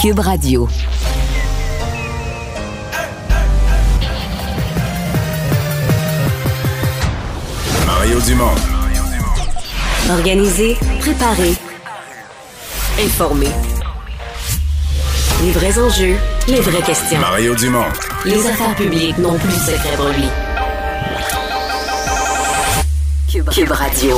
Cube Radio. Mario Dumont. Organiser, préparer, informer. Les vrais enjeux, les vraies questions. Mario Dumont. Les affaires publiques n'ont plus de secret pour lui. Cube Radio.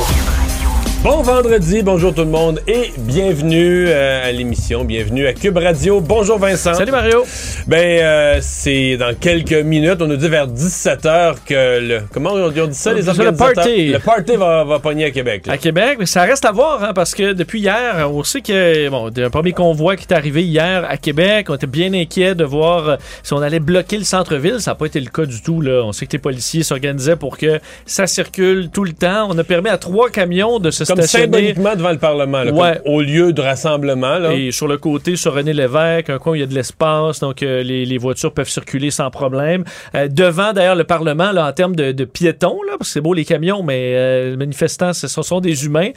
Bon vendredi, bonjour tout le monde et bienvenue euh, à l'émission, bienvenue à Cube Radio. Bonjour Vincent. Salut Mario. Ben euh, c'est dans quelques minutes, on nous dit vers 17h que le comment on dit ça les C'est le organisateurs? party. le party va, va pogner à Québec. là. À Québec, mais ça reste à voir, hein, parce que depuis hier, on sait que bon, il y a un premier convoi qui est arrivé hier à Québec. On était bien inquiets de voir euh, si on allait bloquer le centre-ville. Ça n'a pas été le cas du tout. Là. On sait que les policiers s'organisaient pour que ça circule tout le temps. On a permis à trois camions de se Comme symboliquement devant le Parlement, là, Ouais. comme au lieu de rassemblement. Là. Et sur le côté, sur René Lévesque, un coin où il y a de l'espace, donc euh, les, les voitures peuvent circuler sans problème. Euh, devant, d'ailleurs, le Parlement, là, en termes de, de piétons, là, parce que c'est beau les camions, mais euh, les manifestants, ce sont, des humains.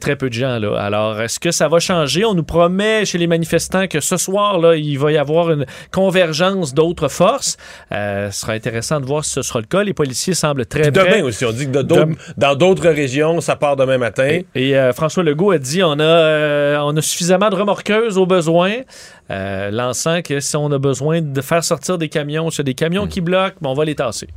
Très peu de gens, là. Alors, est-ce que ça va changer? On nous promet chez les manifestants que ce soir, là, il va y avoir une convergence d'autres forces. Ce sera intéressant de voir si ce sera le cas. Les policiers semblent très Demain prêts. aussi, on dit que de d'autres- Dem- dans d'autres régions, ça part demain matin. Et euh, François Legault a dit on a, euh, on a suffisamment de remorqueuses au besoin, euh, lançant que si on a besoin de faire sortir des camions, s'il y a des camions qui bloquent, ben, on va les tasser.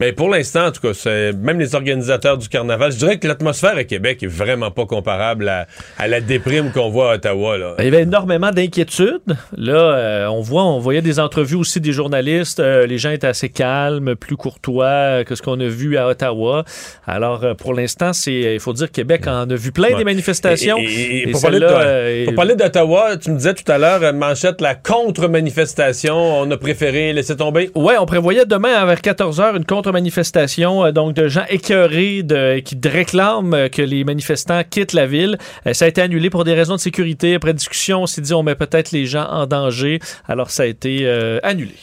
Mais pour l'instant, en tout cas, c'est même les organisateurs du carnaval, je dirais que l'atmosphère à Québec est vraiment pas comparable à, à la déprime qu'on voit à Ottawa. Là. Il y avait énormément d'inquiétudes. Là, euh, on voit, on voyait des entrevues aussi des journalistes. Euh, les gens étaient assez calmes, plus courtois que ce qu'on a vu à Ottawa. Alors, euh, pour l'instant, c'est, il faut dire, Québec en a vu plein Ouais. des manifestations. Et, et- et Et pour, parler de- celle-là, pour parler d'Ottawa, tu me disais tout à l'heure, manchette, la contre-manifestation, on a préféré laisser tomber. Ouais, on prévoyait demain vers 14h une contre-manifestation euh, donc de gens écœurés de, qui réclament euh, que les manifestants quittent la ville. Euh, ça a été annulé pour des raisons de sécurité. Après discussion, on s'est dit on met peut-être les gens en danger. Alors ça a été euh, annulé.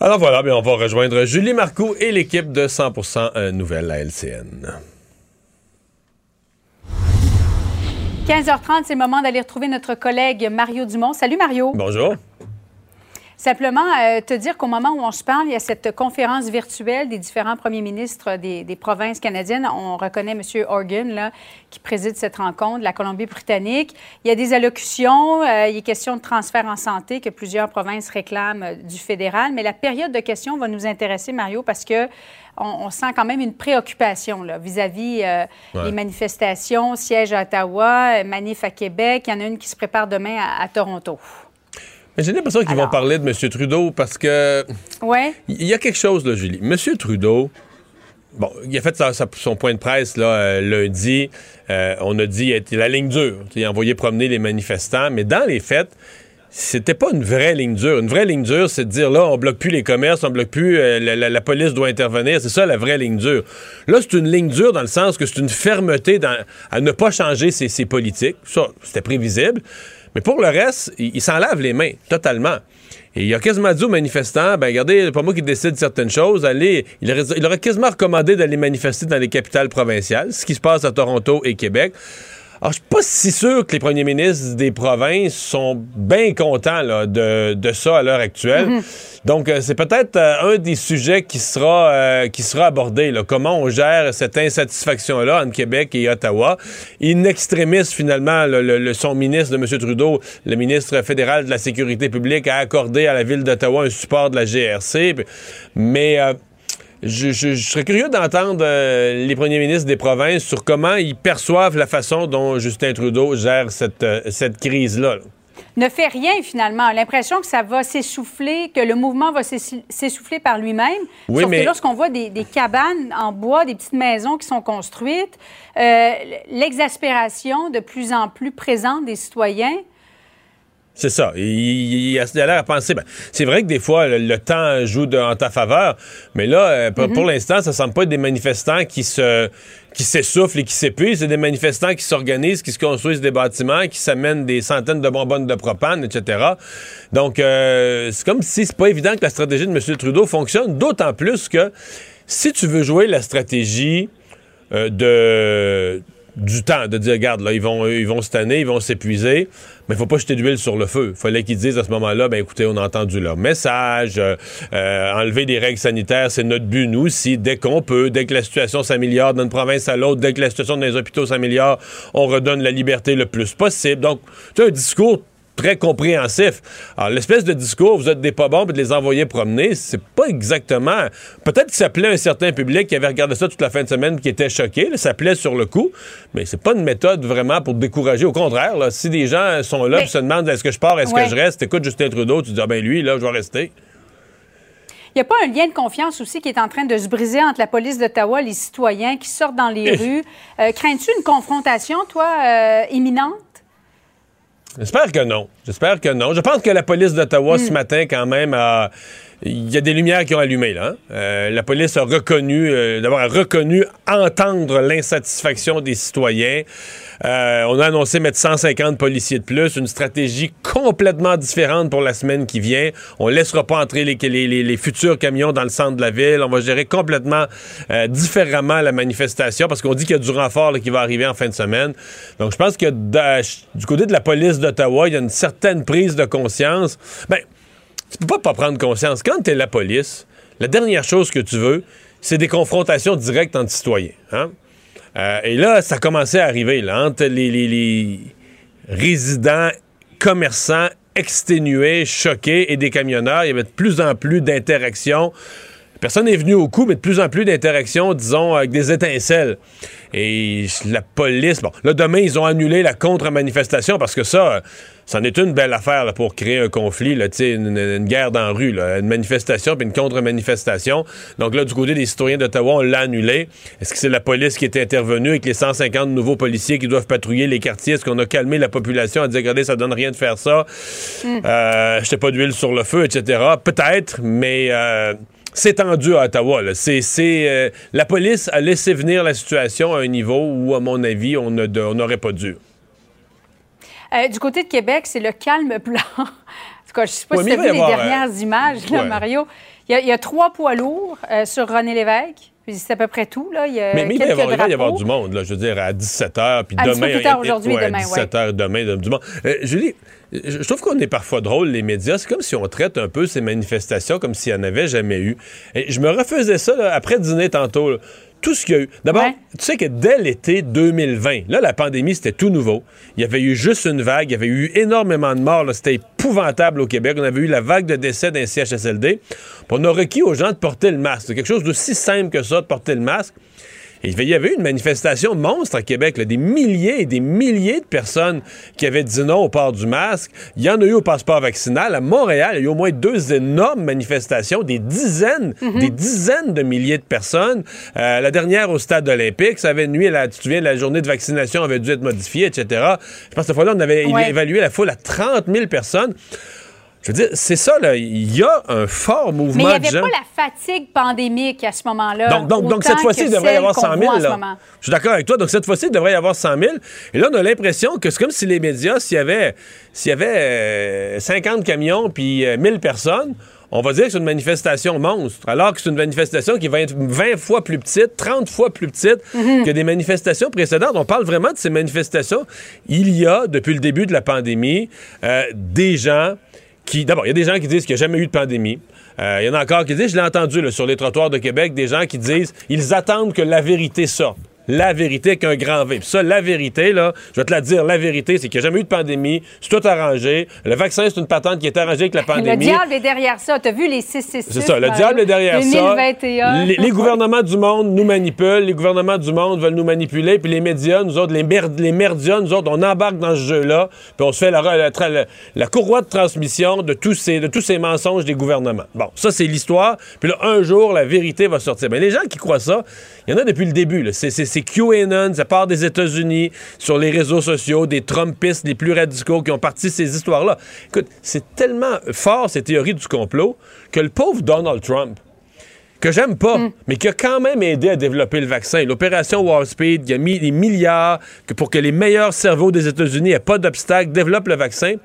Alors voilà, bien, on va rejoindre Julie Marcoux et l'équipe de 100% Nouvelles à LCN. 15h30, c'est le moment d'aller retrouver notre collègue Mario Dumont. Salut Mario. Bonjour. Simplement euh, te dire qu'au moment où on se parle, il y a cette conférence virtuelle des différents premiers ministres des, des provinces canadiennes. On reconnaît M. Horgan, là, qui préside cette rencontre, la Colombie-Britannique. Il y a des allocutions, euh, il est question de transfert en santé que plusieurs provinces réclament euh, du fédéral. Mais la période de questions va nous intéresser, Mario, parce que on, on sent quand même une préoccupation vis-à-vis euh, Ouais. les manifestations, siège à Ottawa, euh, manif à Québec. Il y en a une qui se prépare demain à, à Toronto. Mais j'ai l'impression qu'ils vont parler de M. Trudeau parce que Ouais. il y a quelque chose, là, Julie. M. Trudeau, bon, il a fait sa- sa- son point de presse là, euh, lundi. Euh, on a dit, il la ligne dure. Il a envoyé promener les manifestants. Mais dans les faits, c'était pas une vraie ligne dure. Une vraie ligne dure, c'est de dire là, on bloque plus les commerces, on bloque plus, euh, la, la- la police doit intervenir. C'est ça la vraie ligne dure. Là, c'est une ligne dure dans le sens que c'est une fermeté dans- à ne pas changer ses, ses politiques. Ça, c'était prévisible. Mais pour le reste, il, s'en lave les mains totalement. Et il a quasiment dit aux manifestants, ben regardez, pas moi qui décide certaines choses. Allez, il il aurait quasiment recommandé d'aller manifester dans les capitales provinciales, ce qui se passe à Toronto et Québec. Alors, je suis pas si sûr que les premiers ministres des provinces sont bien contents là, de, de ça à l'heure actuelle. Donc, euh, c'est peut-être euh, un des sujets qui sera, euh, qui sera abordé. Là, comment on gère cette insatisfaction-là entre Québec et Ottawa? In extremis, finalement, le, son ministre de M. Trudeau, le ministre fédéral de la Sécurité publique, a accordé à la ville d'Ottawa un support de la GRC. Mais... euh, je, je- je serais curieux d'entendre euh, les premiers ministres des provinces sur comment ils perçoivent la façon dont Justin Trudeau gère cette, euh, cette crise-là. là. ne fait rien finalement. L'impression que ça va s'essouffler, que le mouvement va s'ess- s'essouffler par lui-même. Oui, Sauf mais- que lorsqu'on voit des, des cabanes en bois, des petites maisons qui sont construites, euh, l'exaspération de plus en plus présente des citoyens, C'est ça. Il, il- il a l'air à penser. ben, c'est vrai que des fois, le, le temps joue de- en ta faveur, mais là, euh, pour, pour l'instant, ça semble pas être des manifestants qui se qui s'essoufflent et qui s'épuisent. C'est des manifestants qui s'organisent, qui se construisent des bâtiments, qui s'amènent des centaines de bonbonnes de propane, etc. Donc, euh, c'est comme si c'est pas évident que la stratégie de M. Trudeau fonctionne, d'autant plus que si tu veux jouer la stratégie euh, de du temps, de dire, regarde, là, ils vont, ils vont cette année, ils vont s'épuiser, mais il faut pas jeter d'huile sur le feu. Il fallait qu'ils disent à ce moment-là, ben écoutez, on a entendu leur message, euh, euh, enlever des règles sanitaires, c'est notre but, nous, si dès qu'on peut, dès que la situation s'améliore d'une province à l'autre, dès que la situation dans les hôpitaux s'améliore, on redonne la liberté le plus possible. Donc, tu un discours très compréhensif. Alors, l'espèce de discours, vous êtes des pas bons, puis de les envoyer promener, c'est pas exactement... Peut-être que ça plaît un certain public qui avait regardé ça toute la fin de semaine, qui était choqué, là, ça plaît sur le coup, mais c'est pas une méthode vraiment pour décourager. Au contraire, là, si des gens sont là et se demandent est-ce que je pars, est-ce Ouais. que je reste, écoute Justin Trudeau, tu dis, ah ben lui, là, je vais rester. Il n'y a pas un lien de confiance aussi qui est en train de se briser entre la police d'Ottawa et les citoyens qui sortent dans les rues. Euh, Crains-tu une confrontation, toi, euh, imminente? J'espère que non. J'espère que non. Je pense que la police d'Ottawa, ce matin, quand même, a... Il y a des lumières qui ont allumé, là. hein. Euh, la police a reconnu, euh, d'abord, a reconnu entendre l'insatisfaction des citoyens. Euh, on a annoncé mettre 150 policiers de plus, une stratégie complètement différente pour la semaine qui vient. On laissera pas entrer les, futurs camions dans le centre de la ville. On va gérer complètement différemment la manifestation parce qu'on dit qu'il y a du renfort qui va arriver en fin de semaine. Donc, je pense que du côté de la police d'Ottawa, il y a une certaine prise de conscience. Ben, tu peux pas pas prendre conscience. Quand tu es la police, la dernière chose que tu veux, c'est des confrontations directes entre citoyens. hein. Euh, et là, ça commençait à arriver là, entre les, résidents, commerçants exténués, choqués et des camionneurs. Il y avait de plus en plus d'interactions. Personne n'est venu au coup, mais de plus en plus d'interactions, disons, avec des étincelles. Et la police, bon, là, demain, ils ont annulé la contre-manifestation parce que ça, c'en est une belle affaire là, pour créer un conflit, là, tu sais, une, une guerre dans la rue, là, une manifestation puis une contre-manifestation. Donc là, du côté des citoyens d'Ottawa, on l'a annulé. Est-ce que c'est la police qui est intervenue avec les 150 nouveaux policiers qui doivent patrouiller les quartiers? Est-ce qu'on a calmé la population à dire, regardez, ça donne rien de faire ça? Euh, Jetez pas d'huile sur le feu, etc. Peut-être, mais... euh, c'est tendu à Ottawa. là. C'est, c'est, euh, la police a laissé venir la situation à un niveau où, à mon avis, on n'aurait pas dû. Euh, du côté de Québec, c'est le calme blanc. en tout cas, je ne sais pas Ouais, si tu as vu les avoir, dernières images, là, ouais. Mario. Il y, a, il y a trois poids lourds euh, sur René Lévesque. Puis C'est à peu près tout. Là. Il y a mais mais il va y avoir, il va y avoir du monde, là, je veux dire, à 17h, puis Un petit demain... peu plus tard aujourd'hui et ouais, demain, à 17h demain, du monde. Euh, Julie, je je trouve qu'on est parfois drôle, les médias. C'est comme si on traite un peu ces manifestations comme s'il n'y en avait jamais eu. Et je me refaisais ça là, après dîner tantôt. là. Tout ce qu'il y a eu. D'abord, Ouais. tu sais que dès l'été 2020, là, la pandémie, c'était tout nouveau. Il y avait eu juste une vague. Il y avait eu énormément de morts. C'était épouvantable au Québec. On avait eu la vague de décès d'un CHSLD. Puis on a requis aux gens de porter le masque. C'est quelque chose d'aussi simple que ça, de porter le masque. Il y avait eu une manifestation monstre à Québec, là, des milliers et des milliers de personnes qui avaient dit non au port du masque. Il y en a eu au passeport vaccinal. À Montréal, il y a eu au moins deux énormes manifestations, des dizaines, des dizaines de milliers de personnes. Euh, la dernière au stade olympique, ça avait nuit, à la, tu te souviens, la journée de vaccination avait dû être modifiée, etc. Je pense que cette fois-là, on avait Ouais. évalué la foule à 30 000 personnes. Je veux dire, c'est ça, là. Il y a un fort Mais mouvement il n'y de avait gens. pas la fatigue pandémique à ce moment-là. Donc, donc, donc autant cette fois-ci, il devrait y avoir qu'on 100 000. voit en ce là. moment. Je suis d'accord avec toi. Donc, cette fois-ci, il devrait y avoir 100 000. Et là, on a l'impression que c'est comme si les médias, s'il y avait, s'il y avait euh, 50 camions puis euh, 1000 personnes, on va dire que c'est une manifestation monstre. Alors que c'est une manifestation qui va être 20 fois plus petite, 30 fois plus petite Mhm. que des manifestations précédentes. On parle vraiment de ces manifestations. Il y a, depuis le début de la pandémie, euh, des gens D'abord, il y a des gens qui disent qu'il n'y a jamais eu de pandémie. Euh, Il y en a encore qui disent, je l'ai entendu sur les trottoirs de Québec, des gens qui disent ils attendent que la vérité sorte. La vérité avec un grand V. Puis ça, la vérité, là, je vais te la dire, la vérité, c'est qu'il n'y a jamais eu de pandémie. C'est tout arrangé. Le vaccin, c'est une patente qui est arrangée avec la Le pandémie. diable est derrière ça. Tu as vu les 666? C'est ça, le diable est derrière 2021. ça. Les, les gouvernements du monde nous manipulent, les gouvernements du monde veulent nous manipuler, puis les médias, nous autres, les, mer- les merdias, nous autres, on embarque dans ce jeu-là, puis on se fait la, la- la courroie de transmission de tous, ces, de tous ces mensonges des gouvernements. Bon, ça, c'est l'histoire. Puis là, un jour, la vérité va sortir. Mais les gens qui croient ça, il y en a depuis le début. C'est- QAnon, ça part des États-Unis, sur les réseaux sociaux, des Trumpistes les plus radicaux qui ont parti ces histoires-là. Écoute, c'est tellement fort, ces théories du complot, que le pauvre Donald Trump, que j'aime pas, mais qui a quand même aidé à développer le vaccin. L'opération Warp Speed, qui a mis des milliards que pour que les meilleurs cerveaux des États-Unis n'aient pas d'obstacle, développent le vaccin.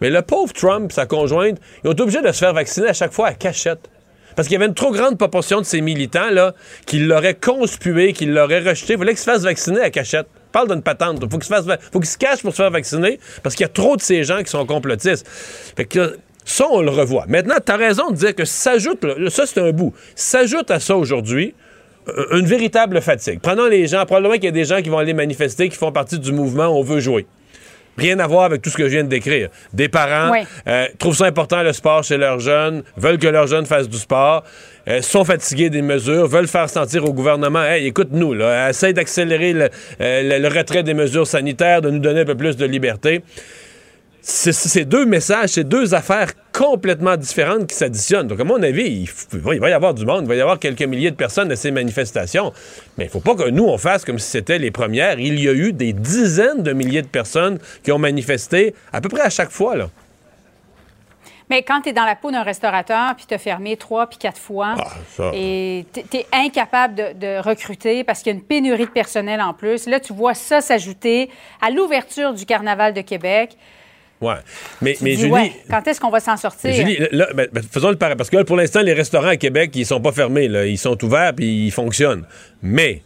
Mais le pauvre Trump, sa conjointe, ils ont été obligés de se faire vacciner à chaque fois à cachette. Parce qu'il y avait une trop grande proportion de ces militants là, qui l'auraient conspué, qui l'auraient rejeté. Il fallait qu'ils se fassent vacciner à cachette. parle d'une patente. Faut qu'il faut qu'il se cache pour se faire vacciner parce qu'il y a trop de ces gens qui sont complotistes. Fait que ça, on le revoit. Maintenant, tu as raison de dire que s'ajoute, ça c'est un bout, s'ajoute à ça aujourd'hui euh, une véritable fatigue. Prenons les gens, probablement qu'il y a des gens qui vont aller manifester, qui font partie du mouvement On veut jouer. Rien à voir avec tout ce que je viens de décrire. Des parents Oui. euh, trouvent ça important le sport chez leurs jeunes, veulent que leurs jeunes fassent du sport, euh, sont fatigués des mesures, veulent faire sentir au gouvernement, hey, écoute-nous, essaye d'accélérer le, euh, le- le retrait des mesures sanitaires, de nous donner un peu plus de liberté. C'est deux messages, c'est deux affaires complètement différentes qui s'additionnent. Donc, à mon avis, il, va y avoir du monde, il va y avoir quelques milliers de personnes à ces manifestations. Mais il ne faut pas que nous, on fasse comme si c'était les premières. Il y a eu des dizaines de milliers de personnes qui ont manifesté à peu près à chaque fois. Là. Mais quand tu es dans la peau d'un restaurateur, puis tu as fermé trois puis quatre fois, Ah, ça. et tu es incapable de, de recruter parce qu'il y a une pénurie de personnel en plus, là, tu vois ça s'ajouter à l'ouverture du Carnaval de Québec. Ouais. Mais, Tu mais dis, Julie, ouais, quand est-ce qu'on va s'en sortir? Julie, là, ben, ben, faisons le pareil. Parce que là, pour l'instant, les restaurants à Québec, ils sont pas fermés. Là. Ils sont ouverts puis ils fonctionnent. Mais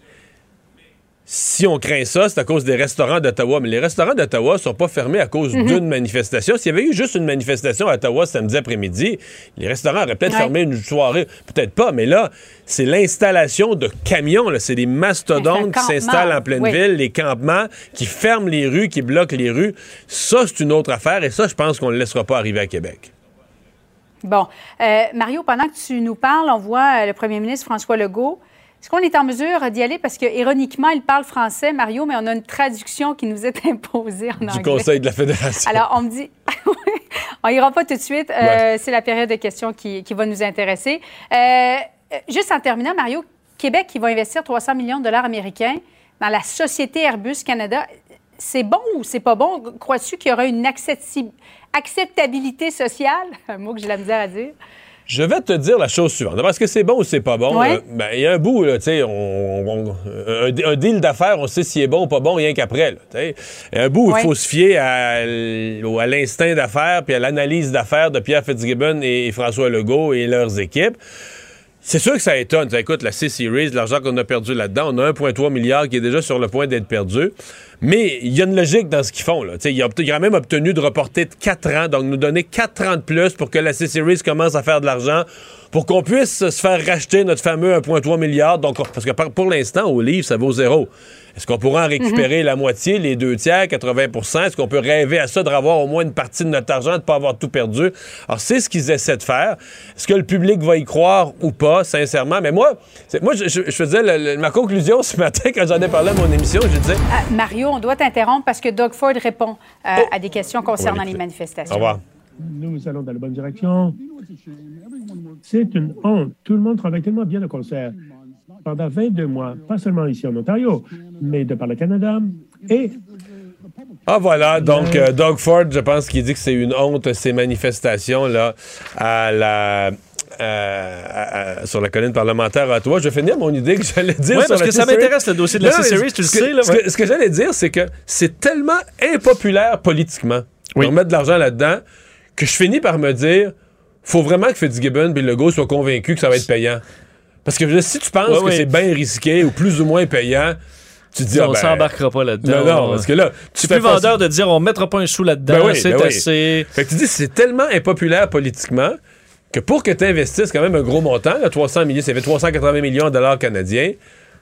si on craint ça, c'est à cause des restaurants d'Ottawa. Mais les restaurants d'Ottawa sont pas fermés à cause Mhm. d'une manifestation. S'il y avait eu juste une manifestation à Ottawa samedi après-midi, les restaurants auraient peut-être Ouais. fermé une soirée. Peut-être pas. Mais là, c'est l'installation de camions. C'est des mastodontes qui s'installent en pleine Oui. ville, les campements qui ferment les rues, qui bloquent les rues. Ça, c'est une autre affaire. Et ça, je pense qu'on ne le laissera pas arriver à Québec. Bon. Euh, Mario, pendant que tu nous parles, on voit euh, le premier ministre François Legault. Est-ce qu'on est en mesure d'y aller? Parce que, ironiquement, il parle français, Mario, mais on a une traduction qui nous est imposée en anglais. Du Conseil de la Fédération. Alors, on me dit. on ira pas tout de suite. Euh, Ouais. C'est la période de questions qui, qui va nous intéresser. Euh, juste en terminant, Mario, Québec qui va investir 300 millions de dollars américains dans la société Airbus Canada. C'est bon ou c'est pas bon? Crois-tu qu'il y aura une acceptabilité sociale? Un mot que j'ai la misère à dire. Je vais te dire la chose suivante. D'abord, Est-ce que c'est bon ou c'est pas bon? Ouais. Euh, ben, il y a un bout, là, tu sais, on, on- un, un deal d'affaires, on sait s'il est bon ou pas bon rien qu'après. Il y a un bout Ouais. il faut se fier à, à l'instinct d'affaires puis à l'analyse d'affaires de Pierre Fitzgibbon et François Legault et leurs équipes. C'est sûr que ça étonne. Sais, Écoute, la C-Series, l'argent qu'on a perdu là-dedans, on a 1,3 milliard qui est déjà sur le point d'être perdu. Mais il y a une logique dans ce qu'ils font. Là. Tu sais, Il a, obt- il a même obtenu de reporter de 4 ans, donc nous donner 4 ans de plus pour que la C-Series commence à faire de l'argent, pour qu'on puisse se faire racheter notre fameux 1,3 milliard. Donc, parce que pour l'instant, au livre, ça vaut zéro. Est-ce qu'on pourra en récupérer la moitié, les deux tiers, 80% Est-ce qu'on peut rêver à ça de revoir au moins une partie de notre argent, de ne pas avoir tout perdu? Alors, c'est ce qu'ils essaient de faire. Est-ce que le public va y croire ou pas, sincèrement? Mais moi, moi je, faisais le- le- ma conclusion ce matin quand j'en ai parlé à mon émission. Je disais, Ah, Mario, on doit t'interrompre parce que Doug Ford répond euh, Oh. à des questions concernant les au manifestations. revoir. Nous allons dans la bonne direction. C'est une honte. Tout le monde travaille tellement bien au concert. Pendant 22 mois, pas seulement ici en Ontario, mais de par le Canada. Et Ah voilà, donc euh, Doug Ford, je pense qu'il dit que c'est une honte ces manifestations là à la euh, sur la colline parlementaire à Ottawa. Je vais finir mon idée que j'allais dire. Sur parce que ça m'intéresse, le dossier de la Non, C-Series, tu le ce que- sais, là, Ce ouais. que, ce que j'allais dire, c'est que c'est tellement impopulaire politiquement Oui. de remettre de l'argent là-dedans que je finis par me dire faut vraiment que Fitzgibbon et Legault soient convaincus que ça va être payant. Parce que si tu penses Ouais, que c'est bien risqué ou plus ou moins payant, tu te dis ah, on ben, s'embarquera pas là-dedans. Non, non, parce que là, tu fais plus vendeur de dire on mettra pas un sou là-dedans, Ben oui, c'est ben oui. assez. Fait que tu dis, c'est tellement impopulaire politiquement que pour que tu investisses quand même un gros montant, là, 300 millions, ça fait 380 millions de dollars canadiens,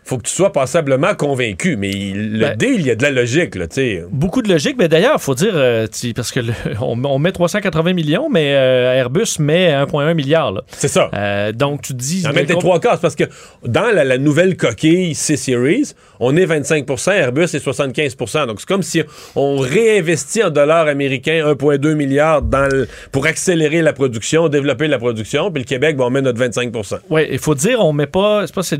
faut que tu sois passablement convaincu. Mais il- le Ben- deal, il y a de la logique, là. Beaucoup de logique, mais d'ailleurs, il faut dire, euh, parce que le- on, on met 380 millions, mais euh, Airbus met 1,1 milliard. C'est ça. Euh, donc, tu dis. En les trois quarts, c'est parce que dans la, la nouvelle coquille C-Series, on est 25% Airbus est 75% Donc, c'est comme si on réinvestit en dollars américains 1,2 milliard dans le- pour accélérer la production, développer la production, puis le Québec, ben, on met notre 25% Oui, il faut dire, on met pas, c'est pas, c'est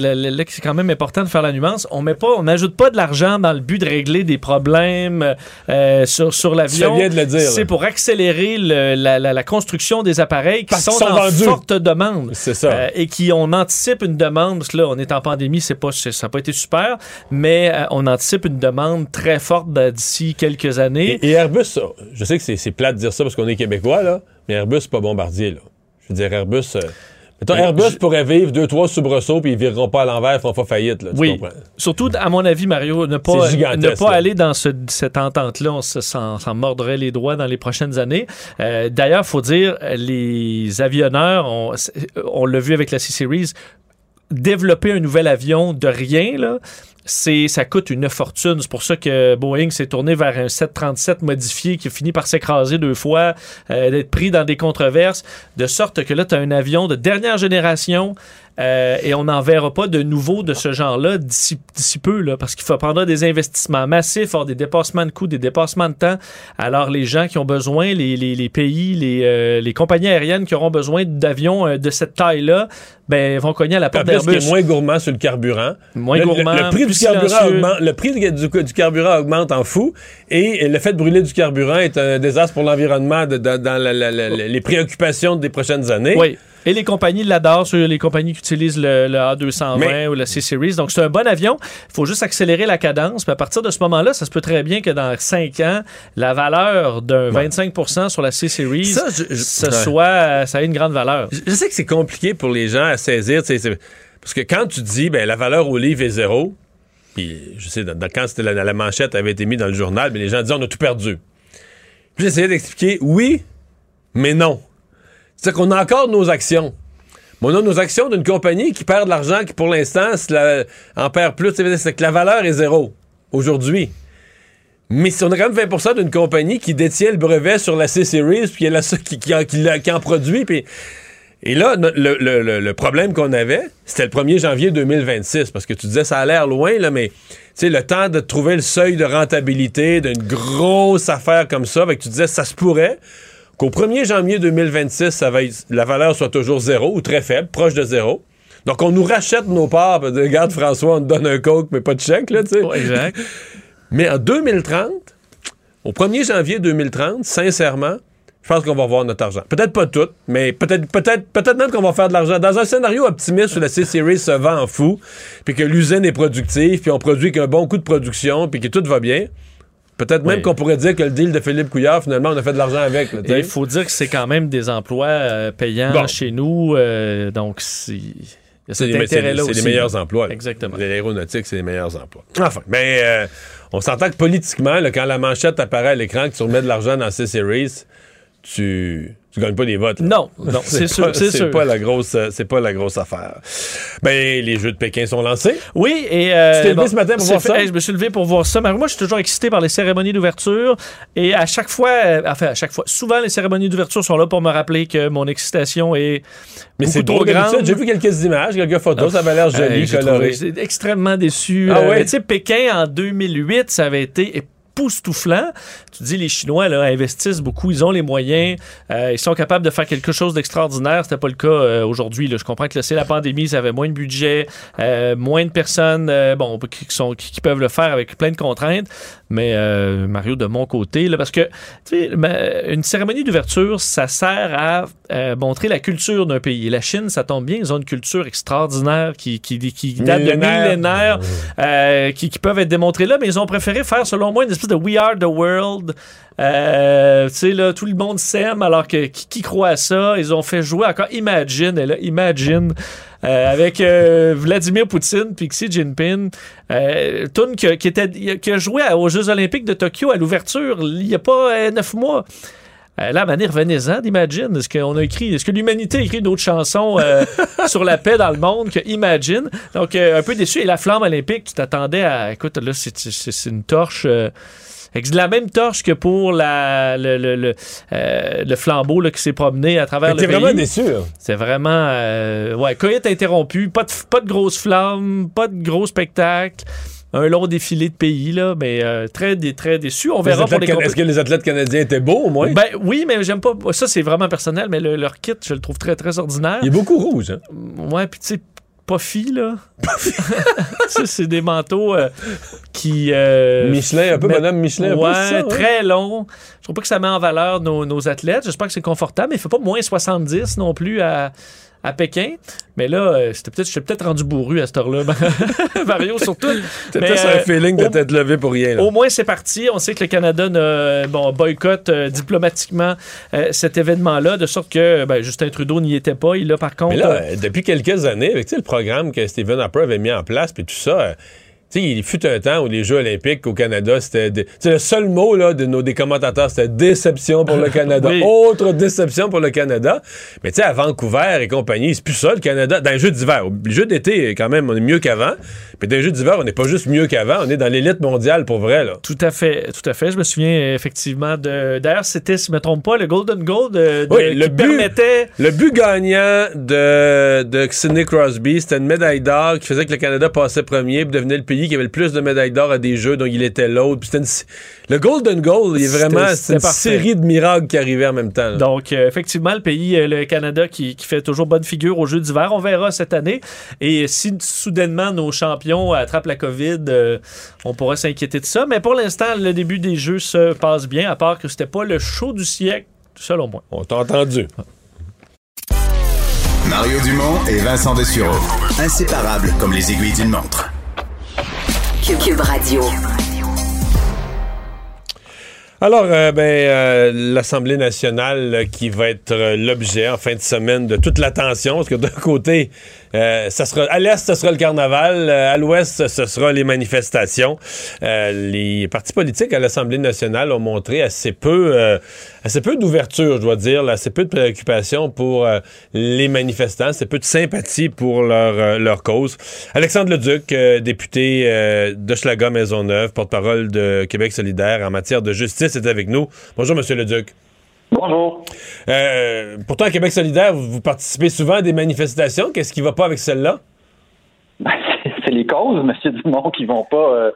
quand même important de faire la nuance. On met pas, on n'ajoute pas de l'argent dans le but de régler des problèmes euh, sur, sur l'avion. Tu fais bien de le dire, C'est pour accélérer le- la, la- la construction des appareils qui Parce sont, sont en vendus. forte demande. C'est ça. Euh, et qui, on anticipe une demande, parce que là, on est en pandémie, c'est pas, ça n'a pas été super, mais euh, on anticipe une demande très forte d'ici quelques années. Et, et Airbus, je sais que c'est plate de dire ça parce qu'on est québécois, là, mais Airbus, pas bombardier, là. Je veux dire, Airbus, Mettons, Airbus pourrait vivre deux, trois soubresauts, puis ils vireront pas à l'envers, ils feront pas faillite. Là, tu Oui. comprends? Surtout, à mon avis, Mario, ne pas, ne pas là. aller dans ce- cette entente-là, on se- s'en s'en mordrait les doigts dans les prochaines années. Euh, D'ailleurs, faut dire, les avionneurs, on, on l'a vu avec la C-Series, développer un nouvel avion de rien, là, ça coûte une fortune. C'est pour ça que Boeing s'est tourné vers un 737 modifié qui a fini par s'écraser deux fois, euh, d'être pris dans des controverses, de sorte que là, tu as un avion de dernière génération euh, et on n'en verra pas de nouveau de ce genre-là d'ici peu, là, parce qu'il faut prendre des investissements massifs, des dépassements de coûts, des dépassements de temps. Alors, les gens qui ont besoin, les, les, les pays, les, euh, les compagnies aériennes qui auront besoin d'avions euh, de cette taille-là, ben, vont cogner à la porte d'Airbus. moins gourmand sur le carburant. Moins le, le- gourmand, Le, prix, du carburant augmente, le prix du, du- du carburant augmente en fou. Et le fait de brûler du carburant est un désastre pour l'environnement dans la- la- la- la- les préoccupations des prochaines années. Oui. Et les compagnies l'adorent, les compagnies qui utilisent le, le A220 Mais- ou la C-Series. Donc, c'est un bon avion. Il faut juste accélérer la cadence. Puis à partir de ce moment-là, ça se peut très bien que dans 5 ans, la valeur d'un 25% sur la C-Series, Ça, je- ouais. soit, ça ait une grande valeur. Je sais que c'est compliqué pour les gens à saisir. Parce que quand tu dis ben, la valeur au livre est zéro, puis je sais, dans, dans- quand c'était la, la manchette avait été mise dans le journal, mais les gens disaient on a tout perdu. Puis j'essayais d'expliquer oui, mais non. C'est-à-dire qu'on a encore nos actions. Mais on a nos actions d'une compagnie qui perd de l'argent, qui pour l'instant en perd plus. C'est que la valeur est zéro aujourd'hui. Mais on a quand même 20% d'une compagnie qui détient le brevet sur la C-Series, puis qui, en- produit, puis et là, le, problème qu'on avait, c'était le 1er janvier 2026, parce que tu disais, ça a l'air loin, là, mais le temps de trouver le seuil de rentabilité d'une grosse affaire comme ça, tu disais, ça se pourrait qu'au 1er janvier 2026, ça va être- la valeur soit toujours zéro ou très faible, proche de zéro. Donc, on nous rachète nos parts, regarde, François, on te donne un coke, mais pas de chèque, là, tu sais. Exact. Mais en 2030, au 1er janvier 2030, sincèrement, je pense qu'on va voir notre argent. Peut-être pas tout, mais peut-être peut-être peut-être même qu'on va faire de l'argent. Dans un scénario optimiste où la C-Series se vend en fou, puis que l'usine est productive, puis on produit qu'un bon coup de production, puis que tout va bien, peut-être même Oui. qu'on pourrait dire que le deal de Philippe Couillard, finalement, on a fait de l'argent avec. il faut dire que c'est quand même des emplois euh, payants Bon. chez nous. euh, donc, c'est- les, meilleurs emplois. là. Exactement. L'aéronautique, c'est les meilleurs emplois. Enfin, mais euh, on s'entend que politiquement, là, quand la manchette apparaît à l'écran, que tu remets de l'argent dans C-Series, tu, tu gagnes pas des votes. là. Non, non, c'est sûr, pas- c'est sûr. pas la grosse, euh, c'est pas la grosse affaire. Ben, les Jeux de Pékin sont lancés. Oui, et. euh, Tu t'es levé ce matin pour voir fait- ça? hey, je me suis levé pour voir ça. Mais moi, je suis toujours excité par les cérémonies d'ouverture. Et à chaque fois, euh, enfin, à chaque fois, souvent, les cérémonies d'ouverture sont là pour me rappeler que mon excitation est. Mais c'est trop grande. J'ai vu quelques images, quelques photos, ça avait l'air joli, Hey, j'ai coloré. J'étais extrêmement déçu. Ah Euh, ouais? Tu sais, Pékin, en 2008, ça avait été époustouflant. Tu dis, les Chinois investissent beaucoup, ils ont les moyens, euh, ils sont capables de faire quelque chose d'extraordinaire. C'était pas le cas euh, aujourd'hui. Je comprends que c'est la pandémie, ça avait moins de budget, euh, moins de personnes bon, qui peuvent le faire avec plein de contraintes. Mais euh, Mario, de mon côté, là, parce que une cérémonie d'ouverture, ça sert à euh, montrer la culture d'un pays. La Chine, ça tombe bien, ils ont une culture extraordinaire qui, qui, qui date de Millénaire. millénaires, euh, qui, qui peuvent être démontrées là, mais ils ont préféré faire, selon moi, une espèce de We Are the World. Euh, tu sais, là, tout le monde s'aime, alors que qui, qui croit à ça? Ils ont fait jouer encore Imagine, et là, Imagine. euh, avec euh, Vladimir Poutine puis Xi Jinping, euh, tune qui, qui était qui a joué aux Jeux Olympiques de Tokyo à l'ouverture il y a pas neuf mois. Là, manière, revenez-en d'Imagine. Est-ce qu'on a écrit, est-ce que l'humanité a écrit d'autres chansons euh, sur la paix dans le monde que Imagine? Donc, euh, un peu déçu. Et la flamme olympique, tu t'attendais à, écoute, là, c'est, une torche, euh, avec la même torche que pour la, le, le, le, euh, le flambeau là, qui s'est promené à travers le pays. vraiment déçu, là. C'est vraiment. Euh, ouais, cueillette interrompue, pas de, pas de grosses flammes, pas de gros spectacle. Un long défilé de pays, là, mais euh, très, dé- très déçu. On Les verra pour athlètes les Est-ce que les athlètes canadiens étaient beaux, au moins? ben oui, mais j'aime pas. Ça, c'est vraiment personnel, mais le- leur kit, je le trouve très, très ordinaire. Il est beaucoup rouge, hein? Ouais, puis tu sais, Puffy, là. Ça, c'est des manteaux euh, qui. euh, Michelin, un peu Madame Michelin, un peu, Ouais, ça, ouais? très long. Je trouve pas que ça met en valeur nos, nos athlètes. J'espère que c'est confortable, mais il fait pas moins 70 non plus à, à Pékin. Mais là, euh, c'était peut-être, je suis peut-être rendu bourru à cette heure-là, Mario, surtout. Mais, peut-être euh, un feeling de t'être levé pour rien. Là. Au moins, c'est parti. On sait que le Canada ne- bon, boycotte euh, diplomatiquement euh, cet événement-là, de sorte que ben, Justin Trudeau n'y était pas. Il a par contre. Mais là, euh, depuis quelques années, avec le programme que Stephen Harper avait mis en place, puis tout ça, sais, il fut un temps où les Jeux olympiques au Canada, c'était... dé- le seul mot là, de nos des commentateurs, c'était déception pour le Canada. Oui. Autre déception pour le Canada. Mais tu sais, à Vancouver et compagnie, c'est plus ça, le Canada. Dans les Jeux d'hiver, les Jeux d'été, quand même, on est mieux qu'avant. Puis dans les Jeux d'hiver, on n'est pas juste mieux qu'avant, on est dans l'élite mondiale pour vrai, là. Tout à fait, tout à fait. Je me souviens effectivement de. D'ailleurs, c'était, si je me trompe pas, le Golden Gold de- Oui, le qui but- permettait. Le but gagnant de, de Sidney Crosby, c'était une médaille d'or qui faisait que le Canada passait premier puis devenait le pays qui avait le plus de médailles d'or à des jeux, donc il était l'autre. Puis c'était une- Le Golden Goal, il est vraiment c'est une parfait. série de miracles qui arrivaient en même temps. là. Donc, euh, effectivement, le pays, euh, le Canada, qui, qui fait toujours bonne figure aux Jeux d'hiver. On verra cette année. Et si soudainement nos champions attrapent la COVID, euh, on pourra s'inquiéter de ça. Mais pour l'instant, le début des Jeux se passe bien, à part que c'était pas le show du siècle, selon moi. On t'a entendu. Mario Dumont et Vincent Dessureau. Inséparables comme les aiguilles d'une montre. Alors, euh, ben, euh, l'Assemblée nationale euh, qui va être l'objet en fin de semaine de toute l'attention, parce que d'un côté, euh, ça sera à l'est, ce sera le carnaval, euh, à l'ouest, ce sera les manifestations. Euh, les partis politiques à l'Assemblée nationale ont montré assez peu, euh, assez peu d'ouverture, je dois dire, là, assez peu de préoccupation pour euh, les manifestants, assez peu de sympathie pour leur, leur cause. Alexandre Leduc, député euh, d'Hochelaga Maisonneuve, porte-parole de Québec solidaire en matière de justice, est avec nous. Bonjour, Monsieur Leduc. Bonjour. Euh, pourtant, à Québec solidaire, vous, participez souvent à des manifestations. Qu'est-ce qui va pas avec celle-là? Ben, c'est- les causes, M. Dumont, qui vont pas euh,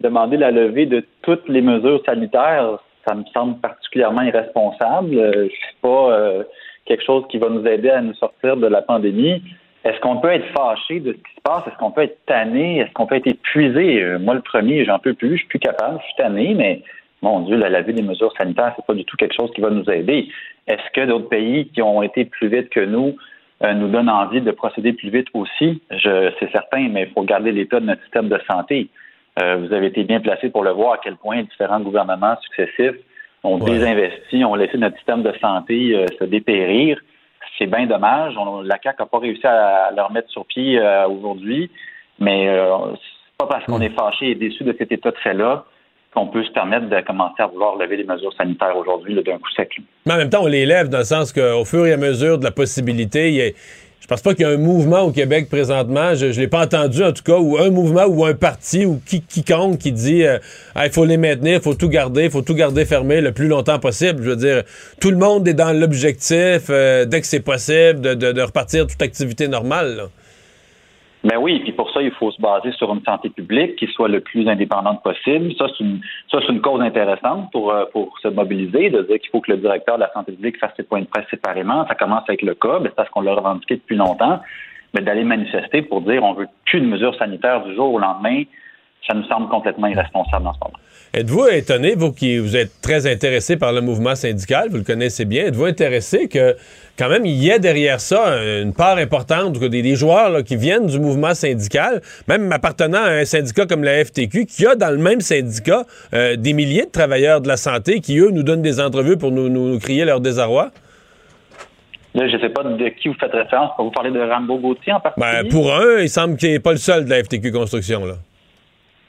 demander la levée de toutes les mesures sanitaires. Ça me semble particulièrement irresponsable. Euh, c'est pas euh, quelque chose qui va nous aider à nous sortir de la pandémie. Est-ce qu'on peut être fâché de ce qui se passe? Est-ce qu'on peut être tanné? Est-ce qu'on peut être épuisé? Moi, le premier, j'en peux plus, je suis plus capable, je suis tanné, mais mon Dieu, la levée des mesures sanitaires, c'est pas du tout quelque chose qui va nous aider. Est-ce que d'autres pays qui ont été plus vite que nous euh, nous donnent envie de procéder plus vite aussi? C'est certain, mais il faut garder l'état de notre système de santé. Euh, vous avez été bien placé pour le voir à quel point différents gouvernements successifs ont Ouais. désinvesti, ont laissé notre système de santé euh, se dépérir. C'est bien dommage. On- la CAQ n'a pas réussi à, le remettre sur pied aujourd'hui, mais c'est pas parce qu'on est fâché et déçu de cet état de fait-là qu'on peut se permettre de commencer à vouloir lever les mesures sanitaires aujourd'hui d'un coup sec. Mais en même temps, on les lève dans le sens qu'au fur et à mesure de la possibilité, il y je pense pas qu'il y a un mouvement au Québec présentement, je, je l'ai pas entendu en tout cas, ou un mouvement ou un parti ou qui, quiconque qui dit euh, il faut les maintenir, il faut tout garder, il faut tout garder fermé le plus longtemps possible. Je veux dire, tout le monde est dans l'objectif, euh, dès que c'est possible, de, de- repartir toute activité normale. Ben oui, puis pour ça, il faut se baser sur une santé publique qui soit le plus indépendante possible. Ça, c'est une, ça, c'est une cause intéressante pour, euh, pour se mobiliser, de dire qu'il faut que le directeur de la santé publique fasse ses points de presse séparément. Ça commence avec le cas, ben, c'est parce qu'on l'a revendiqué depuis longtemps. Mais d'aller manifester pour dire on veut plus de mesures sanitaires du jour au lendemain, ça nous semble complètement irresponsable en ce moment. Êtes-vous étonné, vous qui vous êtes très intéressé par le mouvement syndical, vous le connaissez bien, êtes-vous intéressé que quand même il y ait derrière ça une part importante des, des joueurs là, qui viennent du mouvement syndical, même appartenant à un syndicat comme la FTQ, qui a dans le même syndicat euh, des milliers de travailleurs de la santé qui, eux, nous donnent des entrevues pour nous, nous, nous crier leur désarroi? Là, je ne sais pas de qui vous faites référence. Pour vous parler de Rambo Gauthier en particulier? Ben, pour un, il semble qu'il n'est pas le seul de la FTQ Construction. Là.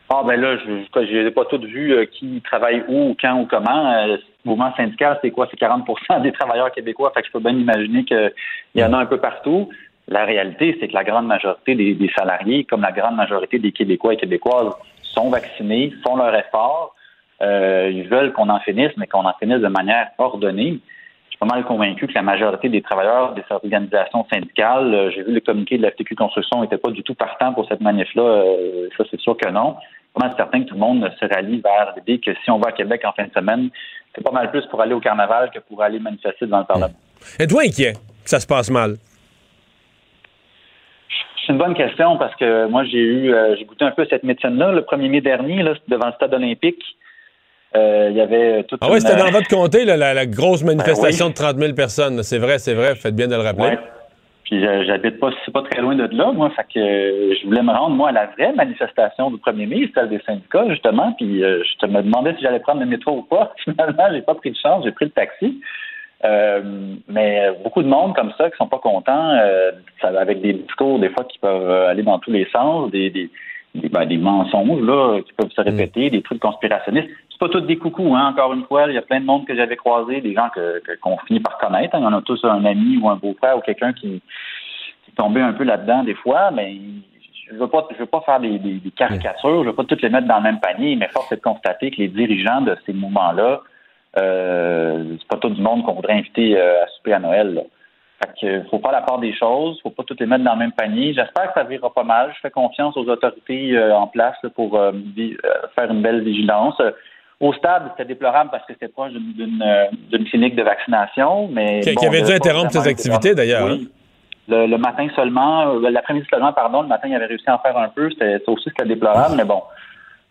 Ah ben là, je n'ai pas toutes vu euh, qui travaille où, quand ou comment. Euh, le mouvement syndical, c'est quoi? C'est 40% des travailleurs québécois. Fait que je peux bien imaginer qu'il y en a un peu partout. La réalité, c'est que la grande majorité des, des, salariés, comme la grande majorité des Québécois et Québécoises, sont vaccinés, font leur effort. Euh, ils veulent qu'on en finisse, mais qu'on en finisse de manière ordonnée. Je suis pas mal convaincu que la majorité des travailleurs de ces organisations syndicales, euh, j'ai vu le communiqué de la FTQ Construction, n'était pas du tout partant pour cette manif-là. Euh, ça, c'est sûr que non. Je suis pas mal certain que tout le monde se rallie vers l'idée que si on va à Québec en fin de semaine, c'est pas mal plus pour aller au carnaval que pour aller manifester dans le Parlement. Êtes-vous inquiet que ça se passe mal? C'est une bonne question parce que moi, j'ai eu, euh, j'ai goûté un peu cette médecine-là le 1er mai dernier, là, devant le stade olympique. Euh, il y avait toute Ah oui, une, c'était dans euh, votre comté, là, la, la, grosse manifestation Ben oui. de 30 000 personnes. C'est vrai, c'est vrai. Faites bien de le rappeler. Ouais. Puis j'habite pas, c'est pas très loin de là, moi. Fait que je voulais me rendre, moi, à la vraie manifestation du premier ministre, celle des syndicats, justement. Puis je me demandais si j'allais prendre le métro ou pas. Finalement, j'ai pas pris de chance, j'ai pris le taxi. Euh, mais beaucoup de monde comme ça qui sont pas contents, euh, avec des discours des fois qui peuvent aller dans tous les sens, des, des, des, ben, des mensonges là qui peuvent se répéter, des trucs conspirationnistes. C'est pas tous des coucous, hein. Encore une fois, il y a plein de monde que j'avais croisé, des gens que qu'on finit par connaître. Hein. Il y en a tous un ami ou un beau-frère ou quelqu'un qui, qui est tombé un peu là-dedans des fois, mais je veux pas, je veux pas faire des, des, caricatures, je veux pas toutes les mettre dans le même panier, mais force est de constater que les dirigeants de ces mouvements-là euh, c'est pas tout le monde qu'on voudrait inviter euh, à souper à Noël. Là. Fait que faut pas la part des choses, faut pas toutes les mettre dans le même panier. J'espère que ça virera pas mal. Je fais confiance aux autorités euh, en place pour faire une belle vigilance. Au stade, c'était déplorable parce que c'était proche d'une clinique de vaccination, mais qui, avait dû interrompre ses activités d'ailleurs. Oui. Le, le, matin seulement, l'après-midi seulement, pardon, le matin, il avait réussi à en faire un peu. C'était aussi c'était déplorable, mais bon,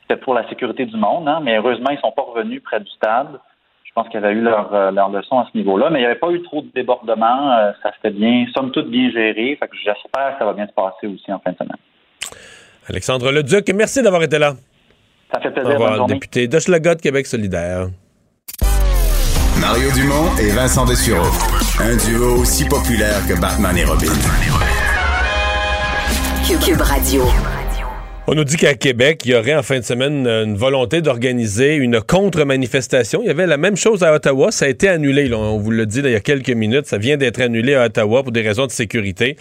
c'était pour la sécurité du monde. Hein, mais heureusement, ils sont pas revenus près du stade. Je pense qu'ils avaient eu leur, euh, leur leçon à ce niveau-là, mais il n'y avait pas eu trop de débordements. Euh, ça s'était bien, somme toute, bien géré. Fait que j'espère que ça va bien se passer aussi en fin de semaine. Alexandre Leduc, merci d'avoir été là. Ça fait plaisir. Au revoir, député de Québec solidaire. Mario Dumont et Vincent Dessureau. Un duo aussi populaire que Batman et Robin. Cube Radio. On nous dit qu'à Québec, il y aurait en fin de semaine une volonté d'organiser une contre-manifestation. Il y avait la même chose à Ottawa. Ça a été annulé. On vous l'a dit il y a quelques minutes. Ça vient d'être annulé à Ottawa pour des raisons de sécurité.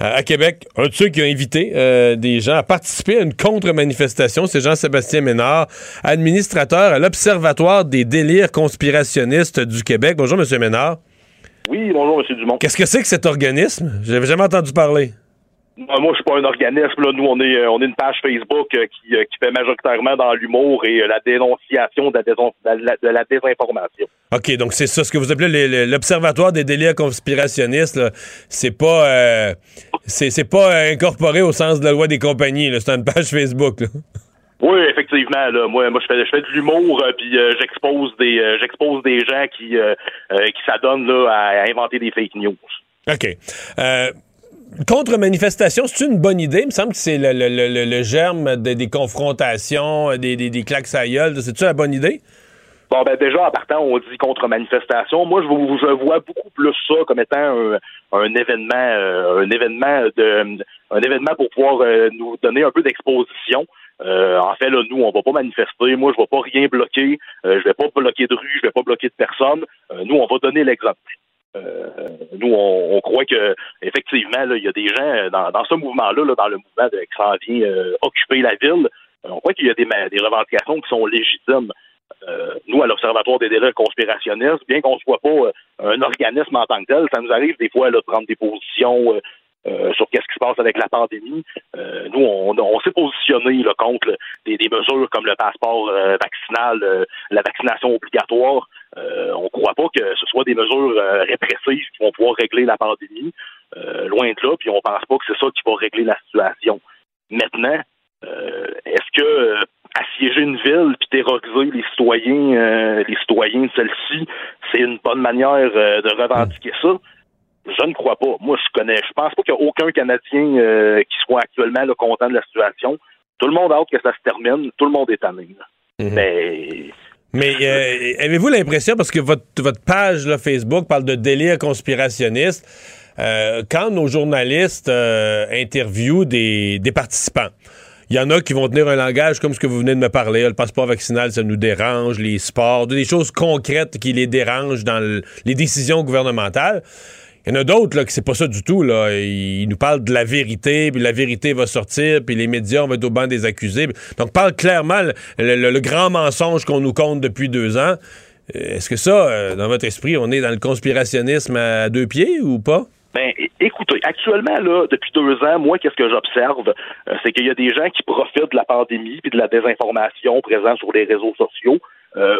Euh, à Québec, un de ceux qui a invité euh, des gens à participer à une contre-manifestation, c'est Jean-Sébastien Ménard, administrateur à l'Observatoire des délires conspirationnistes du Québec. Bonjour, M. Ménard. Oui, bonjour, M. Dumont. Qu'est-ce que c'est que cet organisme? J'avais jamais entendu parler. Moi, je suis pas un organisme. Là. Nous, on est, euh, on est une page Facebook euh, qui, euh, qui fait majoritairement dans l'humour et la dénonciation de la, désinformation. OK, donc c'est ça ce que vous appelez l'Observatoire des délires conspirationnistes. C'est pas c'est pas incorporé au sens de la loi des compagnies. C'est une page Facebook. Oui, effectivement. Là, moi, moi, je fais, je fais de l'humour, puis j'expose des, j'expose des gens qui, qui s'adonnent là à inventer des fake news. OK contre-manifestation, c'est une bonne idée? Il me semble que c'est le, germe des confrontations, des, des, claques à C'est-tu la bonne idée? Bon, ben déjà, en partant, on dit contre-manifestation. Moi, je, vois beaucoup plus ça comme étant un, événement, euh, un événement de, un événement pour pouvoir euh, nous donner un peu d'exposition. Euh, en fait, là, nous, on va pas manifester. Moi, je vais pas rien bloquer. je vais pas bloquer de rue. Je vais pas bloquer de personne. nous, on va donner l'exemple. Euh, nous, on, croit que effectivement, il y a des gens dans, ce mouvement-là, dans le mouvement de, qui s'en vient euh, occuper la ville. Euh, on croit qu'il y a des, des revendications qui sont légitimes. nous, à l'Observatoire des délais conspirationnistes, bien qu'on ne soit pas un organisme en tant que tel, ça nous arrive des fois de prendre des positions sur qu'est-ce qui se passe avec la pandémie. nous, on, s'est positionné contre des, mesures comme le passeport vaccinal, la vaccination obligatoire. Euh, on ne croit pas que ce soit des mesures euh, répressives qui vont pouvoir régler la pandémie. Euh, loin de là, puis on pense pas que c'est ça qui va régler la situation. Maintenant, est-ce que assiéger une ville puis terroriser les citoyens, les citoyens de celle-ci, c'est une bonne manière de revendiquer ça? Je ne crois pas. Moi, je connais, je pense pas qu'il y a aucun Canadien qui soit actuellement content de la situation. Tout le monde a hâte que ça se termine. Tout le monde est tanné. Mm-hmm. Mais mais euh, avez-vous l'impression, parce que votre, votre page là, Facebook parle de délire conspirationniste, euh, quand nos journalistes euh, interviewent des, des participants, il y en a qui vont tenir un langage comme ce que vous venez de me parler. Le passeport vaccinal, ça nous dérange, les sports, des choses concrètes qui les dérangent dans les décisions gouvernementales. Il y en a d'autres là, que c'est pas ça du tout. Là. Ils nous parlent de la vérité, puis la vérité va sortir, puis les médias vont être au banc des accusés. Donc, parle clairement le, grand mensonge qu'on nous compte depuis deux ans. Euh, est-ce que ça, euh, dans votre esprit, on est dans le conspirationnisme à deux pieds ou pas? Ben, écoutez, actuellement, là, depuis deux ans, moi, qu'est-ce que j'observe? Euh, c'est qu'il y a des gens qui profitent de la pandémie et de la désinformation présente sur les réseaux sociaux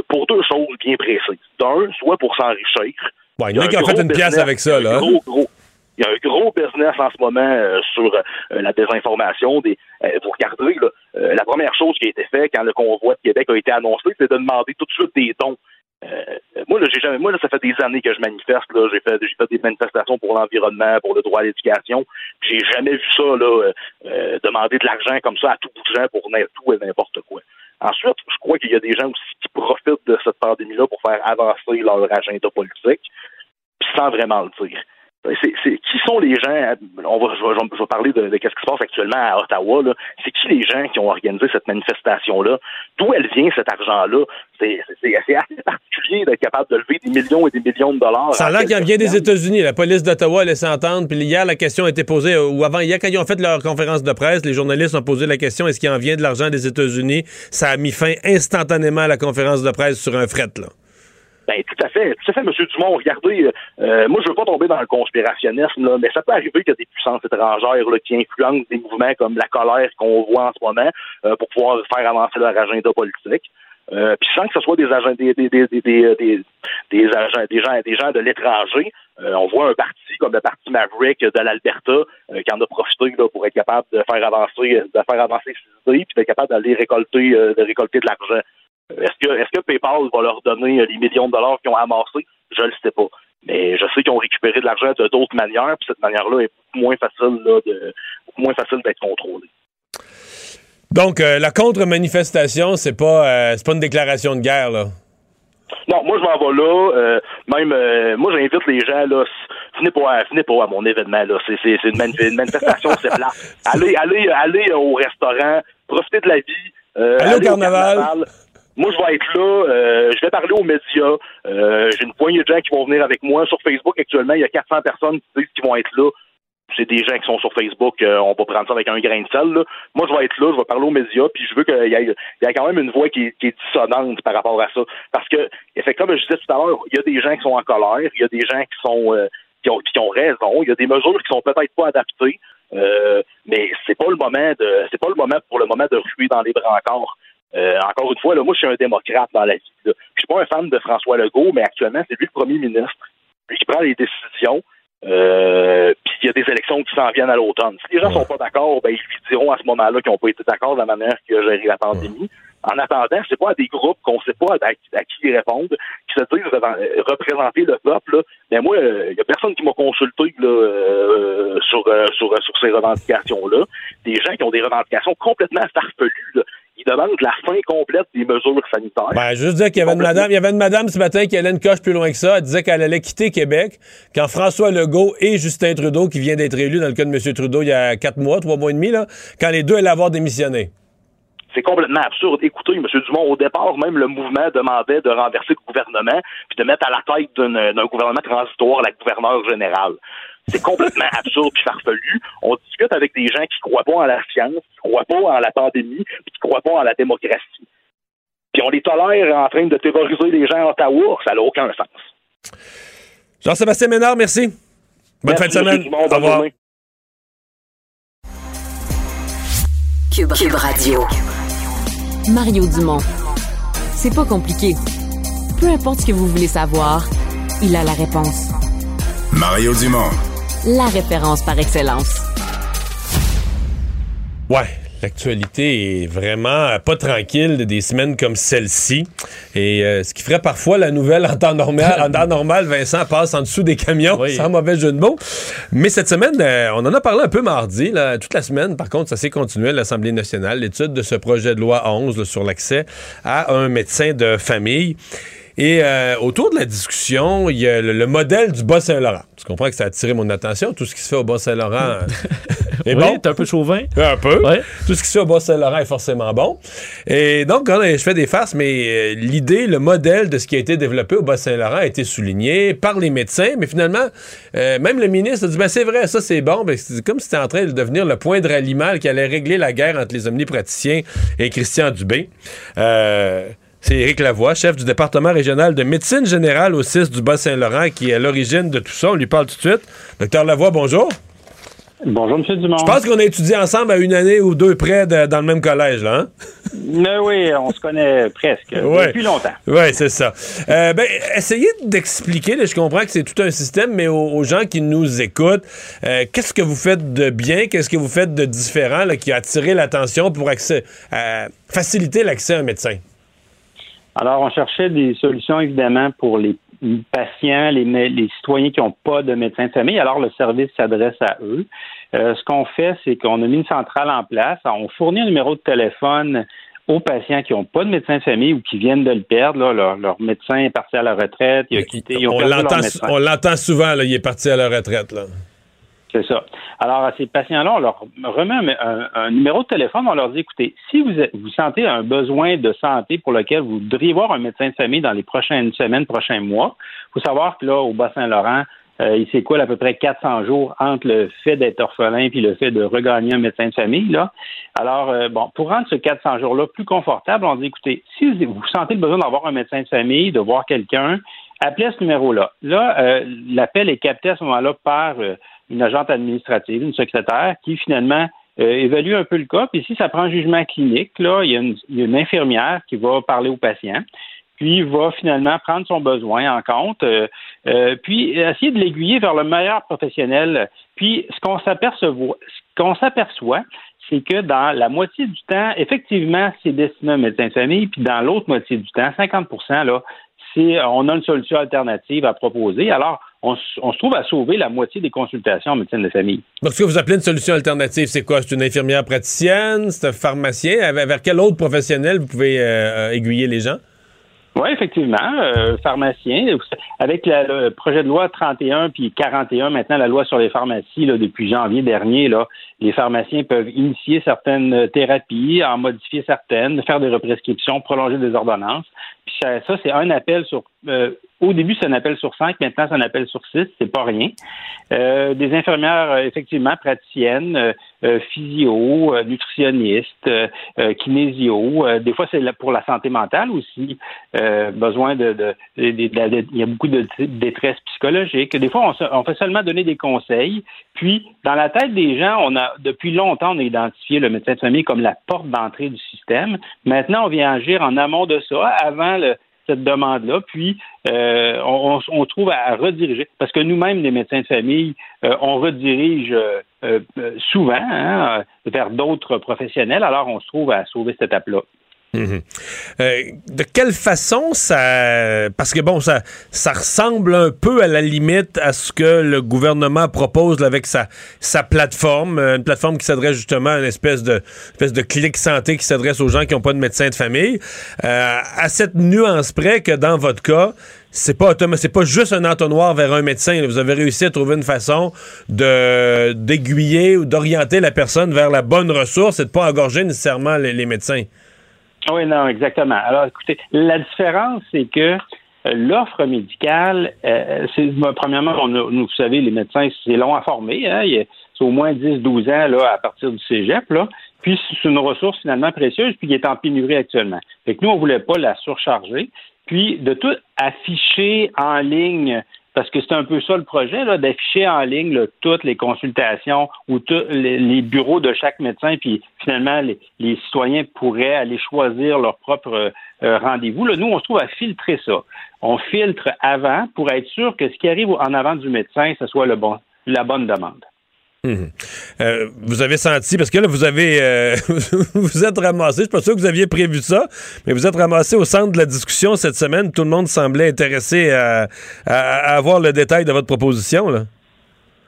pour deux choses bien précises. D'un, soit pour s'enrichir, il y en a qui ont fait une pièce avec ça, là. Gros, gros, il y a un gros business en ce moment euh, sur euh, la désinformation. Des, euh, vous regardez, là, la première chose qui a été faite quand le convoi de Québec a été annoncé, c'est de demander tout de suite des dons. Moi, là, j'ai jamais, moi, là, ça fait des années que je manifeste. Là, j'ai fait, j'ai fait des manifestations pour l'environnement, pour le droit à l'éducation. J'ai jamais vu ça là, demander de l'argent comme ça à tout bout de gens pour tout et n'importe quoi. Ensuite, je crois qu'il y a des gens aussi qui profitent de cette pandémie-là pour faire avancer leur agenda politique, sans vraiment le dire. C'est, qui sont les gens, on va, je, vais, parler de, ce qui se passe actuellement à Ottawa, là. c'est qui les gens qui ont organisé cette manifestation-là? D'où elle vient cet argent-là? C'est, assez particulier d'être capable de lever des millions et des millions de dollars. Ça a l'air qu'il vient des États-Unis. La police d'Ottawa laissé entendre. Puis hier, la question a été posée, euh, ou avant hier, quand ils ont fait leur conférence de presse, les journalistes ont posé la question est-ce qu'il en vient de l'argent des États-Unis? Ça a mis fin instantanément à la conférence de presse sur un fret, là. Ben, tout à fait, tout à fait, M. Dumont. Regardez, euh, euh, moi, je veux pas tomber dans le conspirationnisme, là, mais ça peut arriver qu'il y a des puissances étrangères là, qui influencent des mouvements comme la colère qu'on voit en ce moment euh, pour pouvoir faire avancer leur agenda politique. puis sans que ce soit des agents, des, des, des, des, agents, des gens, des gens de l'étranger, on voit un parti comme le parti Maverick de l'Alberta qui en a profité là, pour être capable de faire avancer, de faire avancer ses idées, puis d'être capable d'aller récolter, de récolter de l'argent. Est-ce que, est-ce que PayPal va leur donner les millions de dollars qu'ils ont amassés? Je ne le sais pas. Mais je sais qu'ils ont récupéré de l'argent de d'autres manières, puis cette manière-là est moins facile là, de moins facile d'être contrôlée. Donc euh, la contre-manifestation, c'est pas euh, c'est pas une déclaration de guerre là? Non, moi je m'en vais là. Euh, même moi j'invite les gens là. Venez pas, venez pas à mon événement là. C'est, c'est, une, manifestation, c'est plat. Allez, allez, allez au restaurant, profitez de la vie. allez, au carnaval. Moi, je vais être là, euh, je vais parler aux médias. Euh, j'ai une poignée de gens qui vont venir avec moi. Sur Facebook, actuellement, il y a 400 personnes qui vont être là. C'est des gens qui sont sur Facebook, euh, on va prendre ça avec un grain de sel. Là. Moi, je vais être là, je vais parler aux médias, puis je veux qu'il y, ait, y ait quand même une voix qui est, dissonante par rapport à ça. Parce que, effectivement, comme je disais tout à l'heure, il y a des gens qui sont en colère, il y a des gens qui sont qui, ont, qui ont raison, il y a des mesures qui sont peut-être pas adaptées. mais c'est pas le moment de c'est pas le moment pour le moment de ruer dans les brancards. Euh, encore une fois, là, moi, je suis un démocrate dans la vie. Je suis pas un fan de François Legault, mais actuellement, c'est lui le premier ministre. Lui qui prend les décisions. Euh, puis il y a des élections qui s'en viennent à l'automne. Si les gens sont pas d'accord, ben ils lui diront à ce moment-là qu'ils n'ont pas été d'accord de la manière qu'il a géré la pandémie. En attendant, c'est pas à des groupes qu'on sait pas à, qui ils répondent, qui se disent euh, représenter le peuple. Mais moi, il euh, y a personne qui m'a consulté là, sur, sur, sur ces revendications-là. Des gens qui ont des revendications complètement farfelues. Là il demande la fin complète des mesures sanitaires. Ben, juste dire qu'il y avait une madame, il y avait une madame ce matin qui allait une coche plus loin que ça. Elle disait qu'elle allait quitter Québec quand François Legault et Justin Trudeau, qui vient d'être élu dans le cas de M. Trudeau il y a quatre mois, trois mois et demi, là, quand les deux allaient avoir démissionné. C'est complètement absurde. Écoutez, M. Dumont, au départ, même le mouvement demandait de renverser le gouvernement puis de mettre à la tête d'un gouvernement transitoire la gouverneure générale. C'est complètement absurde et farfelu. On discute avec des gens qui croient pas en la science, qui croient pas en la pandémie, puis qui croient pas en la démocratie. Puis on les tolère en train de terroriser les gens à Ottawa. Ça n'a aucun sens. Jean-Sébastien Ménard, merci. Bonne fin de semaine. Au revoir. Cube Radio. Mario Dumont. C'est pas compliqué. Peu importe ce que vous voulez savoir, il a la réponse. Mario Dumont la référence par excellence. Ouais, L'actualité est vraiment pas tranquille des semaines comme celle-ci. Et euh, ce qui ferait parfois la nouvelle en temps normal. en temps normal, Vincent passe en dessous des camions, sans mauvais jeu de mots. Mais cette semaine, euh, on en a parlé un peu mardi. Là, toute la semaine, par contre, ça s'est continué à l'Assemblée nationale, l'étude de ce projet de loi 11 sur l'accès à un médecin de famille. Et euh, autour de la discussion, il y a le, modèle du Bas-Saint-Laurent. Tu comprends que ça a attiré mon attention. Tout ce qui se fait au Bas-Saint-Laurent est oui, bon. T'es un peu chauvin. Un peu. Tout ce qui se fait au Bas-Saint-Laurent est forcément bon. Et donc, quand je fais des farces, mais euh, l'idée, le modèle de ce qui a été développé au Bas-Saint-Laurent a été souligné par les médecins. Mais finalement, euh, même le ministre a dit, ben, c'est vrai, ça c'est bon. Ben, c'est comme si c'était en train de devenir le point de ralliement qui allait régler la guerre entre les omnipraticiens et Christian Dubé. Euh, c'est Éric Lavoie, chef du département régional de médecine générale au 6 du Bas-Saint-Laurent, qui est à l'origine de tout ça. On lui parle tout de suite. Docteur Lavoie, bonjour. Bonjour, M. Dumont. Je pense qu'on a étudié ensemble à une année ou deux près dans le même collège, là. Hein? Mais oui, on se connaît presque depuis longtemps. Oui, c'est ça. Euh, ben, essayez d'expliquer, je comprends que c'est tout un système, mais aux, gens qui nous écoutent, euh, qu'est-ce que vous faites de bien, qu'est-ce que vous faites de différent qui a attiré l'attention pour accès, faciliter l'accès à un médecin? Alors, on cherchait des solutions, évidemment, pour les patients, les, les citoyens qui n'ont pas de médecin de famille. Alors, le service s'adresse à eux. Euh, ce qu'on fait, c'est qu'on a mis une centrale en place. On fournit un numéro de téléphone aux patients qui n'ont pas de médecin de famille ou qui viennent de le perdre. leur, médecin est parti à la retraite, il a quitté. Ils on l'entend souvent, il est parti à la retraite. Là. C'est ça. Alors, à ces patients-là, on leur remet un, numéro de téléphone, on leur dit, écoutez, si vous, vous sentez un besoin de santé pour lequel vous devriez voir un médecin de famille dans les prochaines semaines, prochains mois, il faut savoir que là, au Bas-Saint-Laurent, euh, il s'écoule à peu près 400 jours entre le fait d'être orphelin puis le fait de regagner un médecin de famille. Là. Alors, euh, bon, pour rendre ce 400 jours-là plus confortable, on dit, écoutez, si vous, sentez le besoin d'avoir un médecin de famille, de voir quelqu'un, appelez ce numéro-là. Là, euh, l'appel est capté à ce moment-là par une agente administrative, une secrétaire, qui finalement évalue un peu le cas. Puis si ça prend un jugement clinique, là, il y, a une, il y a une infirmière qui va parler au patient puis va finalement prendre son besoin en compte, euh, euh, puis essayer de l'aiguiller vers le meilleur professionnel. Puis ce qu'on s'aperçoit, ce qu'on s'aperçoit, c'est que dans la moitié du temps, effectivement, c'est destiné à un médecin de famille, puis dans l'autre moitié du temps, 50 là, c'est on a une solution alternative à proposer. Alors, on, se trouve à sauver la moitié des consultations en médecine de famille. Donc, ce que vous appelez une solution alternative, c'est quoi? C'est une infirmière praticienne? C'est un pharmacien? Vers quel autre professionnel vous pouvez euh, aiguiller les gens? Oui, effectivement, euh, pharmacien. Avec le projet de loi 31 puis 41, maintenant la loi sur les pharmacies, là, depuis janvier dernier, là, les pharmaciens peuvent initier certaines thérapies, en modifier certaines, faire des represcriptions, prolonger des ordonnances. Puis ça, c'est un appel sur euh, au début, c'est un appel sur cinq, maintenant, c'est un appel sur six, c'est pas rien. Euh, des infirmières, euh, effectivement, praticiennes, physio, nutritionnistes, kinésio. des fois, c'est pour la santé mentale aussi. besoin de, Il y a beaucoup de détresse psychologique. Des fois, on, fait seulement donner des conseils. Puis, dans la tête des gens, on a depuis longtemps, on a identifié le médecin de famille comme la porte d'entrée du système. Maintenant, on vient agir en amont de ça, avant cette demande-là, puis euh, on, trouve à, rediriger, parce que nous-mêmes, les médecins de famille, euh, on redirige euh, souvent hein, vers d'autres professionnels, alors on se trouve à sauver cette étape-là. Euh, de quelle façon ça. Parce que bon, ça, ça ressemble un peu à la limite à ce que le gouvernement propose avec sa, sa plateforme, euh, une plateforme qui s'adresse justement à une espèce de, espèce de clic santé qui s'adresse aux gens qui n'ont pas de médecin de famille. Euh, à cette nuance près que dans votre cas, c'est pas c'est pas juste un entonnoir vers un médecin. Vous avez réussi à trouver une façon de d'aiguiller ou d'orienter la personne vers la bonne ressource et de pas engorger nécessairement les médecins. Oui, non, exactement. Alors, écoutez, la différence, c'est que euh, l'offre médicale, euh, c'est premièrement, on nous, vous savez, les médecins, c'est long à former. Hein, c'est au moins 10-12 ans là, à partir du cégep. Là. Puis c'est une ressource finalement précieuse, puis qui est en pénurie actuellement. Fait que nous, on ne voulait pas la surcharger. Puis de tout afficher en ligne parce que c'est un peu ça le projet, d'afficher en ligne toutes les consultations ou tous les, bureaux de chaque médecin, puis finalement, les, citoyens pourraient aller choisir leur propre euh, rendez-vous. Là, nous, on se trouve à filtrer ça. On filtre avant pour être sûr que ce qui arrive en avant du médecin, ce soit le bon, la bonne demande. Mhm. Euh, vous avez senti, parce que là, vous avez euh, vous êtes ramassé, je suis pas sûr que vous aviez prévu ça, mais vous êtes ramassé au centre de la discussion cette semaine. Tout le monde semblait intéressé à, à avoir le détail de votre proposition. Là.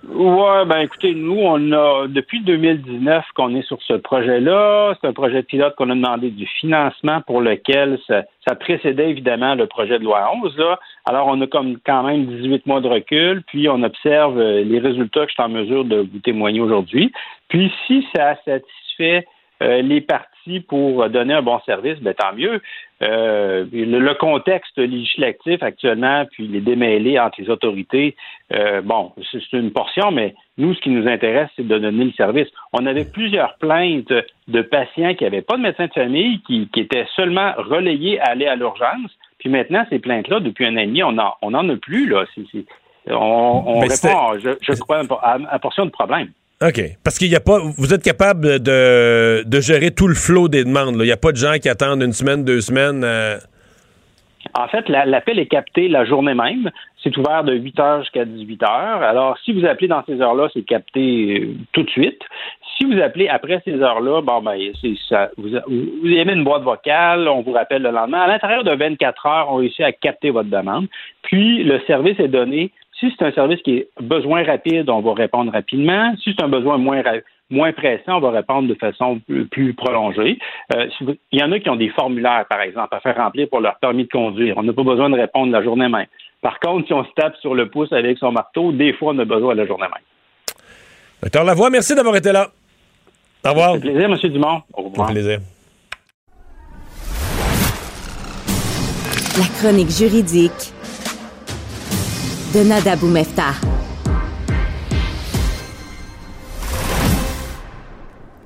Ouais, ben écoutez, nous, on a depuis 2019 qu'on est sur ce projet-là. C'est un projet pilote qu'on a demandé du financement pour lequel ça, précédait évidemment le projet de loi 11. Là. Alors, on a comme quand même 18 mois de recul, puis on observe euh, les résultats que je suis en mesure de vous témoigner aujourd'hui. Puis si ça satisfait euh, les partis pour donner un bon service, ben, tant mieux. Euh, le, contexte législatif actuellement, puis les démêlés entre les autorités, euh, bon, c'est une portion, mais nous, ce qui nous intéresse, c'est de donner le service. On avait plusieurs plaintes de patients qui n'avaient pas de médecin de famille, qui, étaient seulement relayés à aller à l'urgence. Puis maintenant, ces plaintes-là, depuis un an et demi, on n'en on en a plus. Là. on, répond, je, je crois, à, à portion de problème. OK. Parce qu'il n'y a pas. Vous êtes capable de, de gérer tout le flot des demandes. Il n'y a pas de gens qui attendent une semaine, deux semaines. Euh. En fait, l'appel est capté la journée même. C'est ouvert de 8 h jusqu'à 18 h Alors, si vous appelez dans ces heures-là, c'est capté euh, tout de suite. Si vous appelez après ces heures-là, bon, ben, ça. Vous, vous émettez une boîte vocale, on vous rappelle le lendemain. À l'intérieur de 24 heures, on réussit à capter votre demande. Puis, le service est donné. Si c'est un service qui est besoin rapide, on va répondre rapidement. Si c'est un besoin moins rapide, moins pressant, on va répondre de façon plus, prolongée. Euh, il y en a qui ont des formulaires, par exemple, à faire remplir pour leur permis de conduire. On n'a pas besoin de répondre la journée même. Par contre, si on se tape sur le pouce avec son marteau, des fois, on a besoin de la journée même. Docteur Lavoie, merci d'avoir été là. Au revoir. Un plaisir, M. Dumont. Au revoir. Un plaisir. La chronique juridique de Nada Boumefta.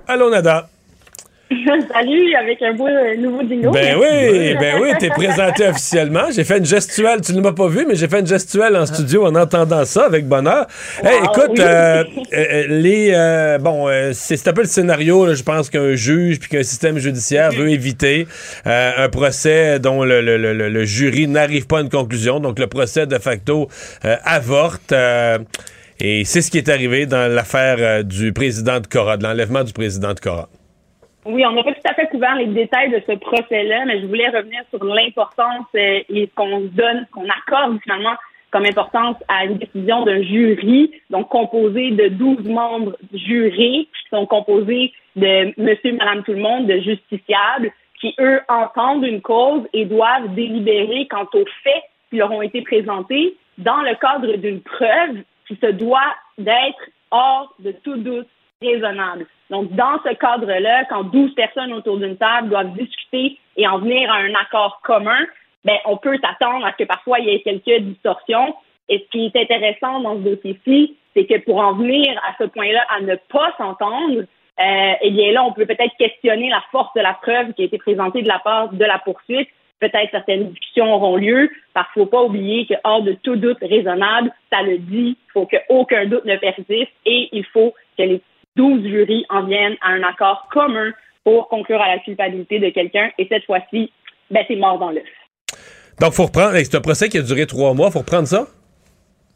Allô, Nada. Salut, avec un beau euh, nouveau dino. Ben oui, ben oui, t'es présenté officiellement. J'ai fait une gestuelle, tu ne m'as pas vu, mais j'ai fait une gestuelle en studio en entendant ça avec bonheur. écoute, euh, euh, les bon, c'est un peu le scénario. je pense qu'un juge puis qu'un système judiciaire veut éviter un procès dont le, le jury n'arrive pas à une conclusion. Donc le procès de facto avorte. Et c'est ce qui est arrivé dans l'affaire du président de Cora, de l'enlèvement du président de Cora. Oui, on n'a pas tout à fait couvert les détails de ce procès-là, mais je voulais revenir sur l'importance euh, et qu'on donne, qu'on accorde finalement comme importance à une décision d'un jury, donc composé de 12 membres jurés qui sont composés de monsieur, madame, tout le monde, de justiciables, qui, eux, entendent une cause et doivent délibérer quant aux faits qui leur ont été présentés dans le cadre d'une preuve qui se doit d'être hors de tout doute raisonnable. Donc, dans ce cadre-là, quand 12 personnes autour d'une table doivent discuter et en venir à un accord commun, ben, on peut s'attendre à ce que parfois il y ait quelques distorsions. Et ce qui est intéressant dans ce dossier-ci, c'est que pour en venir à ce point-là, à ne pas s'entendre, euh, eh bien là, on peut peut-être questionner la force de la preuve qui a été présentée de la part de la poursuite peut-être certaines discussions auront lieu, parce qu'il ne faut pas oublier que hors de tout doute raisonnable, ça le dit, il faut qu'aucun doute ne persiste et il faut que les 12 jurys en viennent à un accord commun pour conclure à la culpabilité de quelqu'un. Et cette fois-ci, ben, c'est mort dans l'œuf. Donc, il faut reprendre, c'est un procès qui a duré trois mois, il faut reprendre ça?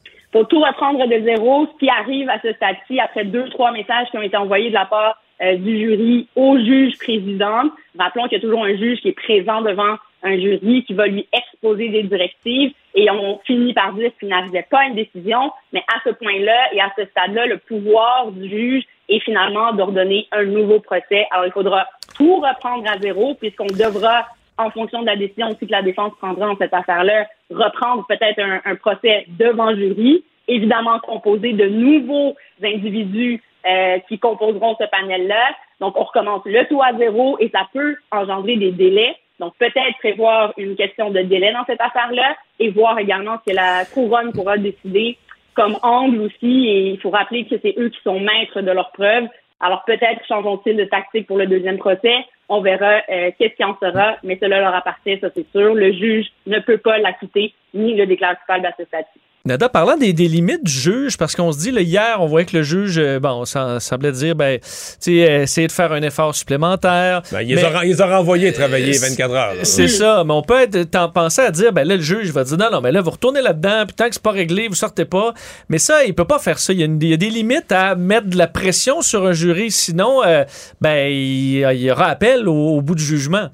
Il faut tout reprendre de zéro. Ce qui arrive à ce stade-ci, après deux, trois messages qui ont été envoyés de la part euh, du jury au juge président. Rappelons qu'il y a toujours un juge qui est présent devant un jury qui va lui exposer des directives et on finit par dire qu'il n'arrivait pas à une décision, mais à ce point-là et à ce stade-là, le pouvoir du juge est finalement d'ordonner un nouveau procès. Alors, il faudra tout reprendre à zéro puisqu'on devra, en fonction de la décision aussi que la défense prendra dans cette affaire-là, reprendre peut-être un, un, procès devant jury, évidemment composé de nouveaux individus euh, qui composeront ce panel-là. Donc, on recommence le tout à zéro et ça peut engendrer des délais. Donc, peut-être prévoir une question de délai dans cette affaire-là et voir également ce que la couronne pourra décider comme angle aussi. Et il faut rappeler que c'est eux qui sont maîtres de leurs preuves. Alors, peut-être changeront-ils de tactique pour le deuxième procès. On verra euh, qu'est-ce qui en sera, mais cela leur appartient, ça c'est sûr. Le juge ne peut pas l'acquitter ni le déclarer coupable à ce stade-ci. Nada, parlant des, limites du juge, parce qu'on se dit, là, hier, on voyait que le juge, euh, bon, ça semblait dire, ben, tu sais, essayer de faire un effort supplémentaire. Ben, ils, ont, renvoyé travailler 24 heures. C'est ça, mais on peut être, penser à dire, ben là, le juge va dire, non, non, mais là, vous retournez là-dedans, puis tant que c'est pas réglé, vous sortez pas. Mais ça, il peut pas faire ça. Il y a, des limites à mettre de la pression sur un jury, sinon, euh, ben, il, y aura appel au bout du jugement.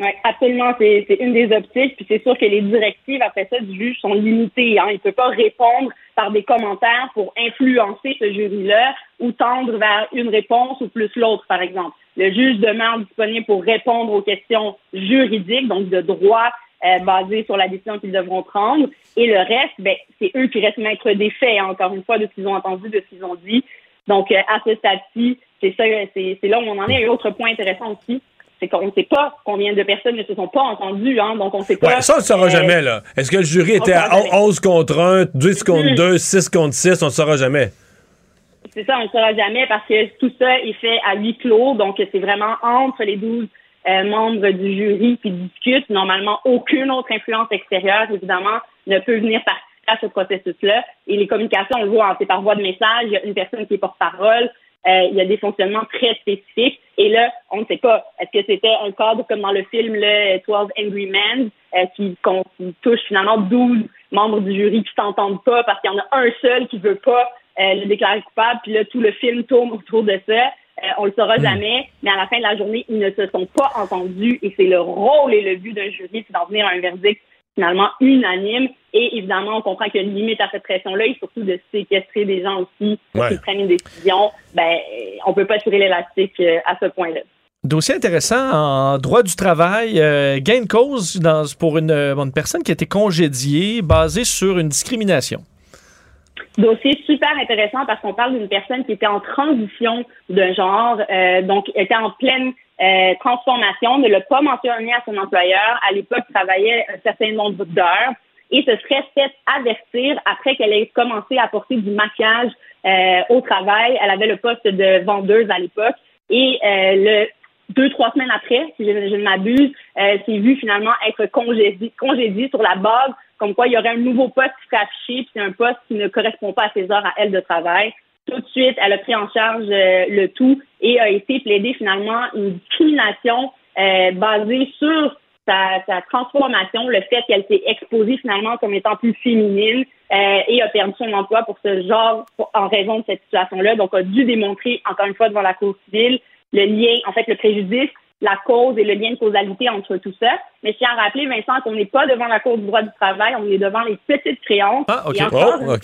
Oui, absolument. C'est une des optiques. Puis c'est sûr que les directives après ça du juge sont limitées. Hein. Il ne peut pas répondre par des commentaires pour influencer ce jury-là ou tendre vers une réponse ou plus l'autre, par exemple. Le juge demeure disponible pour répondre aux questions juridiques, donc de droit euh, basées sur la décision qu'ils devront prendre. Et le reste, ben, c'est eux qui restent maîtres des faits, hein, encore une fois, de ce qu'ils ont entendu, de ce qu'ils ont dit. Donc, euh, à ce stade-ci, c'est ça, c'est là où on en est. Un autre point intéressant aussi, c'est qu'on ne sait pas combien de personnes ne se sont pas entendues, hein, donc on sait pas. ça, on ne saura euh, jamais, là. Est-ce que le jury était à 11 contre 1, 10 contre 2, 6 contre 6? On ne saura jamais? C'est ça, on ne saura jamais parce que tout ça est fait à huis clos, donc c'est vraiment entre les 12 euh, membres du jury qui discutent. Normalement, aucune autre influence extérieure, évidemment, ne peut venir participer à ce processus-là. Et les communications, on le voit, c'est par voie de message. Il y a une personne qui est porte-parole. Euh, il y a des fonctionnements très spécifiques. Et là, on ne sait pas. Est-ce que c'était un cadre comme dans le film le 12 Angry Men euh, qui, touche finalement 12 membres du jury qui s'entendent pas parce qu'il y en a un seul qui veut pas euh, le déclarer coupable, puis là, tout le film tourne autour de ça. Euh, on le saura hmm. jamais, mais à la fin de la journée, ils ne se sont pas entendus et c'est le rôle et le but d'un jury, c'est d'en venir à un verdict finalement unanime. Et évidemment, on comprend qu'il y a une limite à cette pression-là et surtout de séquestrer des gens aussi pour qu'ils prennent une décision. Ben, on peut pas tirer l'élastique euh, à ce point-là. Dossier intéressant en droit du travail, euh, gain de cause dans, pour une, une personne qui a été congédiée basée sur une discrimination. Dossier super intéressant parce qu'on parle d'une personne qui était en transition d'un genre, euh, donc était en pleine euh, transformation, ne l'a pas mentionné à son employeur. À l'époque, travaillait un certain nombre d'heures et se serait fait avertir après qu'elle ait commencé à porter du maquillage euh, au travail. Elle avait le poste de vendeuse à l'époque et euh, le deux, trois semaines après, si je, ne m'abuse, euh, s'est vu finalement être congédié sur la base comme quoi il y aurait un nouveau poste qui serait affiché, puis c'est un poste qui ne correspond pas à ses heures à elle de travail. Tout de suite, elle a pris en charge euh, le tout et a été plaidée finalement une discrimination euh, basée sur sa, sa, transformation, le fait qu'elle s'est exposée finalement comme étant plus féminine euh, et a perdu son emploi pour ce genre en raison de cette situation-là. Donc, a dû démontrer encore une fois devant la Cour civile le lien, en fait, le préjudice la cause et le lien de causalité entre tout ça. Mais je tiens à rappeler, Vincent, qu'on n'est pas devant la Cour du droit du travail, on est devant les petites créances. Ah, OK. Et oh,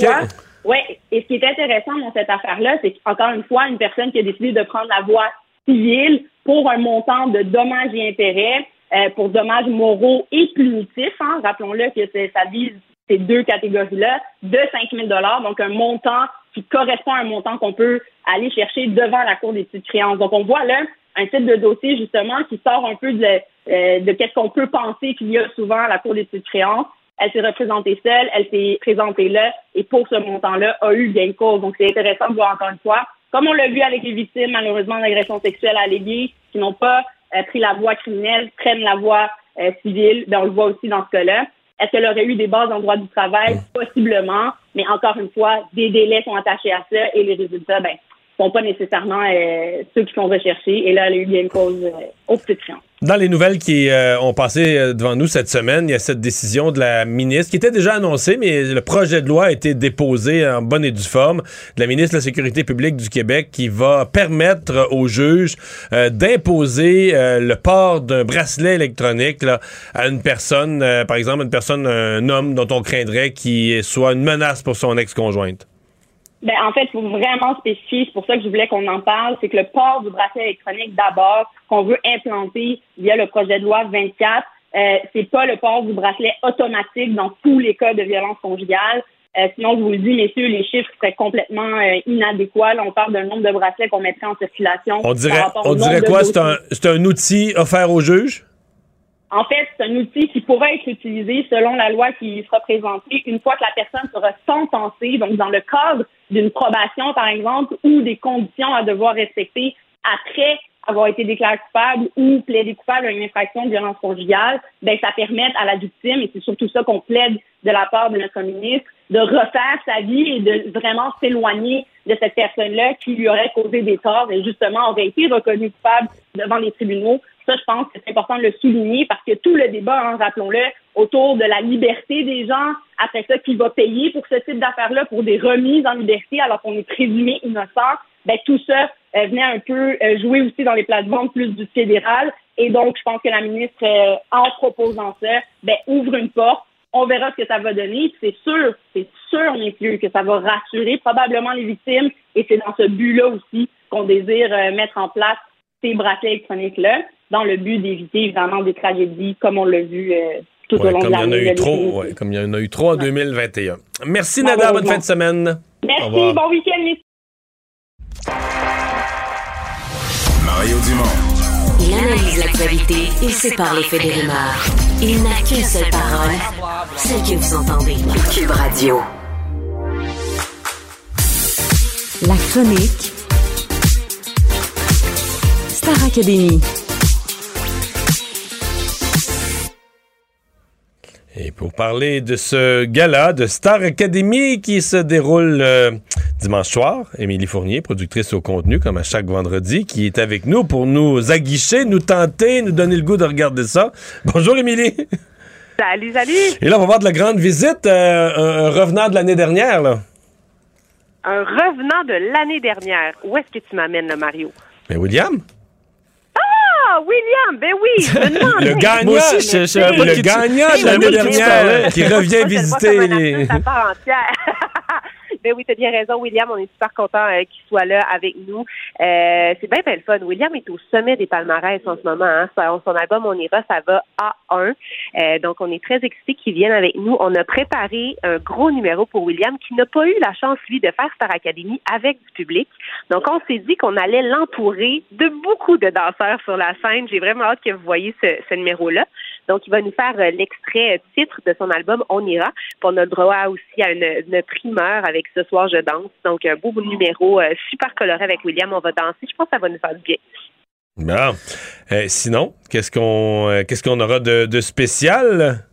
ouais, et ce qui est intéressant dans cette affaire-là, c'est qu'encore une fois, une personne qui a décidé de prendre la voie civile pour un montant de dommages et intérêts, euh, pour dommages moraux et punitifs, hein, rappelons-le que ça vise ces deux catégories-là, de 5 000 donc un montant qui correspond à un montant qu'on peut aller chercher devant la Cour des petites créances. Donc, on voit là un type de dossier justement qui sort un peu de, euh, de qu'est-ce qu'on peut penser qu'il y a souvent à la Cour des petites créances. Elle s'est représentée seule, elle s'est présentée là, et pour ce montant-là, a eu gain de cause. Donc, c'est intéressant de voir encore une fois, comme on l'a vu avec les victimes, malheureusement, d'agressions sexuelles alléguées, qui n'ont pas euh, pris la voie criminelle, prennent la voie euh, civile, ben, on le voit aussi dans ce cas-là. Est-ce qu'elle aurait eu des bases en droit du travail? Possiblement, mais encore une fois, des délais sont attachés à ça et les résultats, ben, sont pas nécessairement euh, ceux qui sont recherchés. Et là, elle a eu bien une cause euh, au petit Dans les nouvelles qui euh, ont passé devant nous cette semaine, il y a cette décision de la ministre qui était déjà annoncée, mais le projet de loi a été déposé en bonne et due forme de la ministre de la Sécurité publique du Québec qui va permettre aux juges d'imposer le port d'un bracelet électronique à une personne, par exemple une personne, un homme dont on craindrait qu'il soit une menace pour son ex-conjointe. Ben, en fait, il faut vraiment spécifier, c'est pour ça que je voulais qu'on en parle, c'est que le port du bracelet électronique, d'abord, qu'on veut implanter via le projet de loi 24, euh, c'est pas le port du bracelet automatique dans tous les cas de violence conjugale. Euh, sinon, je vous le dis, messieurs, les chiffres seraient complètement euh, inadéquats. on parle d'un nombre de bracelets qu'on mettrait en circulation. On dirait, on dirait quoi? C'est un, un outil offert aux juges? En fait, c'est un outil qui pourrait être utilisé selon la loi qui sera présentée une fois que la personne sera sentencée, donc dans le cadre d'une probation, par exemple, ou des conditions à devoir respecter après avoir été déclaré coupable ou plaider coupable à une infraction de violence conjugale, ben ça permet à la victime, et c'est surtout ça qu'on plaide de la part de notre ministre, de refaire sa vie et de vraiment s'éloigner de cette personne-là qui lui aurait causé des torts et justement aurait été reconnue coupable devant les tribunaux ça, je pense que c'est important de le souligner parce que tout le débat, hein, rappelons-le, autour de la liberté des gens, après ça, qui va payer pour ce type d'affaires-là, pour des remises en liberté alors qu'on est présumé innocent, ben, tout ça euh, venait un peu euh, jouer aussi dans les plates-bandes plus du fédéral. Et donc, je pense que la ministre, euh, en proposant ça, ben, ouvre une porte. On verra ce que ça va donner. C'est sûr, c'est sûr, messieurs, que ça va rassurer probablement les victimes. Et c'est dans ce but-là aussi qu'on désire mettre en place ces bracelets électroniques-là dans le but d'éviter évidemment des tragédies comme on l'a vu euh, tout au long de l'année. comme il y en a eu trop en 2021. Merci Nada, bonne fin de semaine. Merci, bon week-end. Mario Dumont. Il analyse l'actualité et sépare les faits des rumeurs. Il n'a qu'une seule parole, celle que vous entendez. Cube Radio. La chronique Star Academy. Et pour parler de ce gala de Star Academy qui se déroule euh, dimanche soir. Émilie Fournier, productrice au contenu, comme à chaque vendredi, qui est avec nous pour nous aguicher, nous tenter, nous donner le goût de regarder ça. Bonjour, Émilie. Salut, salut. Et là, on va voir de la grande visite, euh, un, revenant de l'année dernière, là. Un revenant de l'année dernière. Où est-ce que tu m'amènes, là, Mario? Mais William? Ah, William, ben oui. je. Le gagnant, Moi aussi, je- je pas le gagnant je de l'année dernière, qui revient je visiter les... artiste à part entière. Ben oui, t'as bien raison, William. On est super content euh, qu'il soit là avec nous. Euh, c'est bien, bien le fun. William est au sommet des palmarès en ce moment. Hein. Son, album On ira, ça va A1. Euh, donc, on est très excités qu'il vienne avec nous. On a préparé un gros numéro pour William qui n'a pas eu la chance, lui, de faire Star Academy avec du public. Donc, on s'est dit qu'on allait l'entourer de beaucoup de danseurs sur la scène. J'ai vraiment hâte que vous voyez ce numéro-là. Donc, il va nous faire euh, l'extrait euh, titre de son album On ira. Puis on a le droit aussi à une, une primeur avec Ce soir je danse. Donc, un beau numéro euh, super coloré avec William. On va danser. Je pense que ça va nous faire du bien. Bon. Euh, sinon, qu'est-ce qu'on euh, qu'est-ce qu'on aura de, de spécial?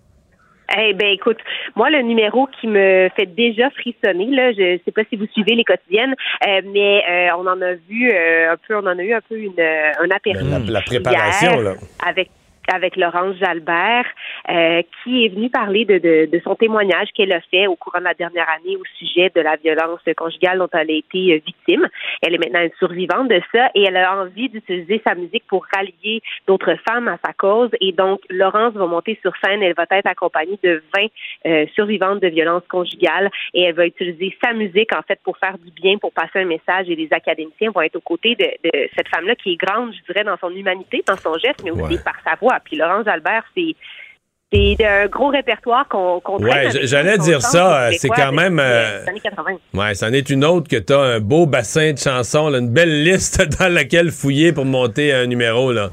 Eh ben écoute, moi le numéro qui me fait déjà frissonner là, je sais pas si vous suivez les quotidiennes, euh, mais euh, on en a vu euh, un peu, on en a eu un peu une, un aperçu La, la préparation, hier là. avec avec Laurence Jalbert, euh, qui est venue parler de, de, de son témoignage qu'elle a fait au courant de la dernière année au sujet de la violence conjugale dont elle a été euh, victime. Elle est maintenant une survivante de ça et elle a envie d'utiliser sa musique pour rallier d'autres femmes à sa cause. Et donc, Laurence va monter sur scène. Elle va être accompagnée de 20 euh, survivantes de violence conjugale et elle va utiliser sa musique, en fait, pour faire du bien, pour passer un message. Et les académiciens vont être aux côtés de, de cette femme-là qui est grande, je dirais, dans son humanité, dans son geste, mais aussi Ouais. par sa voix. Puis Laurence Albert, c'est c'est un gros répertoire qu'on qu'on Ouais, j'allais dire ça, euh, c'est quand même, euh, les années 80. Ouais, c'en est une autre que t'as un beau bassin de chansons, là, une belle liste dans laquelle fouiller pour monter un numéro, là.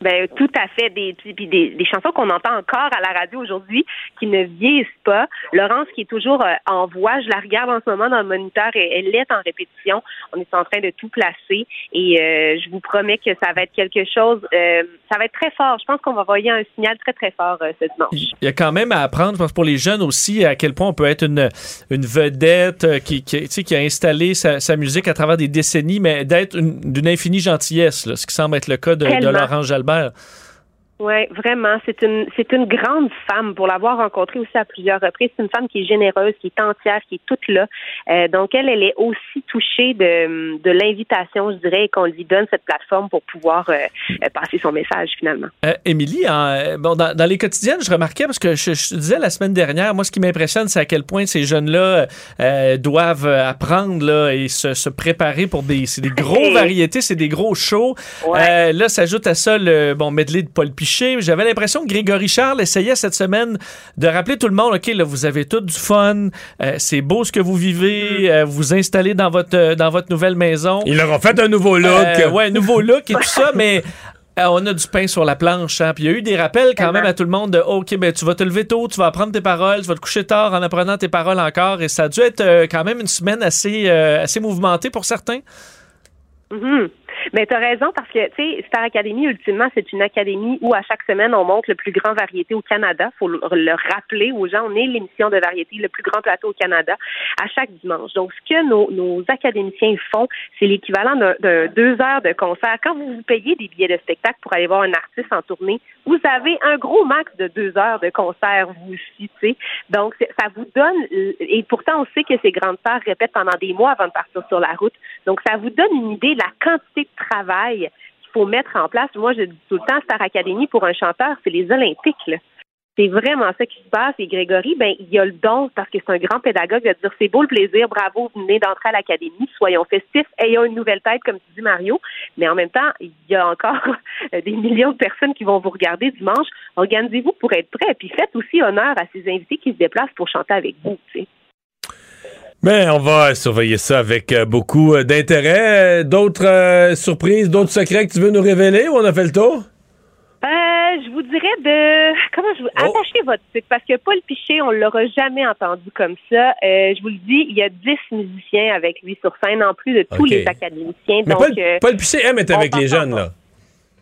Ben, tout à fait. Des, puis des, des chansons qu'on entend encore à la radio aujourd'hui qui ne vieillissent pas. Laurence, qui est toujours euh, en voix, je la regarde en ce moment dans le moniteur et elle est en répétition. On est en train de tout placer et euh, je vous promets que ça va être quelque chose, euh, ça va être très fort. Je pense qu'on va envoyer un signal très, très fort euh, ce dimanche. Il y a quand même à apprendre, je pense, pour les jeunes aussi, à quel point on peut être une, une vedette euh, qui, qui, tu sais, qui a installé sa, sa musique à travers des décennies, mais d'être une- d'une infinie gentillesse, là, ce qui semble être le cas de, de. Laurence Jalbert. Albert. Oui, vraiment. C'est une c'est une grande femme pour l'avoir rencontrée aussi à plusieurs reprises. C'est une femme qui est généreuse, qui est entière, qui est toute là. Euh, donc elle, elle est aussi touchée de, de l'invitation, je dirais, et qu'on lui donne cette plateforme pour pouvoir euh, euh, passer son message finalement. Euh, Émilie, bon, dans, dans les quotidiennes, je remarquais, parce que je, je disais la semaine dernière, moi, ce qui m'impressionne, c'est à quel point ces jeunes-là doivent apprendre là, et se, se préparer pour des, c'est des gros variétés, c'est des gros shows. Ouais. Là, s'ajoute à ça le bon medley de Paul J'avais l'impression que Grégory Charles essayait cette semaine de rappeler tout le monde, OK, là, vous avez tout du fun, euh, c'est beau ce que vous vivez, euh, vous installez dans votre, euh, dans votre nouvelle maison. Ils leur ont fait un nouveau look. Ouais, nouveau look et tout ça, mais euh, on a du pain sur la planche. Hein. Puis il y a eu des rappels quand même à tout le monde de OK, ben, tu vas te lever tôt, tu vas apprendre tes paroles, tu vas te coucher tard en apprenant tes paroles encore. Et ça a dû être euh, quand même une semaine assez, euh, assez mouvementée pour certains. Mhm. Mais tu as raison parce que, tu sais, Star Academy, ultimement, c'est une académie où à chaque semaine, on montre le plus grand variété au Canada. faut le, le rappeler aux gens. On est l'émission de variété, le plus grand plateau au Canada, à chaque dimanche. Donc, ce que nos, nos académiciens font, c'est l'équivalent d'un deux heures de concert. Quand vous payez des billets de spectacle pour aller voir un artiste en tournée, vous avez un gros max de deux heures de concert, vous aussi, tu sais. Donc, ça vous donne, et pourtant, on sait que ces grandes stars répètent pendant des mois avant de partir sur la route. Donc, ça vous donne une idée de la quantité de travail qu'il faut mettre en place. Moi, je dis tout le temps, Star Academy, pour un chanteur, c'est les Olympiques, là. C'est vraiment ça qui se passe. Et Grégory, ben, il a le don, parce que c'est un grand pédagogue, de dire c'est beau le plaisir, bravo, vous venez d'entrer à l'académie, soyons festifs, ayons une nouvelle tête, comme tu dis, Mario. Mais en même temps, il y a encore des millions de personnes qui vont vous regarder dimanche. Organisez-vous pour être prêts, puis faites aussi honneur à ces invités qui se déplacent pour chanter avec vous, tu on va surveiller ça avec euh, beaucoup euh, d'intérêt. Euh, D'autres surprises, d'autres secrets que tu veux nous révéler ou on a fait le tour? Euh, je vous dirais de comment je vous Oh. attachez votre sucre parce que Paul Piché, on l'aura jamais entendu comme ça. Euh, je vous le dis, il y a 10 musiciens avec lui sur scène en plus de tous les académiciens. Mais donc Paul, euh, Paul Piché aime être avec les jeunes, là.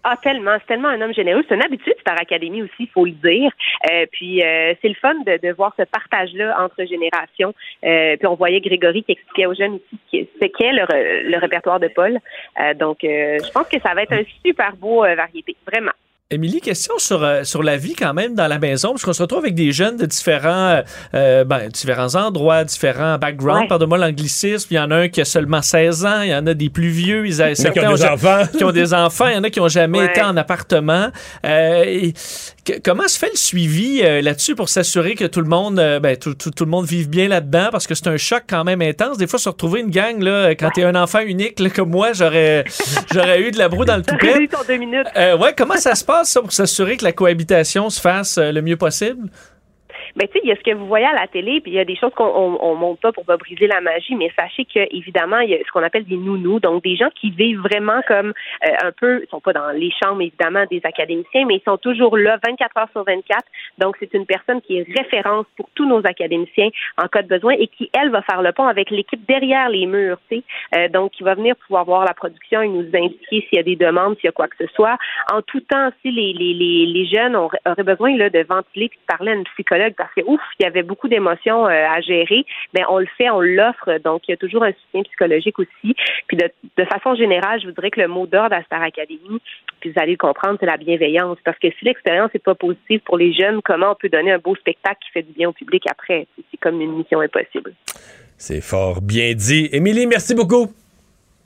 Ah, tellement. C'est tellement un homme généreux. C'est une habitude, Star Academy aussi, il faut le dire. Euh, puis, euh, c'est le fun de, de voir ce partage-là entre générations. Euh, puis, on voyait Grégory qui expliquait aux jeunes aussi ce qu'est le, re- le répertoire de Paul. Donc, je pense que ça va être un super beau variété. Vraiment. Émilie, question sur, euh, sur la vie quand même dans la maison, parce qu'on se retrouve avec des jeunes de différents, euh, euh, ben, différents endroits, différents backgrounds, Ouais. pardonne-moi l'anglicisme. Il y en a un qui a seulement 16 ans, il y en a des plus vieux, ils a, qui ont des enfants. qui ont des enfants, il y en a qui n'ont jamais Ouais. été en appartement. Euh, et que- comment se fait le suivi euh, là-dessus pour s'assurer que tout le monde, euh, ben, tout, tout- tout le monde vive bien là-dedans, parce que c'est un choc quand même intense. Des fois, se retrouver une gang, là, quand tu es un enfant unique, là, comme moi, j'aurais, j'aurais eu de la broue dans le toupet. Euh, ouais, comment ça se passe, ça, pour s'assurer que la cohabitation se fasse euh, le mieux possible? Ben, tu sais, il y a ce que vous voyez à la télé, puis il y a des choses qu'on on, on monte pas pour pas briser la magie, mais sachez que évidemment, il y a ce qu'on appelle des nounous, donc des gens qui vivent vraiment comme euh, un peu, ils sont pas dans les chambres évidemment des académiciens, mais ils sont toujours là 24 heures sur 24. Donc c'est une personne qui est référence pour tous nos académiciens en cas de besoin et qui elle va faire le pont avec l'équipe derrière les murs, tu sais. Euh, donc qui va venir pouvoir voir la production et nous indiquer s'il y a des demandes, s'il y a quoi que ce soit. En tout temps, si les les les, les jeunes auraient, besoin là de ventiler puis de parler à une psychologue parce que ouf, il y avait beaucoup d'émotions euh, à gérer, ben on le fait, on l'offre, donc il y a toujours un soutien psychologique aussi. Puis de, de façon générale, je vous dirais que le mot d'ordre à Star Academy, puis vous allez le comprendre, c'est la bienveillance. Parce que si l'expérience n'est pas positive pour les jeunes, comment on peut donner un beau spectacle qui fait du bien au public après? C'est comme une mission impossible. C'est fort bien dit. Émilie, merci beaucoup.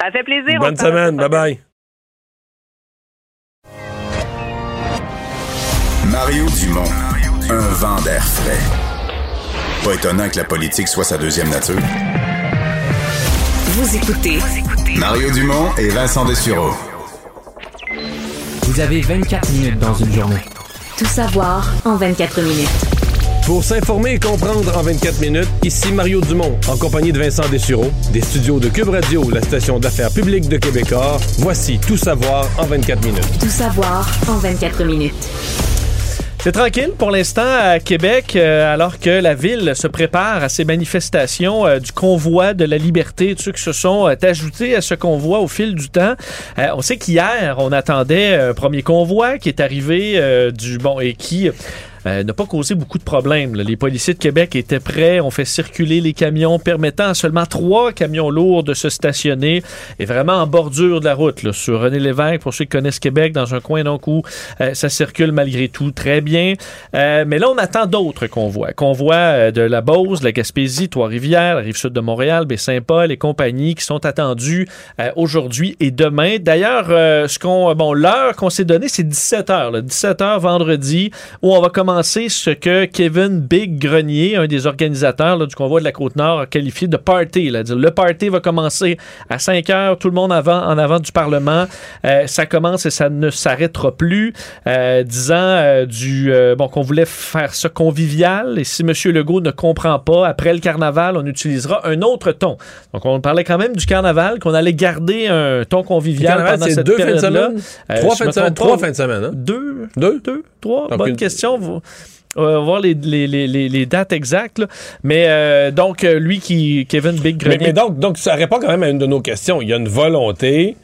Ça fait plaisir. on Bonne semaine. Bye bye. Mario Dumont, un vent d'air frais. Pas étonnant que la politique soit sa deuxième nature. Vous écoutez Mario Dumont et Vincent Dessureau. Vous avez 24 minutes dans une journée. tout savoir en 24 minutes. Pour s'informer et comprendre en 24 minutes, ici Mario Dumont, en compagnie de Vincent Dessureau, des studios de Cube Radio, la station d'affaires publique de Québecor. Voici Tout savoir en 24 minutes. Tout savoir en 24 minutes. C'est tranquille pour l'instant à Québec, euh, alors que la ville se prépare à ces manifestations euh, du convoi de la liberté, ceux qui se sont euh, ajoutés à ce convoi au fil du temps. On sait qu'hier, on attendait un premier convoi qui est arrivé du bon et qui euh, n'a pas causé beaucoup de problèmes. Les policiers de Québec étaient prêts, on fait circuler les camions, permettant à seulement trois camions lourds de se stationner, et vraiment en bordure de la route, là, sur René Lévesque, pour ceux qui connaissent Québec, dans un coin donc où euh, ça circule malgré tout très bien. Euh, mais là, on attend d'autres convois. Convois de la Beauce, de la Gaspésie, Trois-Rivières, la Rive-Sud de Montréal, Baie-Saint-Paul et compagnie qui sont attendus aujourd'hui et demain. D'ailleurs, ce qu'on, bon, l'heure qu'on s'est donnée, c'est 17 h 17 h vendredi, où on va commencer ce que Kevin Big Grenier, un des organisateurs là, du convoi de la Côte-Nord, a qualifié de party. Là. Le party va commencer à 5 h, tout le monde avant, en avant du Parlement. Euh, ça commence et ça ne s'arrêtera plus. Euh, disant euh, du bon qu'on voulait faire ça convivial et si M. Legault ne comprend pas, après le carnaval, on utilisera un autre ton. Donc on parlait quand même du carnaval, qu'on allait garder un ton convivial Le carnaval, pendant cette deux fins de semaine? Trois fins de semaine? Trois fins de semaine, hein? Deux, Deux? deux, trois? Donc Bonne une- question. On va voir les, les, les, les- les dates exactes. là. Mais euh, donc, euh, lui qui, Kevin Big mais donc, donc, ça répond quand même à une de nos questions. Il y a une volonté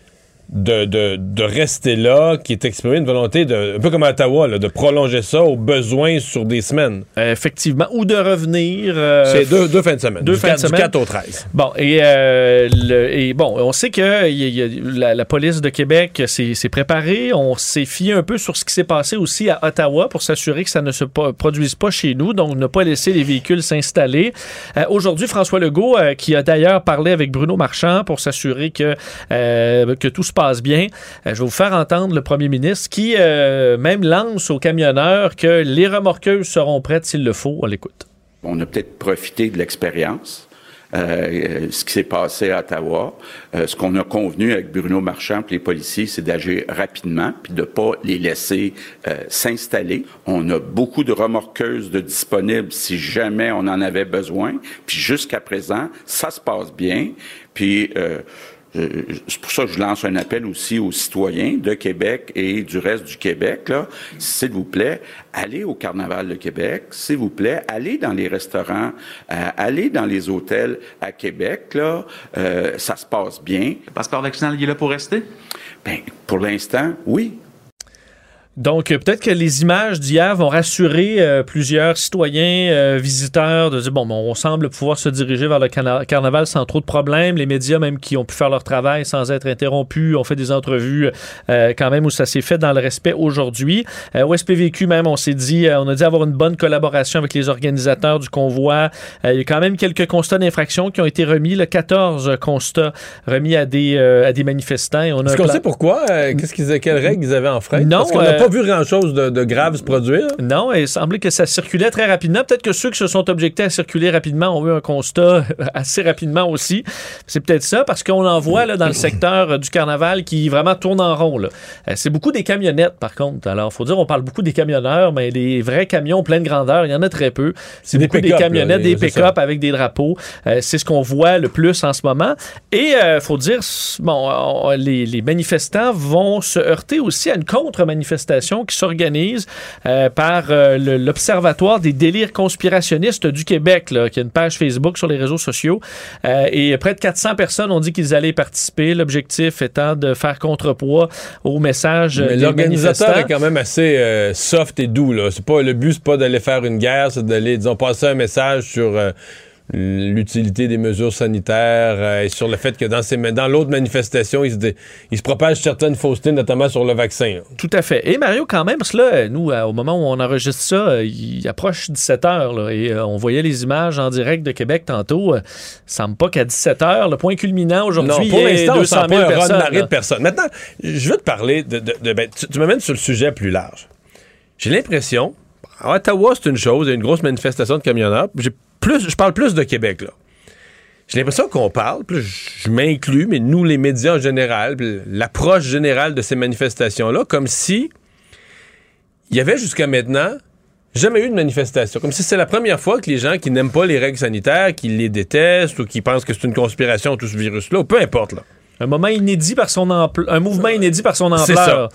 de, de, de rester là, qui est exprimée, une volonté, de, un peu comme à Ottawa, là, de prolonger ça aux besoins sur des semaines. Effectivement. Ou de revenir. euh, C'est deux, deux fins de semaine. deux du fins de 4, du semaine. 4 au 13. Bon, et, euh, le- et bon, on sait que il y a- il y a- la, la police de Québec s'est préparée. On s'est fié un peu sur ce qui s'est passé aussi à Ottawa pour s'assurer que ça ne se produise pas chez nous, donc ne pas laisser les véhicules s'installer. Euh, Aujourd'hui, François Legault, qui a d'ailleurs parlé avec Bruno Marchand pour s'assurer que, que tout se passe bien, euh, je vais vous faire entendre le premier ministre qui euh, même lance aux camionneurs que les remorqueuses seront prêtes s'il le faut. On l'écoute. On a peut-être profité de l'expérience, euh, ce qui s'est passé à Ottawa. Ce qu'on a convenu avec Bruno Marchand et les policiers, c'est d'agir rapidement puis de pas les laisser s'installer. On a beaucoup de remorqueuses de disponibles si jamais on en avait besoin. Puis jusqu'à présent, ça se passe bien. Puis c'est pour ça que je lance un appel aussi aux citoyens de Québec et du reste du Québec. S'il vous plaît, allez au Carnaval de Québec. S'il vous plaît, allez dans les restaurants, euh, allez dans les hôtels à Québec. Là, euh, ça se passe bien. Le passeport vaccinal, il est là pour rester? Ben, pour l'instant, oui. Donc, euh, peut-être que les images d'hier vont rassurer euh, plusieurs citoyens, euh, visiteurs, de dire, bon, bon, on semble pouvoir se diriger vers le carnaval sans trop de problèmes. Les médias, même qui ont pu faire leur travail sans être interrompus, ont fait des entrevues euh, quand même où ça s'est fait dans le respect aujourd'hui. Euh, au SPVQ, même, on s'est dit, euh, on a dit avoir une bonne collaboration avec les organisateurs du convoi. Euh, il y a quand même quelques constats d'infraction qui ont été remis, le 14 constats remis à des, euh, à des manifestants. Est-ce qu'on plan- sait pourquoi? Qu'est-ce qu'ils, quelles règles ils avaient en frein? Non, Euh, pas vu grand-chose de, de grave se produire. Non, il semblait que ça circulait très rapidement. Peut-être que ceux qui se sont objectés à circuler rapidement ont eu un constat assez rapidement aussi. C'est peut-être ça, parce qu'on en voit là, dans le secteur euh, du carnaval qui vraiment tourne en rond. là. Euh, C'est beaucoup des camionnettes, par contre. Alors, faut dire, on parle beaucoup des camionneurs, mais les vrais camions pleine grandeur, il y en a très peu. C'est des beaucoup des camionnettes, là, des pick-up avec des drapeaux. Euh, c'est ce qu'on voit le plus en ce moment. Et euh, faut dire, bon, on- les, les manifestants vont se heurter aussi à une contre-manifestation qui s'organise euh, par euh, l'Observatoire des délires conspirationnistes du Québec, là, qui a une page Facebook sur les réseaux sociaux. Euh, et près de 400 personnes ont dit qu'ils allaient y participer. L'objectif étant de faire contrepoids au message Mais l'organisateur est quand même assez soft et doux. Là. Pas, le but, c'est pas d'aller faire une guerre, c'est d'aller, disons, passer un message sur l'utilité des mesures sanitaires euh, et sur le fait que dans, ces, dans l'autre manifestation, il se, dé- il se propage certaines faussetés, notamment sur le vaccin. là. Tout à fait. Et Mario, quand même, parce que là, nous, euh, au moment où on enregistre ça, euh, il approche 17 heures et euh, on voyait les images en direct de Québec tantôt. Euh, semble pas qu'à 17 heures, le point culminant aujourd'hui, pour l'instant, on 200 sent 000 pas un personnes. là. de personnes. Maintenant, je veux te parler de... de- de- ben, tu tu m'amènes sur le sujet plus large. J'ai l'impression, à Ottawa, c'est une chose, il y a une grosse manifestation de camionneurs. J'ai plus, je parle plus de Québec, là. J'ai l'impression qu'on parle, puis je, m'inclus, mais nous, les médias en général, l'approche générale de ces manifestations-là, comme si il y avait jusqu'à maintenant jamais eu de manifestation. Comme si c'est la première fois que les gens qui n'aiment pas les règles sanitaires, qui les détestent ou qui pensent que c'est une conspiration, tout ce virus-là, ou peu importe, là. Un moment inédit par son ampleur, un mouvement inédit par son ampleur. Ça.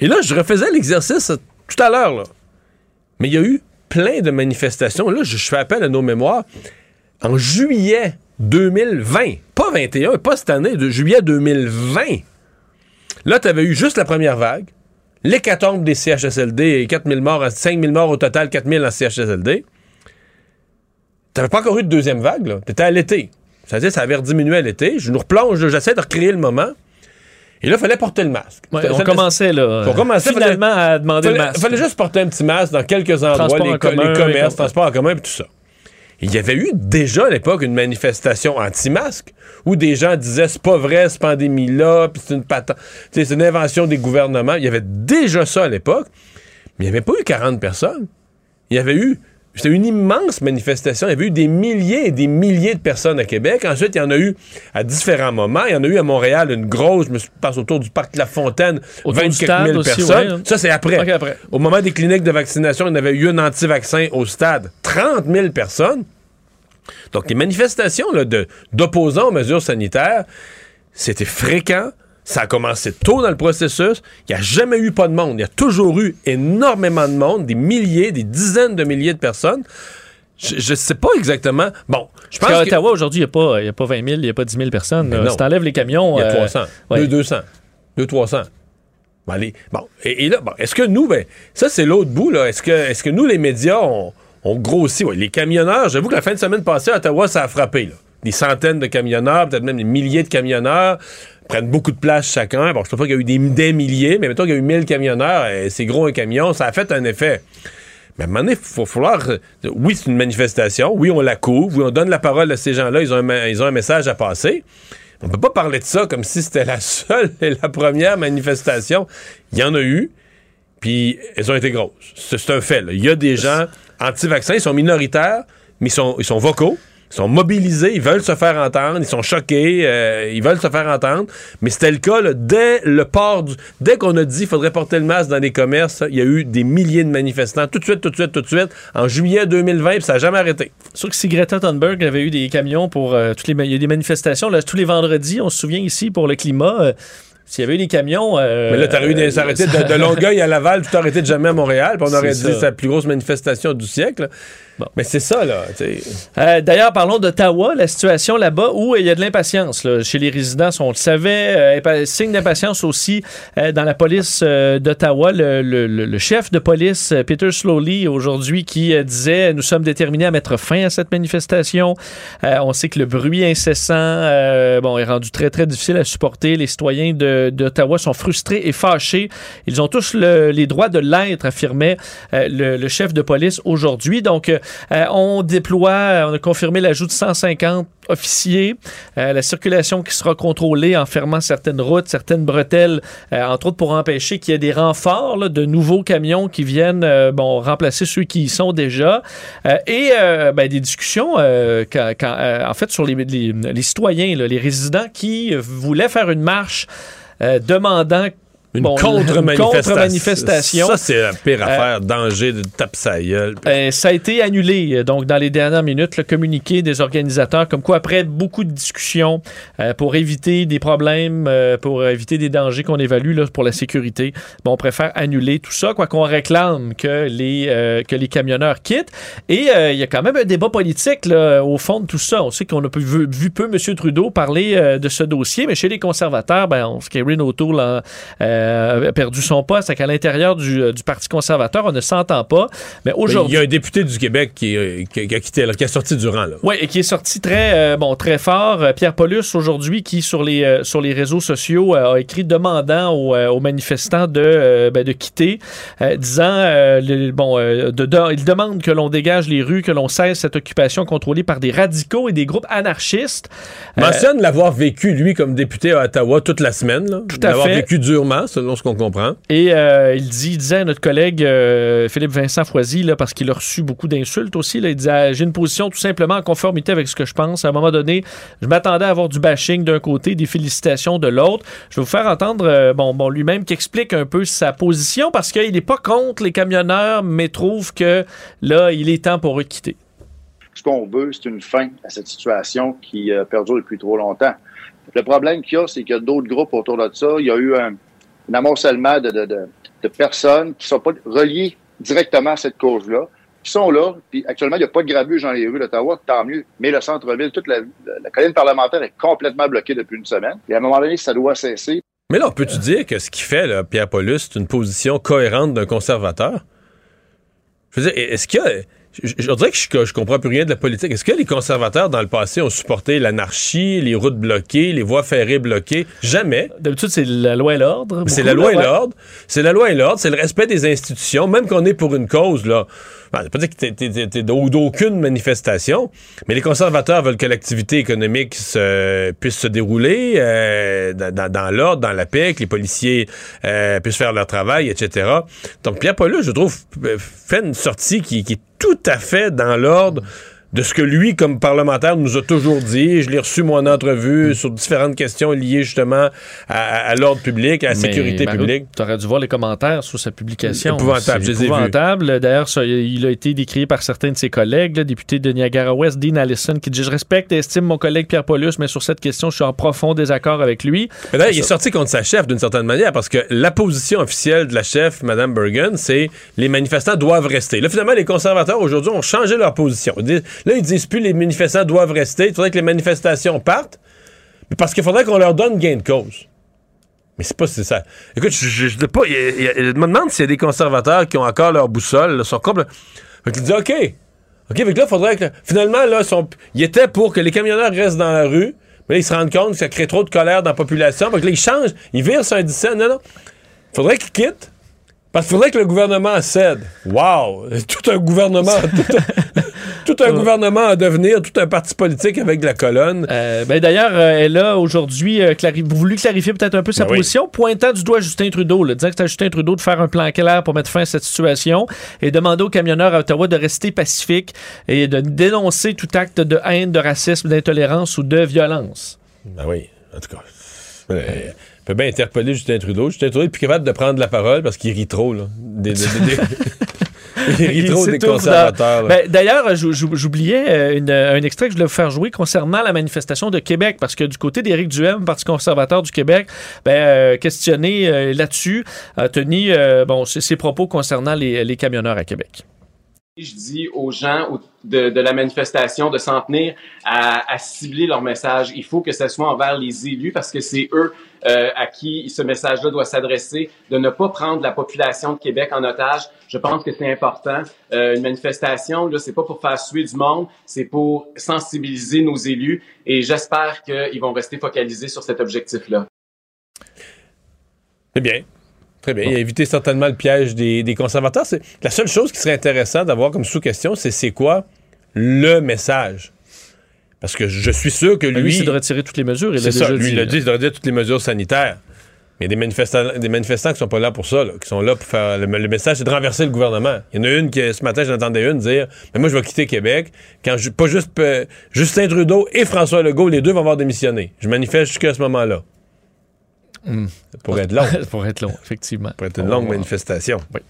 Et là, je refaisais l'exercice tout à l'heure, là. Mais il y a eu plein de manifestations. Là, je, fais appel à nos mémoires. En juillet 2020, pas 21, pas cette année, de juillet 2020, là, tu avais eu juste la première vague, l'hécatombe des CHSLD et 4000 morts, 5000 morts au total, 4000 en CHSLD. T'avais pas encore eu de deuxième vague, là. T'étais à l'été. C'est-à-dire, ça avait rediminué à l'été. Je nous replonge, j'essaie de recréer le moment. Et là, il fallait porter le masque. Ouais, Ça- on ça- commençait là, on commençait, finalement fallait- à demander fallait, le masque. fallait juste porter un petit masque dans quelques endroits, les, en co- commun, les commerces, les- transports en commun et tout ça. Il y avait eu déjà à l'époque une manifestation anti-masque où des gens disaient c'est pas vrai cette pandémie-là, puis c'est une patente, c'est une invention des gouvernements. Il y avait déjà ça à l'époque, mais il n'y avait pas eu 40 personnes. Il y avait eu c'était une immense manifestation. Il y avait eu des milliers et des milliers de personnes à Québec. Ensuite, il y en a eu à différents moments. Il y en a eu à Montréal une grosse, je me passe autour du parc La Fontaine, Autour 20 du quelques stade mille aussi, personnes. ouais. Ça, c'est après. Au moment des cliniques de vaccination, il y en avait eu un anti-vaccin au stade. 30 000 personnes. Donc, les manifestations d'opposants aux mesures sanitaires, c'était fréquent. Ça a commencé tôt dans le processus. Il n'y a jamais eu pas de monde. Il y a toujours eu énormément de monde, des milliers, des dizaines de milliers de personnes. Je ne sais pas exactement. Bon, je pense Parce qu'à que... Ottawa, aujourd'hui, il n'y a, pas- il y a pas 20 000, il n'y a pas 10 000 personnes. Non. Si t'enlèves les camions... Il y a euh, 300. ouais. Deux, 200. Deux, 300. Bon, allez. Bon. Et, et là, bon, est-ce que nous, ben, ça, c'est l'autre bout, là. Est-ce que, nous, les médias, on, on grossit? Ouais, les camionneurs, j'avoue que la fin de semaine passée, à Ottawa, ça a frappé, là. Des centaines de camionneurs, peut-être même des milliers de camionneurs prennent beaucoup de place chacun. Bon, je ne sais pas qu'il y a eu des, des milliers, mais mettons qu'il y a eu 1000 camionneurs, et c'est gros un camion, ça a fait un effet. Mais à un moment donné, il va falloir. euh, Oui, c'est une manifestation. Oui, on la couvre. Oui, on donne la parole à ces gens-là. Ils ont un, ils ont un message à passer. On peut pas parler de ça comme si c'était la seule et la première manifestation. Il y en a eu, puis elles ont été grosses. C'est c'est un fait. là. Il y a des gens anti-vaccins, ils sont minoritaires, mais ils sont, ils sont vocaux. Ils sont mobilisés, ils veulent se faire entendre, ils sont choqués, euh, ils veulent se faire entendre. Mais c'était le cas là, dès le port du. Dès qu'on a dit qu'il faudrait porter le masque dans les commerces, il y a eu des milliers de manifestants. Tout de suite, tout de suite, tout de suite. En juillet 2020, puis ça n'a jamais arrêté. Sûr que si Greta Thunberg avait eu des camions pour euh, toutes les, il y a des manifestations là, tous les vendredis, on se souvient ici pour le climat. euh, s'il y avait eu des camions. euh, Mais là, t'aurais eu des aurait été de, de Longueuil à Laval, tout arrêté de jamais à Montréal, puis on aurait dit ça. c'est la plus grosse manifestation du siècle. Mais c'est ça, là. Euh, D'ailleurs, parlons d'Ottawa, la situation là-bas où il y a de l'impatience là, chez les résidents, on le savait. Euh, signe d'impatience aussi euh, dans la police euh, d'Ottawa. Le, le- le- le chef de police, Peter Slowly, aujourd'hui, qui disait Nous sommes déterminés à mettre fin à cette manifestation. On sait que le bruit incessant bon, est rendu très, très difficile à supporter. Les citoyens d'Ottawa sont frustrés et fâchés. Ils ont tous le- les droits de l'être, affirmait le, le chef de police aujourd'hui. Donc, euh, euh, on déploie, on a confirmé l'ajout de 150 officiers, euh, la circulation qui sera contrôlée en fermant certaines routes, certaines bretelles, euh, entre autres pour empêcher qu'il y ait des renforts de nouveaux camions qui viennent euh, bon, remplacer ceux qui y sont déjà. Euh, et euh, ben, des discussions, euh, euh, en fait, sur les, citoyens, les résidents qui voulaient faire une marche euh, demandant Une bon, contre-manifestation. Ça, c'est la pire Euh, affaire. Danger de tape sa gueule. euh, ça a été annulé, euh, donc dans les dernières minutes, le communiqué des organisateurs, comme quoi après beaucoup de discussions euh, pour éviter des problèmes, pour éviter des dangers qu'on évalue là, pour la sécurité, bon, on préfère annuler tout ça, quoi qu'on réclame que les, que les camionneurs quittent. Et il y a quand même un débat politique là, au fond de tout ça. On sait qu'on a vu, vu peu M. Trudeau parler de ce dossier, mais chez les conservateurs, ben, on, Karen O'Toole a, euh, a perdu son poste, qu'à l'intérieur du, euh, du Parti conservateur, on ne s'entend pas. Mais Il aujourd'hui... y a un député du Québec qui, euh, qui- qui a quitté, là, qui a sorti du rang. Là. Oui, et qui est sorti très, euh, bon, très fort. Euh, Pierre Paulus, aujourd'hui, qui, sur les, euh, sur les réseaux sociaux, euh, a écrit demandant aux, euh, aux manifestants de, euh, ben, de quitter, euh, disant, euh, le- bon, euh, de- de- il demande que l'on dégage les rues, que l'on cesse cette occupation contrôlée par des radicaux et des groupes anarchistes. Euh, Mentionne l'avoir vécu, lui, comme député à Ottawa toute la semaine. Là. Tout à L'avoir fait. vécu durement, selon ce qu'on comprend. Et euh, il dit, il disait à notre collègue euh, Philippe Vincent Foisy, là, parce qu'il a reçu beaucoup d'insultes aussi, là, il disait ah, J'ai une position tout simplement en conformité avec ce que je pense. À un moment donné, je m'attendais à avoir du bashing d'un côté, des félicitations de l'autre. Je vais vous faire entendre euh, bon, bon, lui-même qui explique un peu sa position parce qu'il n'est pas contre les camionneurs, mais trouve que là, il est temps pour eux de quitter. Ce qu'on veut, c'est une fin à cette situation qui euh, perdure depuis trop longtemps. Le problème qu'il y a, c'est qu'il y a d'autres groupes autour de ça. Il y a eu un, un amoncellement de, de, de, personnes qui ne sont pas reliées directement à cette cause-là, qui sont là. Puis actuellement, il n'y a pas de grabuge dans les rues d'Ottawa, tant mieux. Mais le centre-ville, toute la, la colline parlementaire est complètement bloquée depuis une semaine. Et à un moment donné, ça doit cesser. Mais là, peux-tu dire que ce qu'il fait, Pierre Paulus, c'est une position cohérente d'un conservateur? Je veux dire, est-ce qu'il y a. Je, je dirais que je, je comprends plus rien de la politique. Est-ce que les conservateurs, dans le passé, ont supporté l'anarchie, les routes bloquées, les voies ferrées bloquées? Jamais. D'habitude, c'est la loi et l'ordre. C'est la loi et l'ordre. C'est la loi et l'ordre. C'est le respect des institutions. Même qu'on est pour une cause, là. Ben, pas dire que t'es- t'es- t'es d'aucune manifestation, mais les conservateurs veulent que l'activité économique se- puisse se dérouler euh, dans, dans- l'ordre, dans la paix, que les policiers euh, puissent faire leur travail, etc. Donc Pierre Paulus, je trouve, fait une sortie qui, qui est tout à fait dans l'ordre de ce que lui, comme parlementaire, nous a toujours dit. Je l'ai reçu, moi, en entrevue, sur différentes questions liées justement à, l'ordre public, à la sécurité Mario, publique. Tu dû voir les commentaires sur sa publication. Épouvantable, je épouvantable. D'ailleurs, il a été décrit par certains de ses collègues, le député de Niagara-Ouest, Dean Allison, qui dit Je respecte et estime mon collègue Pierre Paulus, mais sur cette question, je suis en profond désaccord avec lui. Mais d'ailleurs, il est sorti contre sa chef d'une certaine manière parce que la position officielle de la chef, Mme Bergen, c'est les manifestants doivent rester. Là, finalement, les conservateurs aujourd'hui ont changé leur position. Ils disent- Là, ils disent plus les manifestants doivent rester. Il faudrait que les manifestations partent. Mais parce qu'il faudrait qu'on leur donne gain de cause. Mais c'est pas ça. Écoute, je, je, je pas. je me demande s'il y a des conservateurs qui ont encore leur boussole, là, sont comme. Fait qu'ils disent OK. OK, fait que là, il faudrait que. Finalement, là, ils étaient pour que les camionneurs restent dans la rue. Mais là, ils se rendent compte que ça crée trop de colère dans la population. Fait là, ils changent. Ils virent sur un 17. Non, non. Faudrait qu'ils quittent. Parce qu'il faudrait que le gouvernement cède. Wow! Tout un gouvernement. Tout un gouvernement à devenir, tout un parti politique avec de la colonne. Euh, ben, D'ailleurs, euh, elle a aujourd'hui euh, clari- voulu clarifier peut-être un peu sa Ben oui. position, pointant du doigt Justin Trudeau, là, disant que c'était à Justin Trudeau de faire un plan clair pour mettre fin à cette situation et demander aux camionneurs à Ottawa de rester pacifiques et de dénoncer tout acte de haine, de racisme, d'intolérance ou de violence. Ben oui, en tout cas. Euh, peut bien interpeller Justin Trudeau. Justin Trudeau est plus capable de prendre la parole parce qu'il rit trop, là. Des- des- des- des- il trop des conservateurs. Ben, D'ailleurs, j'ou- j'ou- j'oubliais euh, une- un extrait que je voulais vous faire jouer concernant la manifestation de Québec, parce que du côté d'Éric Duhem, Parti conservateur du Québec, ben, euh, questionné euh, là-dessus, a tenu euh, bon, ses, ses propos concernant les, les camionneurs à Québec. Je dis aux gens de, la manifestation de s'en tenir à, cibler leur message. Il faut que ce soit envers les élus parce que c'est eux euh, à qui ce message-là doit s'adresser, de ne pas prendre la population de Québec en otage. Je pense que c'est important. Euh, une manifestation, là, c'est pas pour faire suer du monde, c'est pour sensibiliser nos élus et j'espère qu'ils vont rester focalisés sur cet objectif-là. C'est bien. Très bien. Il a évité certainement le piège des, des conservateurs. C'est la seule chose qui serait intéressant d'avoir comme sous-question, c'est c'est quoi le message? Parce que je suis sûr que Ben, lui, lui, c'est de retirer toutes les mesures. Il l'a ça. déjà Lui, dit, il là. dit, retirer toutes les mesures sanitaires. Mais il y a des manifestants, des manifestants qui sont pas là pour ça, là, qui sont là pour faire. Le, le message, c'est de renverser le gouvernement. Il y en a une qui, ce matin, j'entendais une dire Mais moi, je vais quitter Québec. Quand je, pas juste euh, Justin Trudeau et François Legault, les deux vont avoir démissionné. Je manifeste jusqu'à ce moment-là. Ça pourrait être long. Ça pourrait être long, effectivement. Ça pourrait être une longue manifestation. Oui.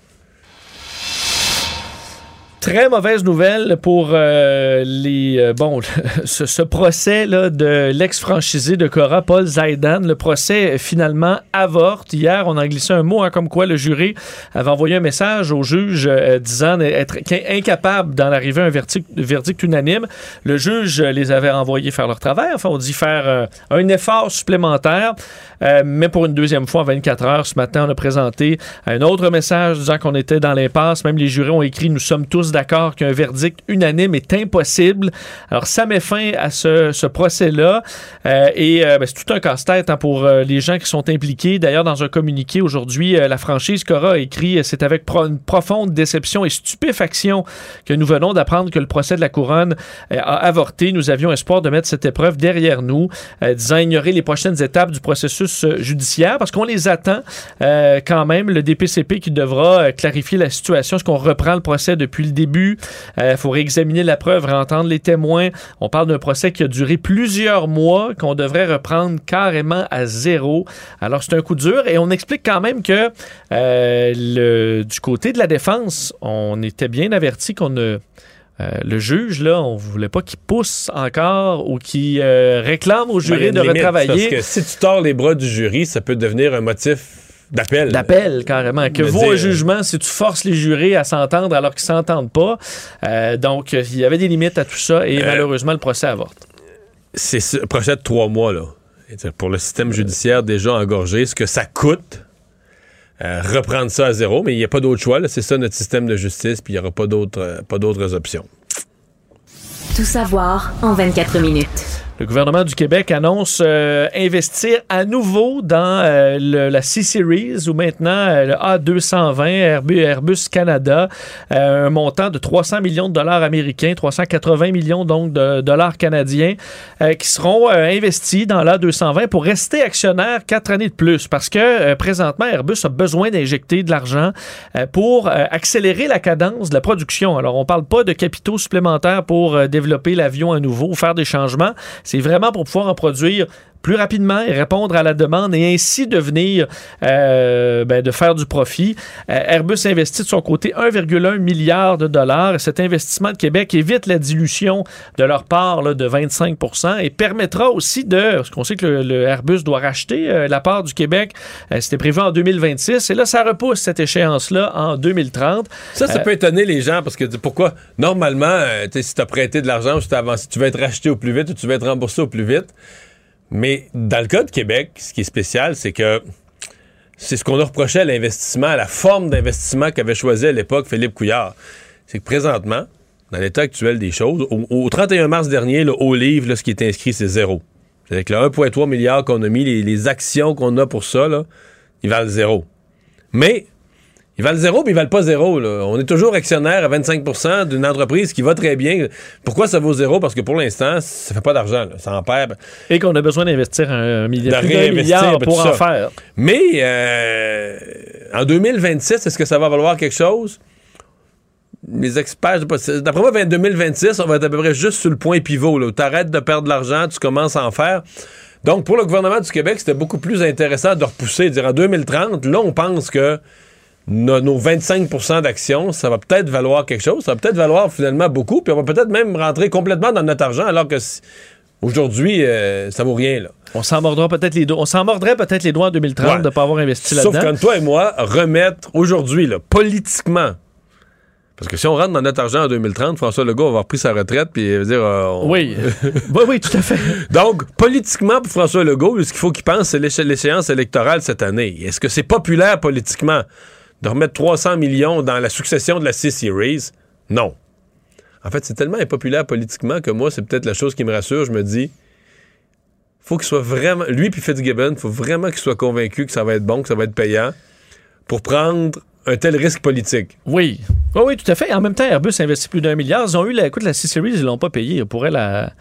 Très mauvaise nouvelle pour euh, les euh, bon ce, ce procès là, de l'ex-franchisé de Cora, Paul Zaidan. Le procès finalement avorte. Hier, on a glissé un mot hein, comme quoi le jury avait envoyé un message au juge euh, disant être incapable d'en arriver à un verdict, verdict unanime. Le juge les avait envoyés faire leur travail. Enfin, on dit faire un effort supplémentaire. Euh, mais pour une deuxième fois en 24 heures, ce matin, on a présenté un autre message disant qu'on était dans l'impasse. Même les jurés ont écrit Nous sommes tous d'accord qu'un verdict unanime est impossible. Alors, ça met fin à ce, ce procès-là. Euh, et euh, ben, c'est tout un casse-tête hein, pour euh, les gens qui sont impliqués. D'ailleurs, dans un communiqué aujourd'hui, la franchise Cora a écrit C'est avec une profonde déception et stupéfaction que nous venons d'apprendre que le procès de la couronne a avorté. Nous avions espoir de mettre cette épreuve derrière nous, disant ignorer les prochaines étapes du processus euh, judiciaire parce qu'on les attend euh, quand même. Le DPCP qui devra euh, clarifier la situation. Est-ce qu'on reprend le procès depuis le début? Il faut réexaminer la preuve, réentendre les témoins. On parle d'un procès qui a duré plusieurs mois, qu'on devrait reprendre carrément à zéro. Alors, c'est un coup dur et on explique quand même que du côté de la défense, on était bien averti qu'on ne. Euh, le juge, là, on voulait pas qu'il pousse encore ou qu'il euh, réclame au Ben, jury une de limite, retravailler. Parce que si tu tords les bras du jury, ça peut devenir un motif d'appel. D'appel, carrément. Que vaut dire- un jugement si tu forces les jurés à s'entendre alors qu'ils s'entendent pas? Euh, donc, il y avait des limites à tout ça et malheureusement, le procès avorte. C'est ce projet de trois mois, là. Pour le système judiciaire déjà engorgé, ce que ça coûte, euh, reprendre ça à zéro, mais il n'y a pas d'autre choix. C'est ça notre système de justice, puis il n'y aura pas d'autres euh, pas d'autres options. Tout savoir en 24 minutes. Le gouvernement du Québec annonce euh, investir à nouveau dans euh, la C-Series ou maintenant euh, le A220 Airbus, Canada, un montant de 300 millions de dollars américains, 380 millions donc de dollars canadiens, qui seront investis dans l'A220 pour rester actionnaire quatre années de plus parce que présentement Airbus a besoin d'injecter de l'argent pour accélérer la cadence de la production. Alors on parle pas de capitaux supplémentaires pour développer l'avion à nouveau ou faire des changements. C'est vraiment pour pouvoir en produire plus rapidement et répondre à la demande et ainsi devenir euh, ben, de faire du profit. Euh, Airbus investit de son côté 1,1 milliard de dollars. Et cet investissement de Québec évite la dilution de leur part là, de 25% et permettra aussi de, parce qu'on sait que le, le Airbus doit racheter euh, la part du Québec, c'était prévu en 2026 et là ça repousse cette échéance-là en 2030. Ça, ça peut étonner les gens parce que pourquoi? Normalement, si tu as prêté de l'argent si, avancé, tu vas être racheté au plus vite ou tu vas être remboursé au plus vite. Mais dans le cas de Québec, ce qui est spécial, c'est que c'est ce qu'on a reproché à l'investissement, à la forme d'investissement qu'avait choisi à l'époque Philippe Couillard. C'est que présentement, dans l'état actuel des choses, au, au 31 mars dernier, le haut livre, là, ce qui est inscrit, c'est zéro. Avec le 1,3 milliard qu'on a mis, les, les actions qu'on a pour ça, là, ils valent zéro. Mais ils valent zéro, puis ils valent pas zéro. là. On est toujours actionnaire à 25% d'une entreprise qui va très bien. Pourquoi ça vaut zéro? Parce que pour l'instant, ça fait pas d'argent. là. Ça en perd. Et qu'on a besoin d'investir un, un milliard, De milliard pour en ça. faire. Mais euh, en 2026, est-ce que ça va valoir quelque chose? Les experts, d'après moi, en 2026, on va être à peu près juste sur le point pivot. Tu arrêtes de perdre de l'argent, tu commences à en faire. Donc, pour le gouvernement du Québec, c'était beaucoup plus intéressant de repousser, de dire en 2030, là, on pense que nos, nos 25% d'actions, ça va peut-être valoir quelque chose, ça va peut-être valoir finalement beaucoup, puis on va peut-être même rentrer complètement dans notre argent, alors que aujourd'hui, euh, ça vaut rien. Là. On s'en mordra peut-être les doigts. On s'en mordrait peut-être les doigts en 2030 Ouais. de ne pas avoir investi Sauf là-dedans. quand toi et moi, remettre aujourd'hui, politiquement, Parce que si on rentre dans notre argent en 2030, François Legault va avoir pris sa retraite, puis il va dire... euh, on- Oui. oui, oui, tout à fait. Donc, politiquement, pour François Legault, ce qu'il faut qu'il pense, c'est l'échéance électorale cette année. Est-ce que c'est populaire politiquement? De remettre 300 millions dans la succession de la C-Series? Non. En fait, c'est tellement impopulaire politiquement que moi, c'est peut-être la chose qui me rassure. Je me dis, faut qu'il soit vraiment... Lui puis Fitzgibbon, faut vraiment qu'il soit convaincu que ça va être bon, que ça va être payant pour prendre un tel risque politique. Oui. Oui, oui, tout à fait. En même temps, Airbus a investi plus d'un milliard. Ils ont eu la, écoute, la C-Series, ils l'ont pas payé. Ils pourraient la.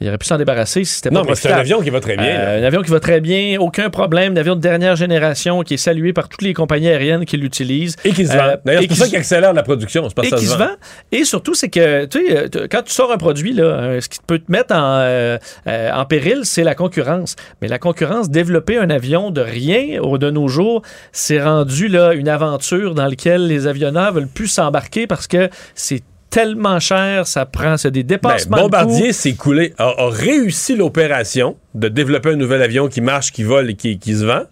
Il aurait pu s'en débarrasser si c'était pas Non, mais c'est un avion qui va très bien. Euh, un avion qui va très bien, aucun problème. Un avion de dernière génération qui est salué par toutes les compagnies aériennes qui l'utilisent. Et qui se Euh, vend. D'ailleurs, c'est pour ça qu'il accélère la production. Parce et qui se vend. Et surtout, c'est que tu sais, euh, quand tu sors un produit, là, ce qui peut te mettre en, euh, euh, en péril, c'est la concurrence. Mais la concurrence, développer un avion de rien au- de nos jours, c'est rendu là, une aventure dans laquelle les avionneurs veulent plus s'embarquer parce que c'est tellement cher, ça prend c'est des Ben, dépassements. de Bombardier s'est coulé, a, a réussi l'opération de développer un nouvel avion qui marche, qui vole et qui, qui se vend.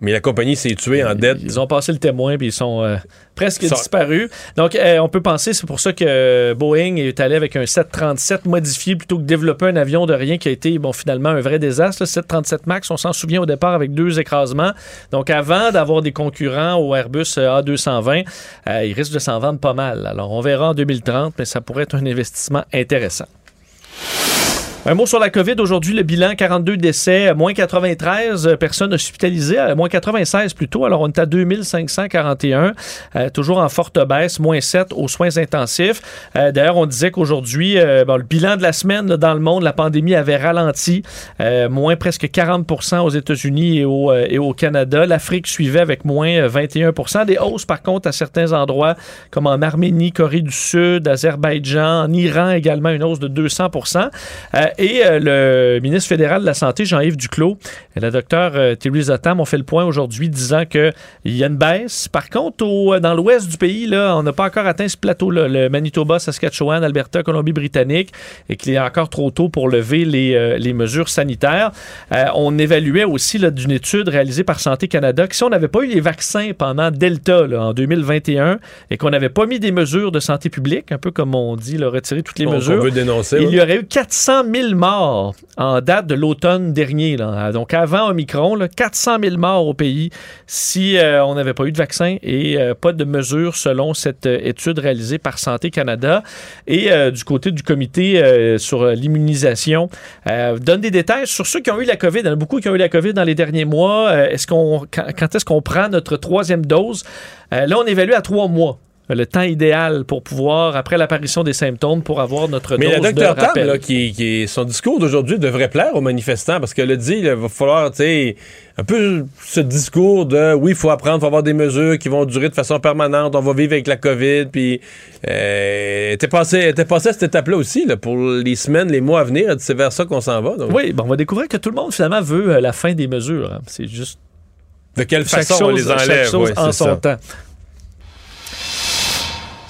Mais la compagnie s'est tuée en dette. Ils ont passé le témoin puis ils sont euh, presque disparus. Donc, euh, on peut penser, c'est pour ça que Boeing est allé avec un 737 modifié plutôt que développer un avion de rien qui a été, bon, finalement, un vrai désastre. Le 737 MAX, on s'en souvient au départ avec deux écrasements. Donc, avant d'avoir des concurrents au Airbus euh, A220, euh, ils risquent de s'en vendre pas mal. Alors, on verra en 2030, mais ça pourrait être un investissement intéressant. Un mot sur la COVID. Aujourd'hui, le bilan 42 décès, moins 93 personnes hospitalisées, euh, moins 96 plutôt. Alors, on est à 2541, euh, toujours en forte baisse, moins 7 aux soins intensifs. Euh, D'ailleurs, on disait qu'aujourd'hui, le bilan de la semaine dans le monde, la pandémie avait ralenti, moins presque 40% aux États-Unis et au, Canada. L'Afrique suivait avec moins euh, 21% Des hausses, par contre, à certains endroits, comme en Arménie, Corée du Sud, Azerbaïdjan, en Iran également, une hausse de 200 Euh, et euh, le ministre fédéral de la Santé, Jean-Yves Duclos, et le docteur euh, Theresa Tam ont fait le point aujourd'hui disant qu'il y a une baisse. Par contre, au- euh, dans l'ouest du pays, là, on n'a pas encore atteint ce plateau-là, le Manitoba, Saskatchewan, Alberta, Colombie-Britannique, et qu'il est encore trop tôt pour lever les, euh, les mesures sanitaires. Euh, on évaluait aussi d'une étude réalisée par Santé Canada que si on n'avait pas eu les vaccins pendant Delta là, en 2021 et qu'on n'avait pas mis des mesures de santé publique, un peu comme on dit, là, retirer toutes les mesures, veut dénoncer, il y aurait eu 400 000 morts en date de l'automne dernier. Donc avant Omicron, là, 400 000 morts au pays si euh, on n'avait pas eu de vaccin et euh, pas de mesures selon cette euh, étude réalisée par Santé Canada. Et du côté du comité sur l'immunisation, donne des détails sur ceux qui ont eu la COVID. Il y en a beaucoup qui ont eu la COVID dans les derniers mois. Quand, est-ce qu'on prend notre troisième dose? Là, on évalue à trois mois. Le temps idéal pour pouvoir, après l'apparition des symptômes, pour avoir notre Mais dose le docteur de Tam, rappel. là, qui, qui- son discours d'aujourd'hui devrait plaire aux manifestants parce qu'elle a dit il va falloir, tu sais, un peu ce discours de oui, il faut apprendre, il faut avoir des mesures qui vont durer de façon permanente, on va vivre avec la COVID, puis euh, était passé, était passé à cette étape-là aussi, là, pour les semaines, les mois à venir, c'est vers ça qu'on s'en va. donc. Oui, bon, on va découvrir que tout le monde, finalement, veut euh, la fin des mesures. hein. C'est juste. De quelle façon on les enlève, Chaque chose ouais, en son ça. temps.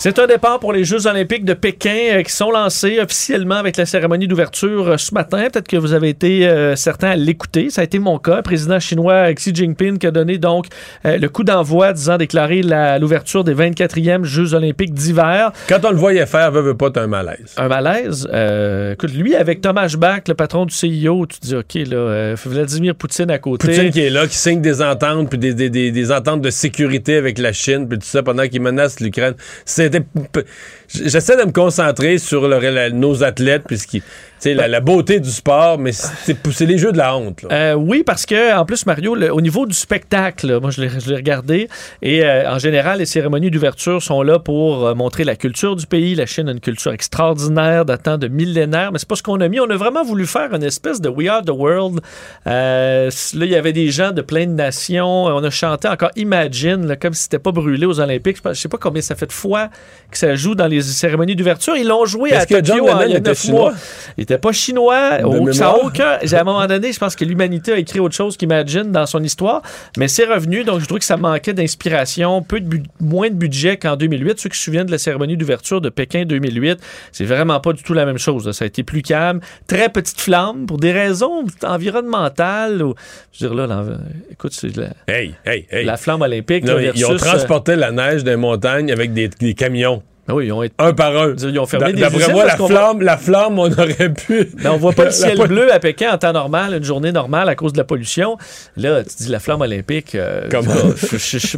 C'est un départ pour les Jeux olympiques de Pékin euh, qui sont lancés officiellement avec la cérémonie d'ouverture euh, ce matin. Peut-être que vous avez été euh, certains à l'écouter. Ça a été mon cas. Le président chinois Xi Jinping qui a donné donc euh, le coup d'envoi disant déclarer la- l'ouverture des 24e Jeux olympiques d'hiver. Quand on le voyait faire, veut, veut pas, t'as un malaise. Un malaise? Euh, écoute, lui, avec Thomas Bach, le patron du CIO, tu te dis, OK, là, Vladimir Poutine à côté. Poutine qui est là, qui signe des ententes, puis des, des- des- des ententes de sécurité avec la Chine, puis tout ça, pendant qu'il menace l'Ukraine. C'était... de, de, J'essaie de me concentrer sur le- la- nos athlètes, puisqu'ils... La, la beauté du sport, mais c'est les jeux de la honte. là. Euh, oui, parce que en plus, Mario, le- au niveau du spectacle, moi je l'ai regardé, et euh, en général, les cérémonies d'ouverture sont là pour euh, montrer la culture du pays. La Chine a une culture extraordinaire, datant de millénaires, mais c'est pas ce qu'on a mis. On a vraiment voulu faire une espèce de We Are the World. Là, il y avait des gens de plein de nations. On a chanté encore Imagine, là, comme si c'était pas brûlé aux Olympiques. Je sais pas combien ça fait de fois que ça joue dans les cérémonies d'ouverture. Ils l'ont joué à que John Tokyo en- Lennon il y a était neuf chinois? mois. Il était pas chinois. Au- ça aucun. À un moment donné, je pense que l'humanité a écrit autre chose qu'Imagine dans son histoire, mais c'est revenu. Donc, je trouve que ça manquait d'inspiration, peu de moins de budget qu'en 2008. Ceux qui se souviennent de la cérémonie d'ouverture de Pékin 2008, c'est vraiment pas du tout la même chose. là. Ça a été plus calme, très petite flamme pour des raisons environnementales. ou- je veux dire là, écoute, c'est la, Hey, hey, hey. la flamme olympique. Non, là, mais ils ont euh, transporté la neige des montagnes avec des, des camions. Ben oui, ils ont été... Un par un. Ils ont fermé des D'après moi, la flamme, la flamme, on aurait pu. Ben, on voit pas le ciel bleu à Pékin en temps normal, une journée normale à cause de la pollution. Là, tu dis la flamme olympique. euh, Comment?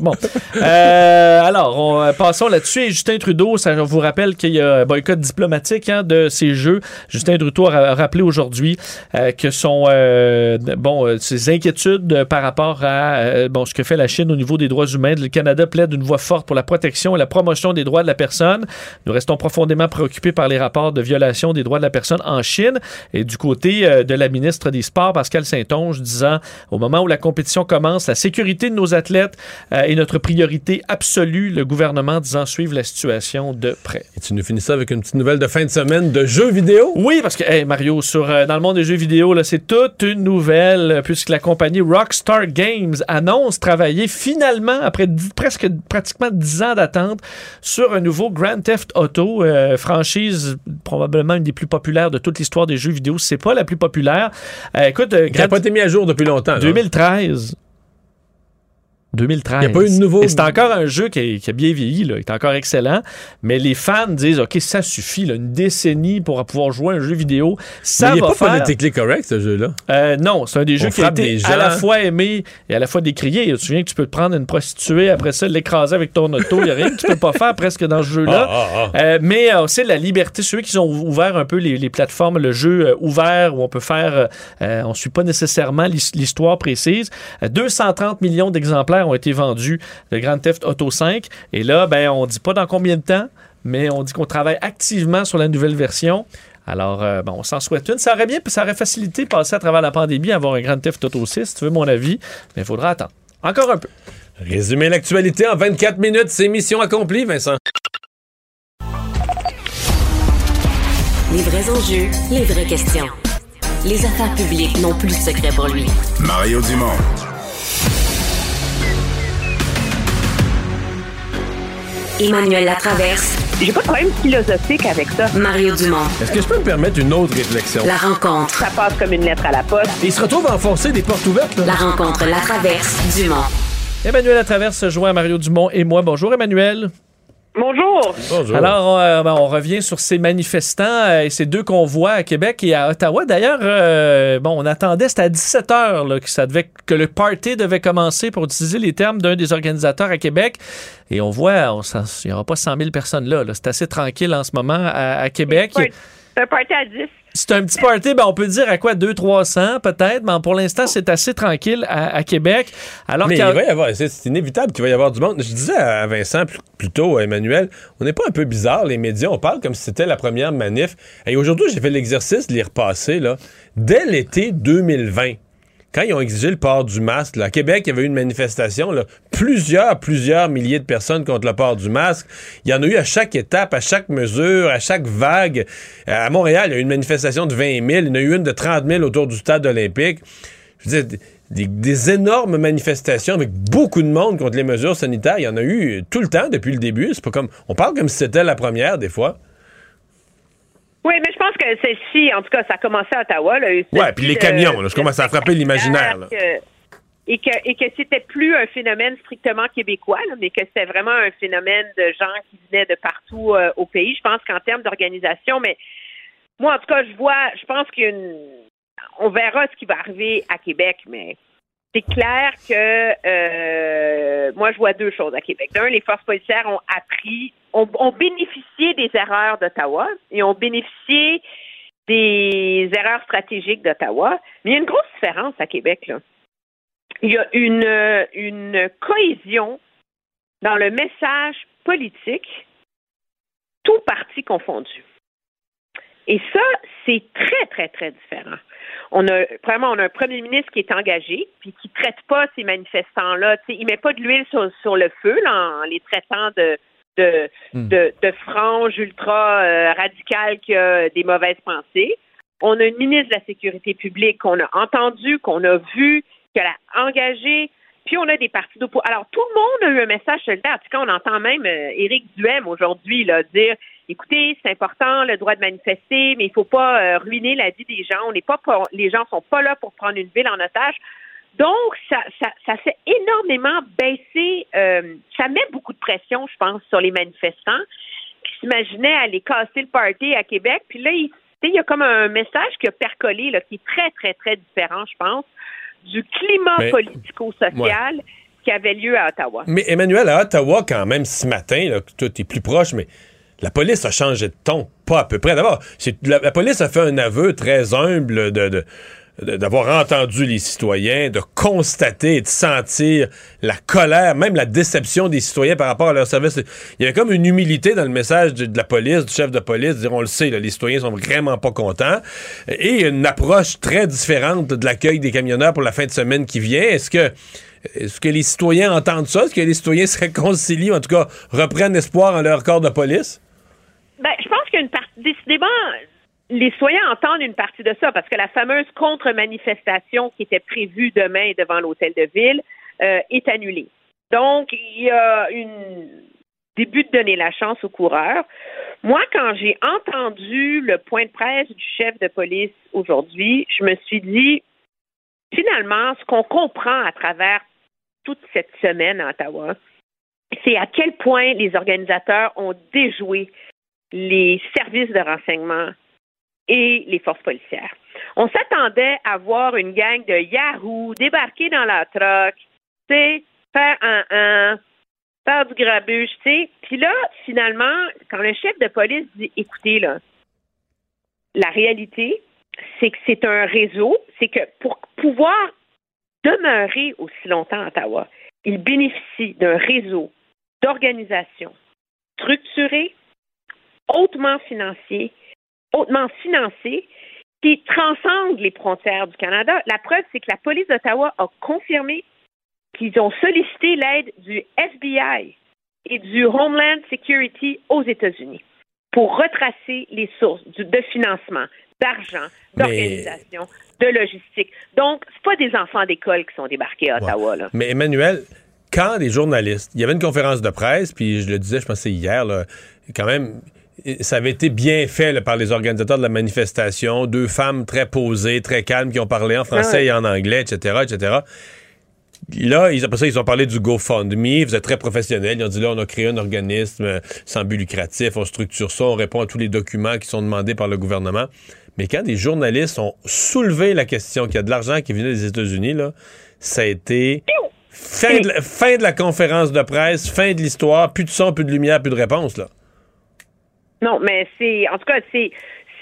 bon. Euh, alors, on, euh, passons là-dessus. Et Justin Trudeau, ça, je vous rappelle qu'il y a un boycott diplomatique hein, de ces Jeux. Justin Trudeau a rappelé aujourd'hui euh, que son euh, bon ses inquiétudes par rapport à bon ce que fait la Chine au niveau des droits humains. Le Canada plaide d'une voix forte pour la protection et la promotion des droits de la personne. Nous restons profondément préoccupés par les rapports de violation des droits de la personne en Chine. Et du côté euh, de la ministre des Sports, Pascal Saint-Onge, disant au moment où la compétition commence, la sécurité de nos athlètes euh, est notre priorité absolue. Le gouvernement disant suivre la situation de près. Et tu nous finis ça avec une petite nouvelle de fin de semaine de jeux vidéo? Oui, parce que, hey, Mario, sur, euh, dans le monde des jeux vidéo, là, c'est toute une nouvelle, puisque la compagnie Rockstar Games annonce travailler finalement, après dix- presque pratiquement 10 ans d'attente, sur un nouveau Grand Theft Auto, euh, franchise probablement une des plus populaires de toute l'histoire des jeux vidéo, si c'est pas la plus populaire. Euh, écoute, euh, Grand- pas été mis à jour depuis longtemps. là. 2013. 2013. Il y a pas eu de nouveau- Et c'est encore un jeu qui, a bien vieilli, là. il est encore excellent, mais les fans disent OK, ça suffit, là, une décennie pour pouvoir jouer à un jeu vidéo. Ça Mais il n'est pas faire. politically correct, ce jeu-là. Euh, non, c'est un des On jeux qui a été à la fois aimé et à la fois décrié. Tu te souviens que tu peux te prendre une prostituée, après ça, l'écraser avec ton auto. Il n'y a rien que tu peux pas faire presque dans ce jeu-là. Ah, ah, ah. Euh, mais euh, aussi la liberté, ceux qui ont ouvert un peu les, les plateformes, le jeu euh, ouvert où on peut faire, euh, on suit pas nécessairement l'his- l'histoire précise. Euh, 230 millions d'exemplaires ont été vendus de Grand Theft Auto 5. Et là, ben, on dit pas dans combien de temps, mais on dit qu'on travaille activement sur la nouvelle version. Alors, euh, bon, on s'en souhaite une. Ça aurait bien, ça aurait facilité passer à travers la pandémie, avoir un Grand Theft Auto 6, si tu veux mon avis, mais il faudra attendre. Encore un peu. Résumer l'actualité en 24 minutes, c'est mission accomplie, Vincent. Les vrais enjeux, les vraies questions. Les affaires publiques n'ont plus de secret pour lui. Mario Dumont. Emmanuel Latraverse. J'ai pas de problème philosophique avec ça. Mario Dumont. Est-ce que je peux me permettre une autre réflexion? La rencontre. Ça passe comme une lettre à la poste. Il se retrouve à enfoncer des portes ouvertes. là. La rencontre Latraverse. Dumont. Emmanuel Latraverse se joint à Mario Dumont et moi. Bonjour, Emmanuel. Bonjour. Bonjour. Alors, euh, ben, on revient sur ces manifestants euh, et ces deux convois à Québec et à Ottawa. D'ailleurs, euh, bon, on attendait, c'était à 17 h là, que, ça devait, que le party devait commencer pour utiliser les termes d'un des organisateurs à Québec. Et on voit, on s'en- il n'y aura pas 100 000 personnes là. là. C'est assez tranquille en ce moment à, à Québec. C'est un party à 10. C'est un petit party, ben, on peut dire à quoi 200-300 peut-être, mais pour l'instant, c'est assez tranquille à, à Québec. Alors Mais il va y avoir, c'est c'est inévitable qu'il va y avoir du monde. Je disais à Vincent plus, plus tôt, à Emmanuel, on n'est pas un peu bizarre, les médias, on parle comme si c'était la première manif. Et aujourd'hui, j'ai fait l'exercice de les repasser, là. Dès l'été 2020, quand ils ont exigé le port du masque, là, à Québec, il y avait eu une manifestation, plusieurs, plusieurs milliers de personnes contre le port du masque. Il y en a eu à chaque étape, à chaque mesure, à chaque vague. Euh, À Montréal, il y a eu une manifestation de 20 000, il y en a eu une de 30 000 autour du stade olympique. Je veux dire, des, des énormes manifestations avec beaucoup de monde contre les mesures sanitaires. Il y en a eu tout le temps depuis le début. C'est pas comme. On parle comme si c'était la première, des fois. Oui, mais je pense que celle-ci, en tout cas, ça a commencé à Ottawa. Là, Ouais, puis les camions, là, je commence à frapper l'imaginaire. Que- Et que, et que c'était plus un phénomène strictement québécois, là, mais que c'était vraiment un phénomène de gens qui venaient de partout euh, au pays. Je pense qu'en termes d'organisation, mais moi, en tout cas, je vois, je pense qu'il y a une. On verra ce qui va arriver à Québec, mais c'est clair que euh, moi, je vois deux choses à Québec. D'un, les forces policières ont appris, ont, bénéficié des erreurs d'Ottawa et ont bénéficié des erreurs stratégiques d'Ottawa. Mais il y a une grosse différence à Québec, là. Il y a une, une cohésion dans le message politique, tout parti confondu. Et ça, c'est très, très, très différent. On a, vraiment, on a un premier ministre qui est engagé, puis qui ne traite pas ces manifestants-là. Il ne met pas de l'huile sur, sur le feu là, en les traitant de, de, de, de franges ultra euh, radicales qui a des mauvaises pensées. On a une ministre de la Sécurité publique qu'on a entendu, qu'on a vu, qu'elle a engagé. Puis on a des partis d'opposition. Alors, tout le monde a eu un message solidaire. En tout cas, on entend même euh, Éric Duhem aujourd'hui dire écoutez, c'est important le droit de manifester, mais il ne faut pas euh, ruiner la vie des gens. On n'est pas pour- les gens sont pas là pour prendre une ville en otage. Donc, ça, ça, ça fait énormément baisser, euh, ça met beaucoup de pression, je pense, sur les manifestants qui s'imaginait aller casser le party à Québec. Puis là, il, il y a comme un message qui a percolé, là, qui est très, très, très différent, je pense, du climat politico-social qui avait lieu à Ottawa. Mais Emmanuel, à Ottawa, quand même, ce matin, là, toi, t'es plus proche, mais la police a changé de ton, pas à peu près. D'abord, la, police a fait un aveu très humble de d'avoir entendu les citoyens, de constater de sentir la colère, même la déception des citoyens par rapport à leur service. Il y avait comme une humilité dans le message de, la police, du chef de police, dire on le sait, les citoyens sont vraiment pas contents, et une approche très différente de l'accueil des camionneurs pour la fin de semaine qui vient. Est-ce que est-ce que les citoyens entendent ça? Est-ce que les citoyens se réconcilient, en tout cas reprennent espoir en leur corps de police? Ben, je pense qu'il y a une partie, décidément, les citoyens entendent une partie de ça parce que la fameuse contre-manifestation qui était prévue demain devant l'hôtel de ville euh, est annulée. Donc, il y a une début de donner la chance aux coureurs. Moi, quand j'ai entendu le point de presse du chef de police aujourd'hui, je me suis dit, finalement, ce qu'on comprend à travers toute cette semaine à Ottawa, c'est à quel point les organisateurs ont déjoué les services de renseignement et les forces policières. On s'attendait à voir une gang de Yahoo débarquer dans la troc, faire un, un faire du grabuge, tu sais. Puis là, finalement, quand le chef de police dit, écoutez, là, la réalité, c'est que c'est un réseau, c'est que pour pouvoir demeurer aussi longtemps à Ottawa, il bénéficie d'un réseau d'organisation structuré, hautement financier hautement financé qui transcende les frontières du Canada. La preuve, c'est que la police d'Ottawa a confirmé qu'ils ont sollicité l'aide du FBI et du Homeland Security aux États-Unis pour retracer les sources de financement, d'argent, d'organisation, de logistique. Donc, c'est pas des enfants d'école qui sont débarqués à Ottawa. Là. Mais Emmanuel, quand des journalistes, il y avait une conférence de presse, puis je le disais, je pensais hier, là, quand même, ça avait été bien fait par les organisateurs de la manifestation. Deux femmes très posées, très calmes, qui ont parlé en français et en anglais, etc., etc. Là, ils, après ça, ils ont parlé du GoFundMe. Ils faisaient très professionnels. Ils ont dit là, on a créé un organisme euh, sans but lucratif. On structure ça. On répond à tous les documents qui sont demandés par le gouvernement. Mais quand des journalistes ont soulevé la question qu'il y a de l'argent qui venait des États-Unis, là, ça a été fin de, la, fin de la conférence de presse, fin de l'histoire. Plus de son, plus de lumière, plus de réponse, là. Non, mais c'est en tout cas c'est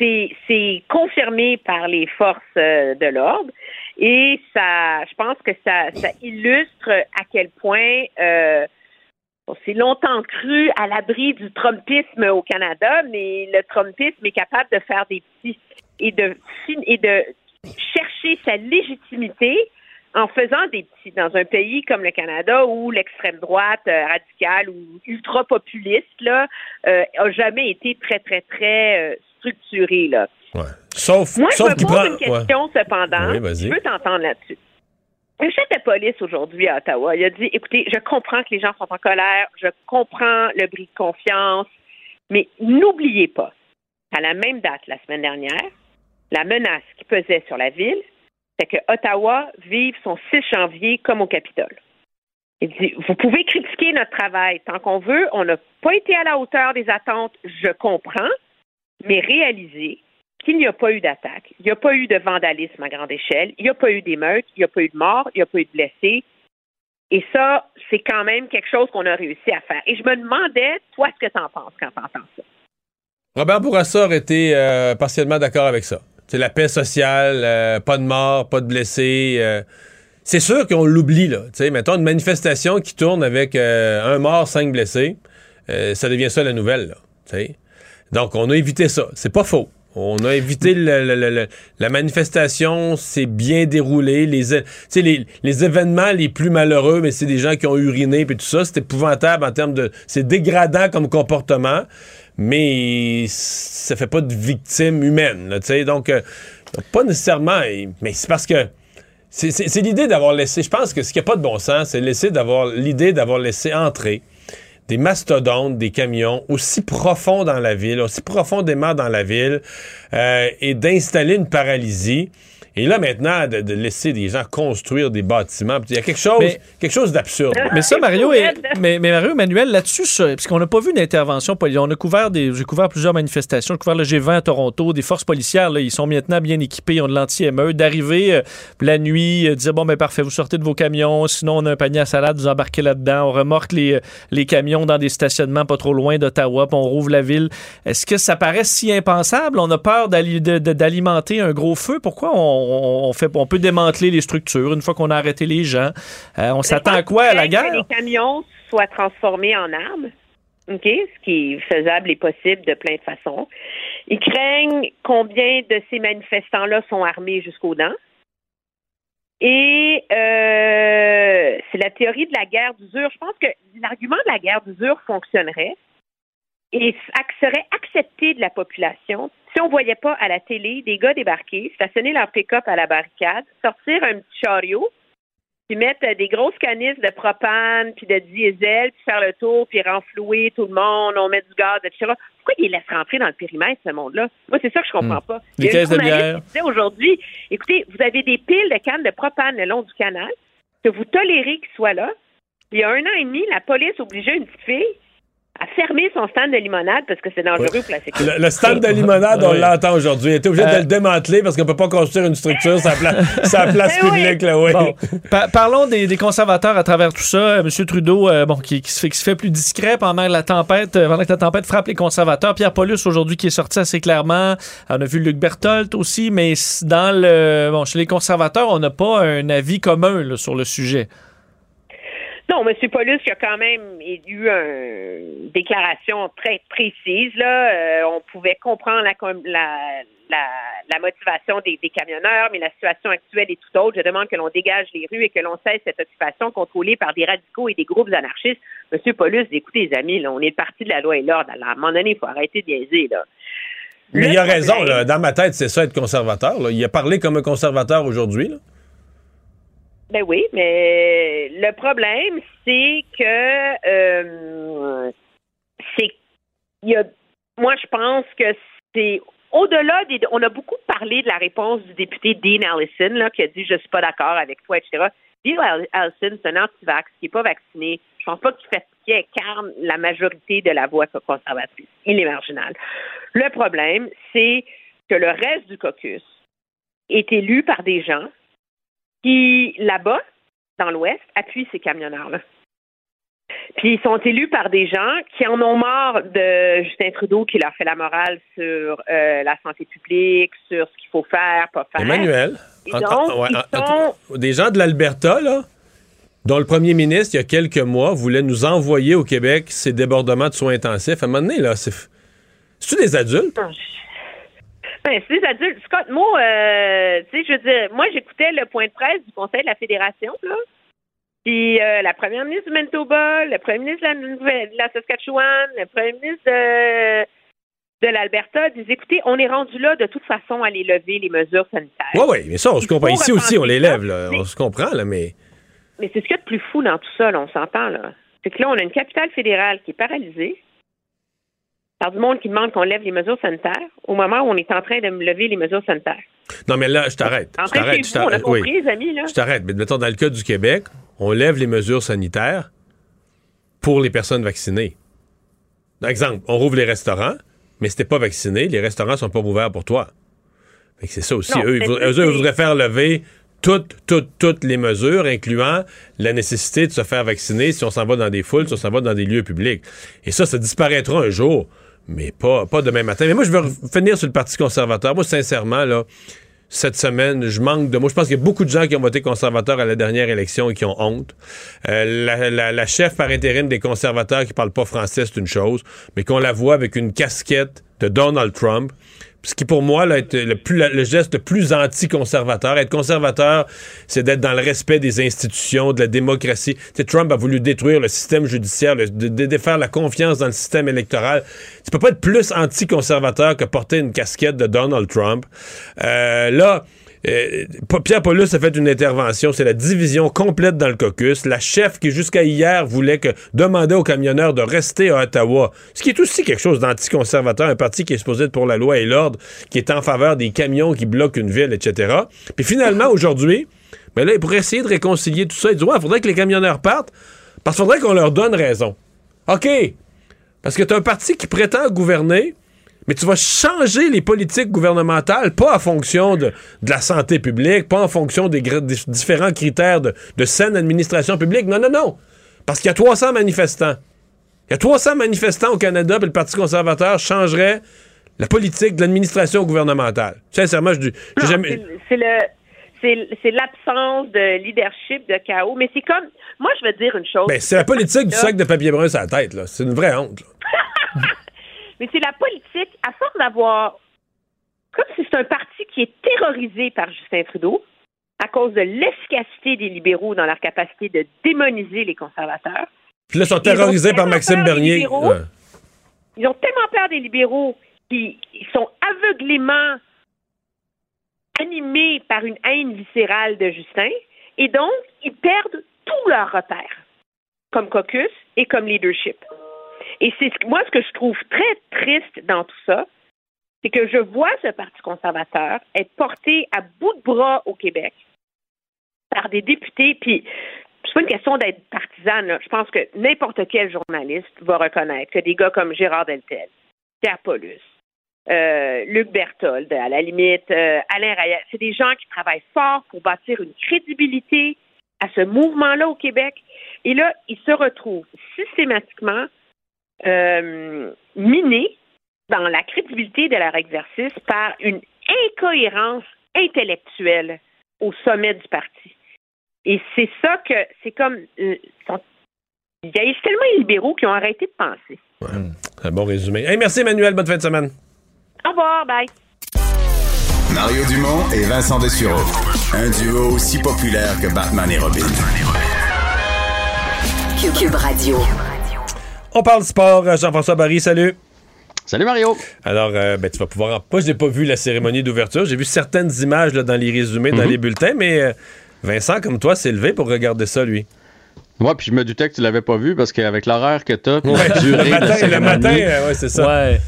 c'est confirmé par les forces euh, de l'ordre. Et ça, je pense que ça, ça illustre à quel point euh, on s'est longtemps cru à l'abri du Trumpisme au Canada, mais le Trumpisme est capable de faire des petits et de et de chercher sa légitimité en faisant des petits dans un pays comme le Canada où l'extrême droite euh, radicale ou ultra populiste là euh, a jamais été très très très euh, structurée là. Ouais. Sauf, Moi, sauf je me pose une question cependant. Oui, je veux t'entendre là-dessus. Le chef de police aujourd'hui à Ottawa, il a dit écoutez, je comprends que les gens sont en colère, je comprends le bris de confiance, mais n'oubliez pas, à la même date la semaine dernière, la menace qui pesait sur la ville, c'est que Ottawa vive son 6 janvier comme au Capitole. Il dit, vous pouvez critiquer notre travail tant qu'on veut, on n'a pas été à la hauteur des attentes, je comprends, mais réalisez qu'il n'y a pas eu d'attaque, il n'y a pas eu de vandalisme à grande échelle, il n'y a pas eu d'émeute, il n'y a pas eu de mort, il n'y a pas eu de blessés. Et ça, c'est quand même quelque chose qu'on a réussi à faire. Et je me demandais, toi, ce que tu en penses quand tu entends ça. Robert Bourassa aurait été euh, partiellement d'accord avec ça. C'est la paix sociale, euh, pas de mort, pas de blessés. Euh. c'est sûr qu'on l'oublie, là. sais, mettons une manifestation qui tourne avec euh, un mort, cinq blessés. ça devient ça la nouvelle, là. Donc, on a évité ça. C'est pas faux. On a évité la manifestation, c'est bien déroulé. Les, les, les événements les plus malheureux, mais c'est des gens qui ont uriné et tout ça. C'est épouvantable en termes de. C'est dégradant comme comportement mais ça fait pas de victime humaine. Là, donc, euh, pas nécessairement, mais c'est parce que c'est l'idée d'avoir laissé, je pense que ce qui n'a pas de bon sens, c'est l'idée d'avoir laissé entrer des mastodontes, des camions aussi profonds dans la ville, aussi profondément dans la ville, euh, et d'installer une paralysie Et là, maintenant, de, de laisser des gens construire des bâtiments, il y a quelque chose, Mais- quelque chose d'absurde. Mais ça, Mario, est- mais, mais Mario Emmanuel, là-dessus, ça- parce qu'on n'a pas vu d'intervention politique. On a couvert des, j'ai couvert plusieurs manifestations. J'ai couvert le G20 à Toronto, des forces policières. Là, ils sont maintenant bien équipés, ils ont de l'anti-émeute. D'arriver euh, la nuit, euh, dire bon, ben parfait, vous sortez de vos camions. Sinon, on a un panier à salade, vous embarquez là-dedans. On remorque les, euh, les camions dans des stationnements pas trop loin d'Ottawa, puis on rouvre la ville. Est-ce que ça paraît si impensable? On a peur d'ali- de- de- d'alimenter un gros feu? Pourquoi on, on- fait, on peut démanteler les structures une fois qu'on a arrêté les gens? Euh, on s'attend à quoi à la guerre? Que les camions soient transformés en armes, OK, ce qui est faisable et possible de plein de façons. Ils craignent combien de ces manifestants-là sont armés jusqu'aux dents. Et euh, c'est la théorie de la guerre d'usure. Je pense que l'argument de la guerre d'usure fonctionnerait et serait accepté de la population si on voyait pas à la télé des gars débarquer, stationner leur pick-up à la barricade, sortir un petit chariot, puis mettre euh, des grosses canisses de propane puis de diesel, puis faire le tour, puis renflouer tout le monde, on met du gaz, etc. Pourquoi ils les laissent rentrer dans le périmètre, ce monde-là? Moi, c'est ça que je comprends Hmm. pas. A une caisses de bière. aujourd'hui, écoutez, vous avez des piles de cannes de propane le long du canal, que vous tolérez qu'ils soient là. Il y a un an et demi, la police obligeait une petite fille à fermer son stand de limonade parce que c'est dangereux pour la sécurité. Le, le stand de limonade, on l'entend aujourd'hui. Il était obligé de Euh, le démanteler parce qu'on peut pas construire une structure sur la, pla- sur la place oui. publique. Là, oui. Bon, pa- parlons des, des conservateurs à travers tout ça. Euh, M. Trudeau, euh, bon, qui, qui se fait, qui se fait plus discret pendant la tempête, euh, pendant que la tempête frappe les conservateurs. Pierre Paulus aujourd'hui qui est sorti assez clairement. On a vu Luc Berthold aussi, mais dans le, bon, chez les conservateurs, on n'a pas un avis commun là, sur le sujet. Non, M. Paulus qui a quand même eu une déclaration très précise. Là, Euh, on pouvait comprendre la, com- la, la, la motivation des, des camionneurs, mais la situation actuelle est tout autre. Je demande que l'on dégage les rues et que l'on cesse cette occupation contrôlée par des radicaux et des groupes anarchistes. M. Paulus, écoutez, les amis, là, on est parti de la loi et l'ordre. À un moment donné, il faut arrêter de niaiser. Là. Mais il a raison. là. Dans ma tête, c'est ça être conservateur. là. Il a parlé comme un conservateur aujourd'hui. Ben oui, mais le problème, c'est que euh, c'est il y a moi je pense que c'est au-delà des on a beaucoup parlé de la réponse du député Dean Allison là, qui a dit je suis pas d'accord avec toi, etc. Dean Allison, c'est un anti-vax qui n'est pas vacciné. Je pense pas qu'il fait qu'il incarne la majorité de la voix conservatrice. Il est marginal. Le problème, c'est que le reste du caucus est élu par des gens qui, là-bas, dans l'Ouest, appuient ces camionneurs-là. Puis ils sont élus par des gens qui en ont marre de Justin Trudeau qui leur fait la morale sur euh, la santé publique, sur ce qu'il faut faire, pas faire. Emmanuel. Et donc, en- ouais, ils en- sont- des gens de l'Alberta, là, dont le premier ministre, il y a quelques mois, voulait nous envoyer au Québec ces débordements de soins intensifs. À un moment donné, là, c'est. C'est-tu des adultes? Ben, c'est des adultes. Scott Moore, euh, tu sais, je veux dire, moi, j'écoutais le point de presse du Conseil de la Fédération, là. Puis euh, la première ministre du Manitoba, le premier ministre de la, Nouvelle- de la Saskatchewan, le premier ministre de, de l'Alberta disent écoutez, on est rendu là de toute façon à les lever, les mesures sanitaires. Oui, oui, mais ça, on se comprend. Ici aussi, on les lève, là. On se comprend, là, mais. Mais c'est ce qu'il y a de plus fou dans tout ça, là, on s'entend, là. C'est que là, on a une capitale fédérale qui est paralysée par du monde qui demande qu'on lève les mesures sanitaires au moment où on est en train de lever les mesures sanitaires. Non, mais là, je t'arrête. T'arrête. chez je vous, on a t'arrête. compris, Oui. les amis, là. Je t'arrête. Mais mettons, dans le cas du Québec, on lève les mesures sanitaires pour les personnes vaccinées. Par exemple, on rouvre les restaurants, mais si t'es pas vacciné, les restaurants sont pas ouverts pour toi. Fait que c'est ça aussi. Non, eux, ils eux, c'est- voudraient faire lever toutes, toutes, toutes les mesures, incluant la nécessité de se faire vacciner si on s'en va dans des foules, si on s'en va dans des lieux publics. Et ça, ça disparaîtra un jour, mais pas, pas demain matin. Mais moi, je veux finir sur le Parti conservateur. Moi, sincèrement, là, cette semaine, je manque de mots. Je pense qu'il y a beaucoup de gens qui ont voté conservateur à la dernière élection et qui ont honte. Euh, la, la- chef par intérim des conservateurs qui parle pas français, c'est une chose, mais qu'on la voit avec une casquette de Donald Trump. Ce qui, pour moi, est le, plus, le geste le plus anti-conservateur. Être conservateur, c'est d'être dans le respect des institutions, de la démocratie. Trump a voulu détruire le système judiciaire, de, de défaire la confiance dans le système électoral. Tu peux pas être plus anti-conservateur que porter une casquette de Donald Trump. Euh, là, euh, Pierre Paulus a fait une intervention, c'est la division complète dans le caucus. La chef qui jusqu'à hier voulait demander aux camionneurs de rester à Ottawa, ce qui est aussi quelque chose d'anticonservateur, un parti qui est supposé être pour la loi et l'ordre, qui est en faveur des camions qui bloquent une ville, etc. Puis finalement aujourd'hui, mais là, pour essayer de réconcilier tout ça, il dit ouais, il faudrait que les camionneurs partent parce qu'il faudrait qu'on leur donne raison. OK. Parce que tu as un parti qui prétend gouverner, mais tu vas changer les politiques gouvernementales, pas en fonction de, de la santé publique, pas en fonction des, des différents critères de, de, saine administration publique. Non, non, non. Parce qu'il y a 300 manifestants. Il y a 300 manifestants au Canada, puis le Parti conservateur changerait la politique de l'administration gouvernementale. Sincèrement, je dis. Jamais... C'est le c'est l'absence de leadership, de chaos. Mais c'est comme. Moi, je vais te dire une chose. Ben, c'est la politique du sac de papier brun sur la tête, là. C'est une vraie honte, Mais c'est la politique, à force d'avoir. Comme si c'est un parti qui est terrorisé par Justin Trudeau à cause de l'efficacité des libéraux dans leur capacité de démoniser les conservateurs. Puis là, ils sont terrorisés par Maxime Bernier. Ils ont tellement peur des libéraux qui sont aveuglément animés par une haine viscérale de Justin, et donc ils perdent tous leurs repères, comme caucus et comme leadership. Et c'est moi ce que je trouve très triste dans tout ça, c'est que je vois ce Parti conservateur être porté à bout de bras au Québec par des députés, puis c'est pas une question d'être partisane. Je pense que n'importe quel journaliste va reconnaître que des gars comme Gérard Deltel, Pierre Paulus, euh, Luc Berthold, à la limite, euh, Alain Rayet. C'est des gens qui travaillent fort pour bâtir une crédibilité à ce mouvement-là au Québec. Et là, ils se retrouvent systématiquement euh, minés dans la crédibilité de leur exercice par une incohérence intellectuelle au sommet du parti. Et c'est ça que c'est comme il y a tellement les libéraux qui ont arrêté de penser. un bon résumé. merci Emmanuel, bonne fin de semaine. Au revoir, bye. Mario Dumont et Vincent Dessureau. Un duo aussi populaire que Batman et Robin. Cube Radio. On parle sport. Jean-François Barry, salut. Salut Mario. Alors, euh, ben, tu vas pouvoir. Moi, je n'ai pas vu la cérémonie d'ouverture. J'ai vu certaines images là, dans les résumés, dans Mhm. les bulletins, mais euh, Vincent, comme toi, s'est levé pour regarder ça, lui. Moi, puis je me doutais que tu l'avais pas vu parce qu'avec l'horaire que t'as, Ouais, la durée le de la matin, le matin, euh, ouais, c'est ça. Ouais.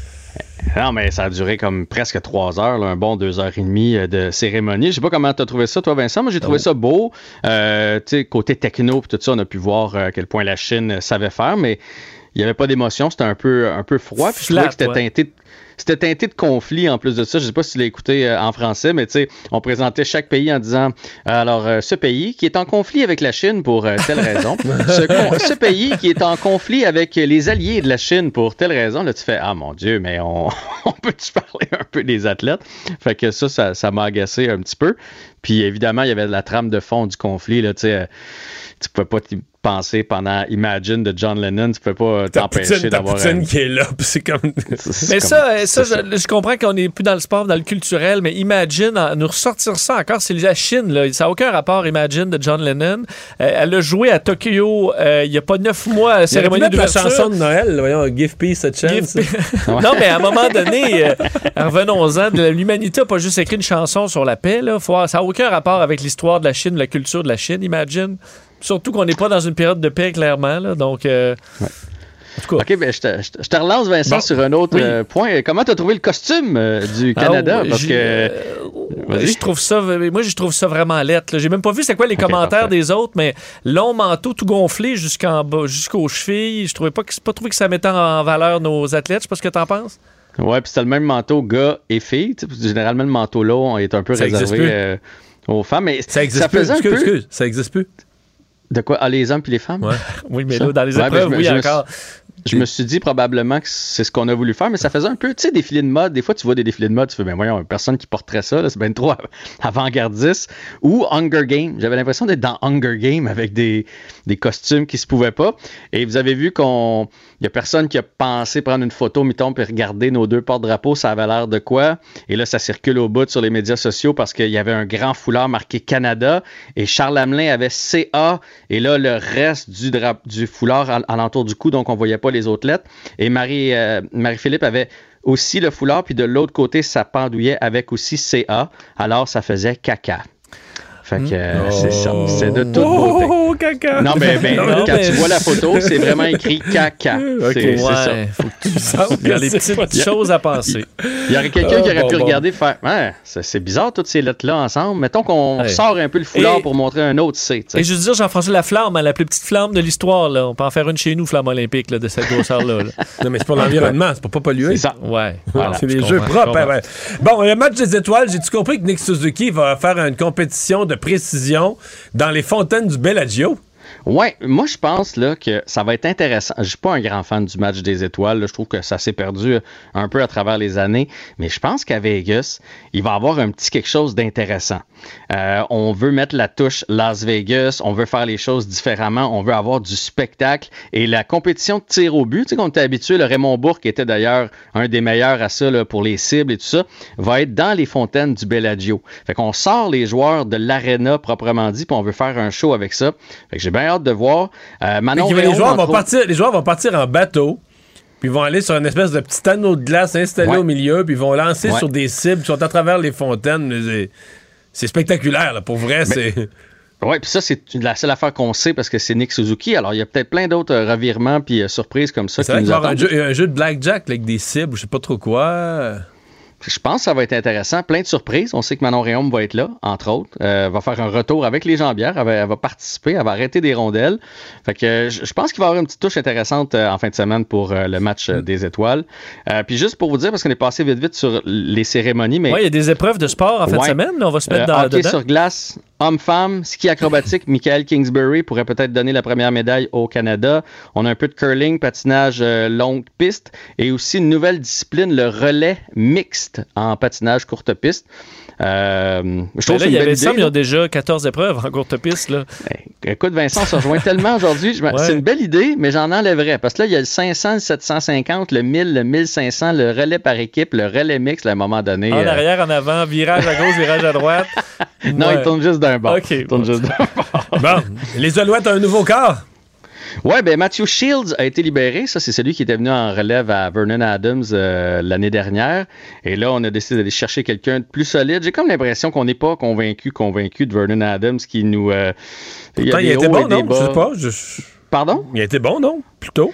Non, mais ça a duré comme presque trois heures, là, un bon deux heures et demie euh, de cérémonie. Je sais pas comment tu as trouvé ça, toi, Vincent. Moi, j'ai trouvé ça beau. Euh, tu sais, côté techno, puis tout ça, on a pu voir euh, à quel point la Chine euh, savait faire, mais il n'y avait pas d'émotion. C'était un peu, un peu froid. Puis je trouvais que c'était ouais. teinté de- c'était teinté de conflit en plus de ça. Je sais pas si tu l'as écouté euh, en français, mais tu sais, on présentait chaque pays en disant alors euh, ce pays qui est en conflit avec la Chine pour euh, telle raison, ce, pays qui est en conflit avec les alliés de la Chine pour telle raison. Là, tu fais ah mon Dieu, mais on, on peut-tu parler un peu des athlètes? Fait que ça, ça, ça m'a agacé un petit peu. Puis évidemment, il y avait la trame de fond du conflit. Là, tu sais, euh, tu pouvais pas penser pendant Imagine de John Lennon, tu pouvais pas t'empêcher d'avoir poutine un- qui est là, c'est comme... Mais ça, ça, je, je comprends qu'on n'est plus dans le sport, dans le culturel, mais imagine en- nous ressortir ça encore, c'est la Chine, là. Ça n'a aucun rapport, Imagine, de John Lennon. Euh, elle a joué à Tokyo euh, il n'y a pas neuf mois, à la cérémonie mettre la chanson de Noël, voyons, Give Peace a Chance. non, mais à un moment donné, euh, revenons-en, de- l'humanité n'a pas juste écrit une chanson sur la paix. Là. Faut- ça n'a aucun rapport avec l'histoire de la Chine, la culture de la Chine, imagine. Surtout qu'on n'est pas dans une période de paix, clairement. Là, donc, euh, OK, ben, je, te, je te- je te relance, Vincent, Bon. sur un autre Oui. euh, point. Comment tu as trouvé le costume euh, du Canada? Ah, Parce j'ai- que. je trouve ça, moi, je trouve ça vraiment lettre. là. J'ai même pas vu c'est quoi les Ok, commentaires parfait. des autres, mais long manteau tout gonflé jusqu'en bas, jusqu'aux chevilles. Je trouvais pas que pas trouvé que ça mettait en valeur nos athlètes. Je sais pas ce que t'en penses. Ouais, puis c'était le même manteau gars et filles. tu parce Généralement, le manteau long est un peu Ça existe réservé plus. euh, aux femmes. Mais Ça existe plus. faisait un Excuse, peu- excuse, ça existe plus. De quoi? Ah, les hommes puis les femmes? Oui, mais Ça? là, dans les épreuves, je me- oui, je me encore. Je me suis dit probablement que c'est ce qu'on a voulu faire, mais ça faisait un peu, tu sais, défilé de mode. Des fois, tu vois des défilés de mode, tu fais, ben voyons, personne qui porterait ça, c'est bien trop avant-gardiste. Ou Hunger Game. J'avais l'impression d'être dans Hunger Game avec des, des costumes qui se pouvaient pas. Et vous avez vu qu'on, il y a personne qui a pensé prendre une photo, mettons, puis regarder nos deux porte-drapeaux, ça avait l'air de quoi? Et là, ça circule au bout sur les médias sociaux parce qu'il y avait un grand foulard marqué Canada et Charles Hamelin avait CA et là, le reste du, du foulard à, alentour du cou, donc on voyait pas les autres lettres. Et Marie, euh, Marie-Philippe avait aussi le foulard, puis de l'autre côté, ça pendouillait avec aussi CA. Alors, ça faisait caca. Fait que euh, c'est ça. C'est de toute beauté. Oh, caca! Non, mais, Non, quand mais- tu vois la photo, c'est vraiment écrit caca. Ok. C'est Ouais, ça. faut que tu sentes Il y a des petites choses à penser. Il y aurait quelqu'un Ah, qui aurait bon, pu bon. regarder et faire Ouais, c'est c'est bizarre toutes ces lettres-là ensemble. Mettons qu'on Ouais. sort un peu le foulard Et- pour montrer un autre C. Et je veux dire, Jean-François, la flamme, hein, la plus petite flamme de l'histoire, là. On peut en faire une chez nous, flamme olympique, là, de cette grosseur-là. là. Non, mais c'est pour l'environnement, c'est pour pas polluer. C'est ça. Ouais. Voilà, c'est des jeux propres. je hein, ouais. Bon, le match des étoiles, j'ai-tu compris que Nick Suzuki va faire une compétition de précision dans les fontaines du Bellagio? you. Ouais, moi je pense là que ça va être intéressant. Je suis pas un grand fan du match des étoiles. Je trouve que ça s'est perdu un peu à travers les années, mais je pense qu'à Vegas, il va y avoir un petit quelque chose d'intéressant. Euh, on veut mettre la touche Las Vegas, on veut faire les choses différemment, on veut avoir du spectacle et la compétition de tir au but, tu sais qu'on était habitué, le Raymond Bourque était d'ailleurs un des meilleurs à ça pour les cibles et tout ça, va être dans les fontaines du Bellagio. Fait qu'on sort les joueurs de l'aréna proprement dit, puis on veut faire un show avec ça. Fait que j'ai bien hâte de voir. Euh, Manon les, joueurs vont autres- partir, les joueurs vont partir en bateau, puis ils vont aller sur une espèce de petit anneau de glace installé Ouais. au milieu, puis ils vont lancer Ouais. sur des cibles qui sont à travers les fontaines. c'est- spectaculaire, là, pour vrai. c'est... Oui, puis ça, c'est la seule affaire qu'on sait parce que c'est Nick Suzuki. Alors, il y a peut-être plein d'autres euh, revirements puis euh, surprises comme ça C'est vrai qu'il y un jeu, un jeu de blackjack là, avec des cibles, je sais pas trop quoi. Je pense que ça va être intéressant. Plein de surprises. On sait que Manon Réaume va être là, entre autres. Euh, va faire un retour avec les jambières. Elle va, elle va participer. Elle va arrêter des rondelles. Fait que euh, je pense qu'il va y avoir une petite touche intéressante euh, en fin de semaine pour euh, le match euh, des étoiles. Euh, puis juste pour vous dire, parce qu'on est passé vite vite sur les cérémonies, mais Ouais, il y a des épreuves de sport en fin de semaine. là, on va se mettre Euh, dans, hockey dedans. sur glace, homme-femme, ski acrobatique, Michael Kingsbury pourrait peut-être donner la première médaille au Canada. On a un peu de curling, patinage euh, longue piste et aussi une nouvelle discipline, le relais mixte en patinage courte piste. Euh, je Ben trouve que là, c'est il une y belle avait ça, idée, mais ils là. ont déjà 14 épreuves en courte piste. Là. Écoute, Vincent, on se rejoint tellement aujourd'hui. Ouais. C'est une belle idée, mais j'en enlèverais. Parce que là, il y a le 500, le 750, le 1000, le 1500, le relais par équipe, le relais mixte, là, à un moment donné. En euh, arrière, en avant, virage à gauche, virage à droite. Non, Ouais. il tourne juste d'un bord. OK. Il tourne juste d'un bord. Bon, les Alouettes ont un nouveau corps. Ouais, ben Matthew Shields a été libéré. Ça, c'est celui qui était venu en relève à Vernon Adams euh, l'année dernière. Et là, on a décidé d'aller chercher quelqu'un de plus solide. J'ai comme l'impression qu'on n'est pas convaincu, convaincu de Vernon Adams qui nous. euh, Pourtant, il a été bon, non? Je bas. sais pas. je- Pardon? Il a été bon, non? Plutôt?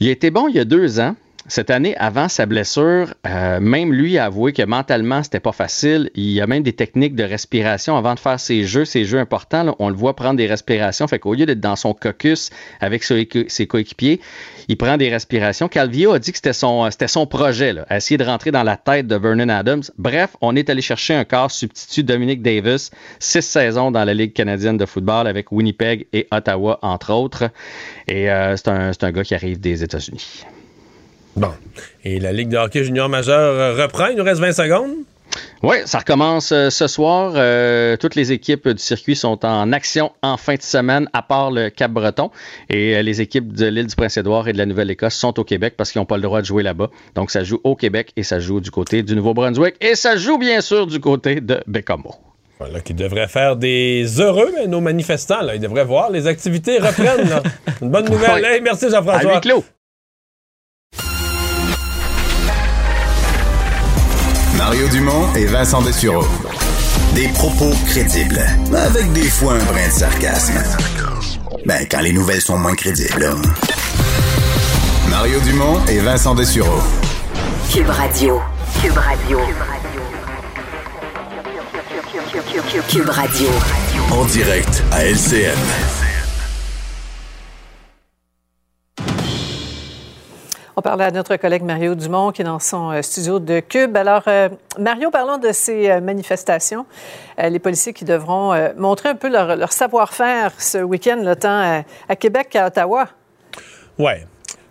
Il a été bon il y a deux ans. Cette année, avant sa blessure, euh, même lui a avoué que mentalement, c'était pas facile. Il y a même des techniques de respiration avant de faire ses jeux, ses jeux importants. on le voit prendre des respirations. Fait qu'au lieu d'être dans son caucus avec ses, coéquipiers, il prend des respirations. Calvio a dit que c'était son, projet, là, essayer de rentrer dans la tête de Vernon Adams. Bref, on est allé chercher un corps substitut, Dominic Davis, six saisons dans la Ligue canadienne de football avec Winnipeg et Ottawa, entre autres. Et euh, c'est un, c'est un gars qui arrive des États-Unis. Bon. Et la Ligue de hockey junior majeur euh, reprend. Il nous reste 20 secondes. Oui, ça recommence euh, ce soir. Euh, toutes les équipes du circuit sont en action en fin de semaine, à part le Cap-Breton. Et euh, les équipes de l'île du Prince-Édouard et de la Nouvelle-Écosse sont au Québec parce qu'ils n'ont pas le droit de jouer là-bas. Donc, ça joue au Québec et ça joue du côté du Nouveau-Brunswick. Et ça joue bien sûr du côté de Bécomo. Voilà, qui devrait faire des heureux, mais nos manifestants, là, ils devraient voir. Les activités reprennent. là. Une bonne nouvelle. Oui. Hey, merci Jean-François. Mario Dumont et Vincent Dessureau. Des propos crédibles, avec des fois un brin de sarcasme. Ben, quand les nouvelles sont moins crédibles, là. Mario Dumont et Vincent Dessureau. Cube Radio. Cube Radio. Cube Radio. En direct à LCN. On parle à notre collègue Mario Dumont qui est dans son euh, studio de Cube. Alors, euh, Mario, parlons de ces euh, manifestations. Les policiers qui devront montrer un peu leur, leur savoir-faire ce week-end, le temps à, Québec qu'à Ottawa. Ouais.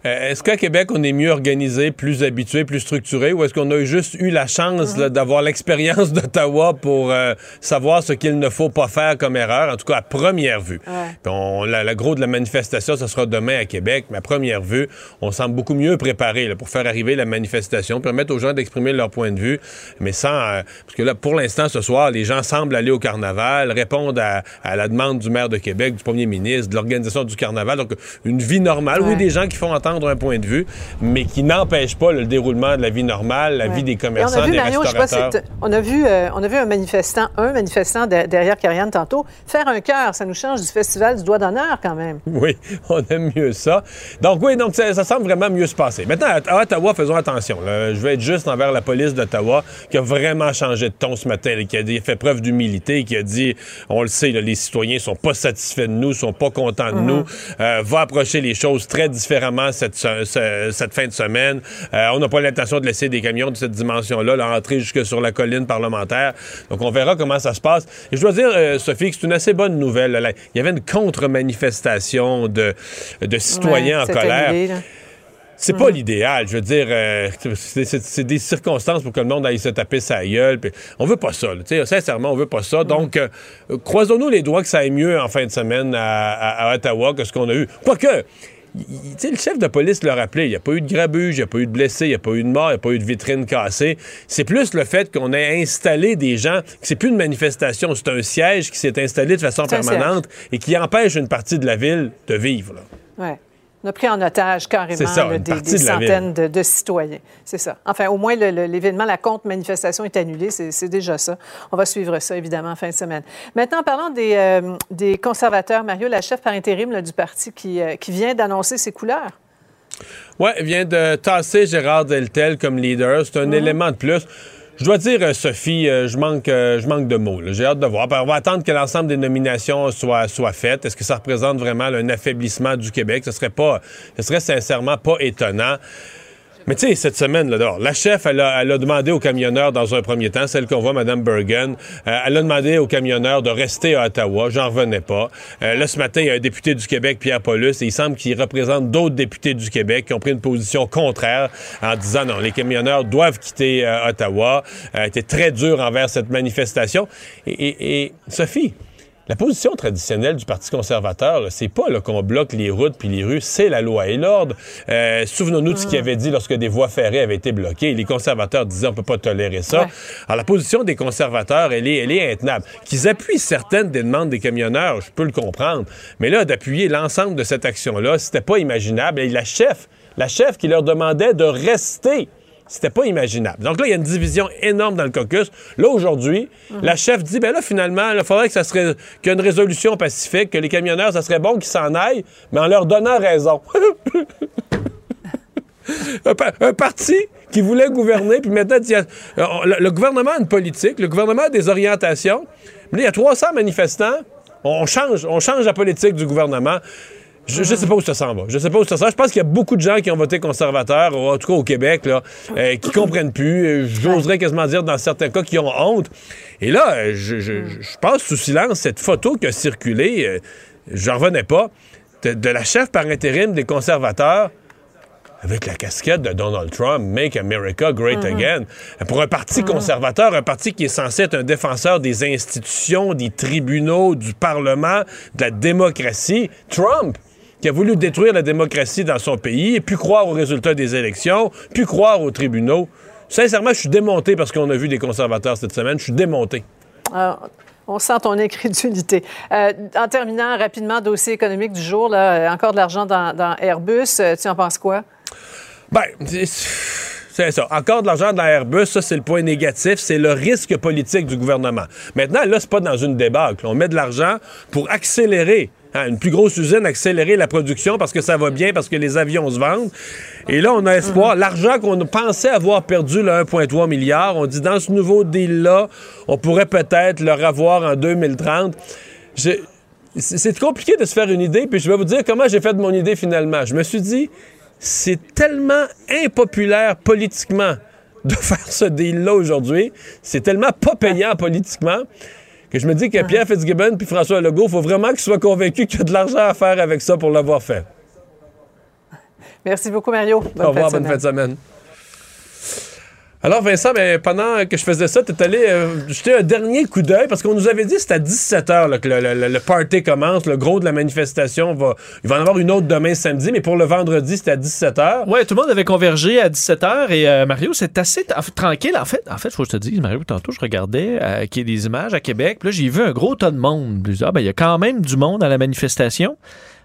Euh, est-ce qu'à Québec, on est mieux organisé, plus habitué, plus structuré, ou est-ce qu'on a juste eu la chance d'avoir l'expérience d'Ottawa pour euh, savoir ce qu'il ne faut pas faire comme erreur, en tout cas à première vue? Puis on, la, la gros de la manifestation, ce sera demain à Québec, mais à première vue, on semble beaucoup mieux préparé là, pour faire arriver la manifestation, permettre aux gens d'exprimer leur point de vue, mais sans... euh, parce que là, pour l'instant, ce soir, les gens semblent aller au carnaval, répondre à, à la demande du maire de Québec, du premier ministre, de l'organisation du carnaval. Donc, une vie normale. Oui, Ouais. des gens qui font entendre un point de vue, mais qui n'empêche pas le déroulement de la vie normale, la Ouais. vie des commerçants, on a vu, des Marion, je sais pas si restaurateurs. on a vu, euh, on a vu un manifestant, un manifestant de- derrière Karianne tantôt, faire un cœur. Ça nous change du festival du doigt d'honneur quand même. Oui, on aime mieux ça. Donc oui, donc ça, ça semble vraiment mieux se passer. Maintenant, à, Ottawa, faisons attention. là. Je vais être juste envers la police d'Ottawa qui a vraiment changé de ton ce matin, là, qui a dit- fait preuve d'humilité, qui a dit, on le sait, là, les citoyens sont pas satisfaits de nous, sont pas contents de Mhm. nous, euh, va approcher les choses très différemment cette, se- ce- cette fin de semaine. Euh, on n'a pas l'intention de laisser des camions de cette dimension-là là, entrer jusque sur la colline parlementaire. Donc on verra comment ça se passe. Et je dois dire, euh, Sophie, que c'est une assez bonne nouvelle. là. Il y avait une contre-manifestation de, de citoyens Ouais, en colère. C'est pas l'idéal. Je veux dire, euh, c'est- c'est c'est des circonstances pour que le monde aille se taper sa gueule. puis on veut pas ça. là. Sincèrement, on veut pas ça. Donc, euh, croisons-nous les doigts que ça aille mieux en fin de semaine à, à- à Ottawa que ce qu'on a eu. Quoique, le chef de police l'a rappelé, il n'y a pas eu de grabuge, il n'y a pas eu de blessés, il n'y a pas eu de mort, il n'y a pas eu de vitrine cassée. C'est plus le fait qu'on ait installé des gens, que c'est plus une manifestation, c'est un siège qui s'est installé de façon permanente et qui empêche une partie de la ville de vivre. là. Ouais. On a pris en otage carrément ça, là, des, de centaines de, de citoyens. C'est ça. Enfin, au moins, l'événement, la contre-manifestation est annulée. C'est déjà ça. On va suivre ça, évidemment, en fin de semaine. Maintenant, parlons des, euh, des conservateurs. Mario, la chef par intérim là, du parti qui, euh, qui vient d'annoncer ses couleurs. Il vient de tasser Gérard Deltel comme leader. C'est un Mhm. élément de plus. Je dois dire, euh, Sophie, euh, je manque, euh, je manque de mots. J'ai hâte de voir. On va attendre que l'ensemble des nominations soient, soient faites. Est-ce que ça représente vraiment un affaiblissement du Québec? Ce serait pas, ce serait sincèrement pas étonnant. Mais tu sais, cette semaine, là, la chef, elle a, elle a demandé aux camionneurs dans un premier temps, celle qu'on voit, Mme Bergen, euh, elle a demandé aux camionneurs de rester à Ottawa. J'en revenais pas. Euh, là, ce matin, il y a un député du Québec, Pierre Paulus, et il semble qu'il représente d'autres députés du Québec qui ont pris une position contraire en disant non, les camionneurs doivent quitter euh, Ottawa. Euh, était très dur envers cette manifestation. Et, et- et Sophie, la position traditionnelle du Parti conservateur, c'est pas là, qu'on bloque les routes puis les rues, c'est la loi et l'ordre. Euh, Souvenons-nous de ce qu'il avait dit lorsque des voies ferrées avaient été bloquées. Les conservateurs disaient on peut pas tolérer ça. Ouais. Alors la position des conservateurs, elle est, elle est intenable. Qu'ils appuient certaines des demandes des camionneurs, je peux le comprendre. Mais là, d'appuyer l'ensemble de cette action-là, c'était pas imaginable. Et la chef, la chef qui leur demandait de rester. C'était pas imaginable. Donc là, il y a une division énorme dans le caucus. Là, aujourd'hui, la chef dit, ben là, finalement, il faudrait que ça serait, qu'il y ait une résolution pacifique, que les camionneurs, ça serait bon qu'ils s'en aillent, mais en leur donnant raison. un, pa- un parti qui voulait gouverner, puis maintenant, euh, le, le gouvernement a une politique, le gouvernement a des orientations. Mais là, il y a 300 manifestants. On change, on change la politique du gouvernement. Je, je sais pas où ça s'en va. Je sais pas où ça s'en va. Je pense qu'il y a beaucoup de gens qui ont voté conservateur, en tout cas au Québec, là, euh, qui comprennent plus. Euh, J'oserais quasiment dire dans certains cas qui ont honte. Et là, euh, je, je- je passe sous silence cette photo qui a circulé. euh, J'en revenais pas. De, de la chef par intérim des conservateurs avec la casquette de Donald Trump, Make America Great Mhm. Again. Pour un parti conservateur, un parti qui est censé être un défenseur des institutions, des tribunaux, du Parlement, de la démocratie, Trump, qui a voulu détruire la démocratie dans son pays, et puis croire aux résultats des élections, puis croire aux tribunaux. Sincèrement, je suis démonté parce qu'on a vu des conservateurs cette semaine. Je suis démonté. Ah, on sent ton incrédulité. Euh, en terminant rapidement, dossier économique du jour, là, encore de l'argent dans, dans Airbus. Euh, tu en penses quoi? Ben, c'est- c'est ça. Encore de l'argent dans Airbus, ça, c'est le point négatif. C'est le risque politique du gouvernement. Maintenant, là, c'est pas dans une débâcle. On met de l'argent pour accélérer. Une plus grosse usine, accélérer la production parce que ça va bien, parce que les avions se vendent. Et là, on a espoir. L'argent qu'on pensait avoir perdu, le 1,3 milliard, on dit dans ce nouveau deal-là, on pourrait peut-être le revoir en 2030. Je- c'est c'est compliqué de se faire une idée, puis je vais vous dire comment j'ai fait de mon idée finalement. Je me suis dit, c'est tellement impopulaire politiquement de faire ce deal-là aujourd'hui, c'est tellement pas payant politiquement que je me dis que Pierre Fitzgibbon puis François Legault, il faut vraiment qu'ils soient convaincus qu'il y a de l'argent à faire avec ça pour l'avoir fait. Merci beaucoup, Mario. Bonne Au revoir, bonne fin de semaine. Alors, Vincent, ben, pendant que je faisais ça, tu es allé euh, jeter un dernier coup d'œil parce qu'on nous avait dit que c'était à 17 h que le, le- le party commence. Le gros de la manifestation va. Il va en avoir une autre demain samedi, mais pour le vendredi, c'était à 17 h. Ouais, tout le monde avait convergé à 17h et euh, Mario, c'est assez tranquille. En fait, en fait, faut que je te dise, Mario, tantôt, je regardais euh, qu'il y a des images à Québec. Puis là, j'ai vu un gros tas de monde. Puis ah, ben, il y a quand même du monde à la manifestation.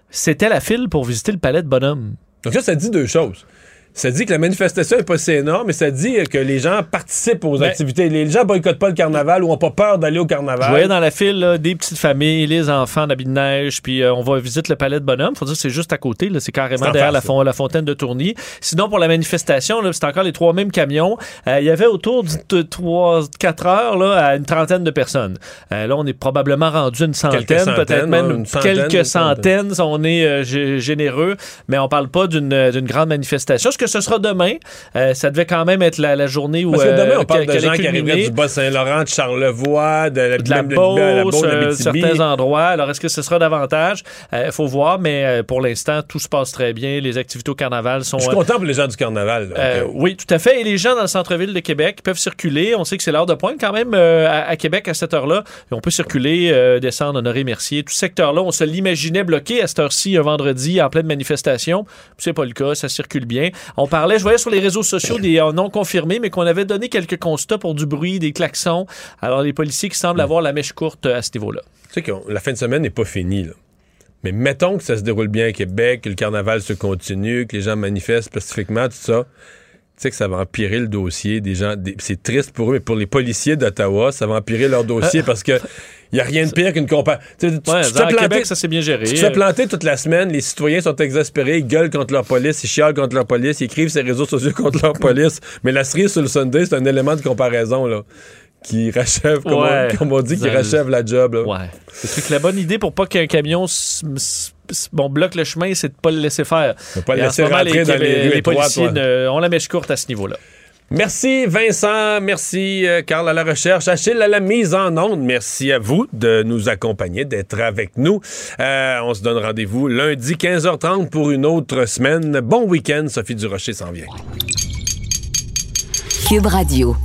C'était la file pour visiter le palais de Bonhomme. Donc ça, ça dit deux choses. Ça dit que la manifestation n'est pas si énorme, mais ça dit que les gens participent aux Ben- activités. Les gens boycottent pas le carnaval ou ont pas peur d'aller au Je carnaval. voyais dans la file là, des petites familles, les enfants d'habits de neige, puis euh, on va visiter le palais de Bonhomme. Faut dire que c'est juste à côté, là, c'est carrément derrière la, la fontaine de Tourny. Sinon, pour la manifestation, c'est encore les trois mêmes camions. Euh, Il y avait autour de 3-4 heures là, à une trentaine de personnes. Euh, là, on est probablement rendu une centaine, peut-être même une centaine, quelques centaines. On est généreux, mais on parle pas d'une d'une grande manifestation. Que ce sera demain? Euh, ça devait quand même être la, la journée où... Parce que demain, euh, on parle de gens qui arriveraient du Bas-Saint-Laurent, de Charlevoix, de la, de la Beauce, de euh, certains endroits. Alors, est-ce que ce sera davantage? Il faut voir, mais pour l'instant, tout se passe très bien. Les activités au carnaval sont... Je suis content pour les gens du carnaval. là. oui, tout à fait. Et les gens dans le centre-ville de Québec peuvent circuler. On sait que c'est l'heure de pointe quand même à, à Québec à cette heure-là. On peut circuler, descendre, honorer Mercier. Tout ce secteur-là, on se l'imaginait bloqué à cette heure-ci, un vendredi, en pleine manifestation. C'est pas le cas, ça circule bien. On parlait, je voyais sur les réseaux sociaux des euh, non confirmés, mais qu'on avait donné quelques constats pour du bruit, des klaxons. Alors, les policiers qui semblent avoir la mèche courte euh, à ce niveau-là. Tu sais que la fin de semaine n'est pas finie. Là. Mais mettons que ça se déroule bien à Québec, que le carnaval se continue, que les gens manifestent pacifiquement, tout ça. Tu sais que ça va empirer le dossier des gens. des- C'est triste pour eux, mais pour les policiers d'Ottawa, ça va empirer leur dossier parce que il n'y a rien de pire qu'une compagnie. Tu, Ouais, tu te planter- ça s'est bien géré. tu te fais planter toute la semaine, les citoyens sont exaspérés, ils gueulent contre leur police, ils chialent contre leur police, ils écrivent sur les réseaux sociaux contre leur police. Mais la cerise sur le Sunday, c'est un élément de comparaison là, qui rachève, comme, Ouais. on, comme on dit, qui rachève la job. là. Ouais. C'est que la bonne idée pour pas qu'un camion bon, bloque le chemin, c'est de pas le laisser faire. pas le laisser moment, rentrer dans les rues étroites, policiers ne- ont la mèche courte à ce niveau-là. Merci Vincent, merci euh, Carl à la recherche, Achille à la mise en onde. Merci à vous de nous accompagner, d'être avec nous. Euh, on se donne rendez-vous lundi 15h30 pour une autre semaine. Bon week-end, Sophie Durocher s'en vient. Cube Radio.